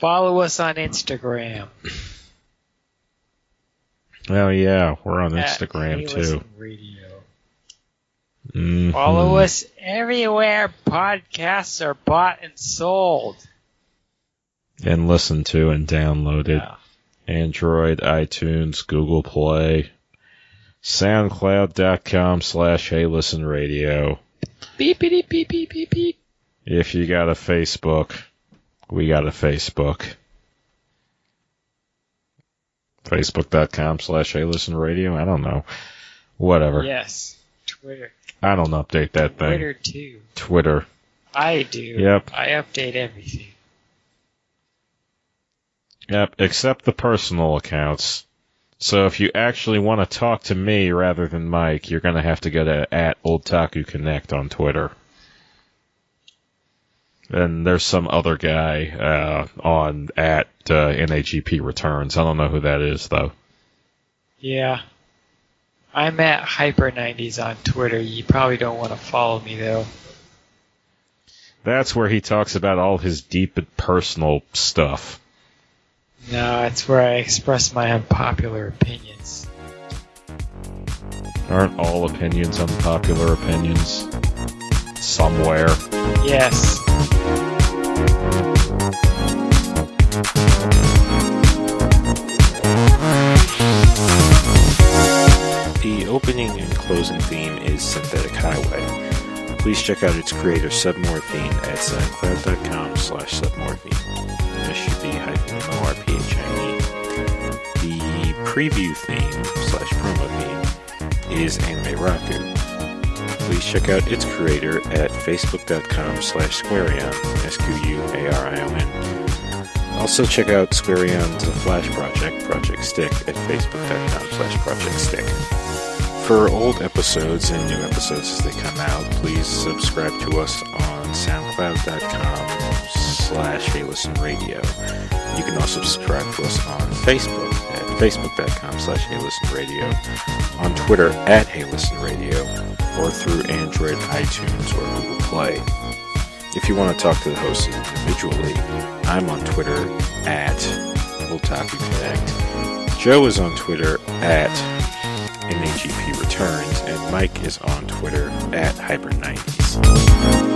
Follow us on Instagram. Oh, yeah. We're on at Instagram too. Radio. Mhm. Follow us everywhere podcasts are bought and sold. And listened to and downloaded. Yeah. Android, iTunes, Google Play, SoundCloud.com slash Hey Listen Radio. Beep beep beep beep beep beep. If you got a Facebook, we got a Facebook. Facebook.com slash Hey Listen Radio. I don't know. Whatever. Yes. Twitter. I don't update that thing. Twitter too. Twitter. I do. Yep. I update everything. Yep, except the personal accounts. So if you actually want to talk to me rather than Mike, you're going to have to go to at Otaku Connect on Twitter. And there's some other guy uh, on at uh, NAGP Returns. I don't know who that is though. Yeah. I'm at Hyper90s on Twitter. You probably don't want to follow me though. That's where he talks about all his deep and personal stuff. No, it's where I express my unpopular opinions. Aren't all opinions unpopular opinions? Somewhere. Yes. The opening and closing theme is Synthetic Highway. Please check out its creator Submorphine at soundcloud.com slash submorphine. S-U-B hyphen M-O-R-P-H-I-E. The preview theme slash promo theme is Anime Raku. Please check out its creator at facebook.com slash Squarion, S-Q-U-A-R-I-O-N. Also check out Squarion's Flash Project, Project Stick, at facebook.com slash Project Stick. For old episodes and new episodes as they come out, please subscribe to us on soundcloud.com slash Radio. You can also subscribe to us on Facebook at facebook.com slash Radio, on Twitter at Hey Listen Radio, or through Android, iTunes, or Google Play. If you want to talk to the hosts individually, I'm on Twitter at Otaku Connect. Joe is on Twitter at NAGP Returns, and Mike is on Twitter at Hyper90s.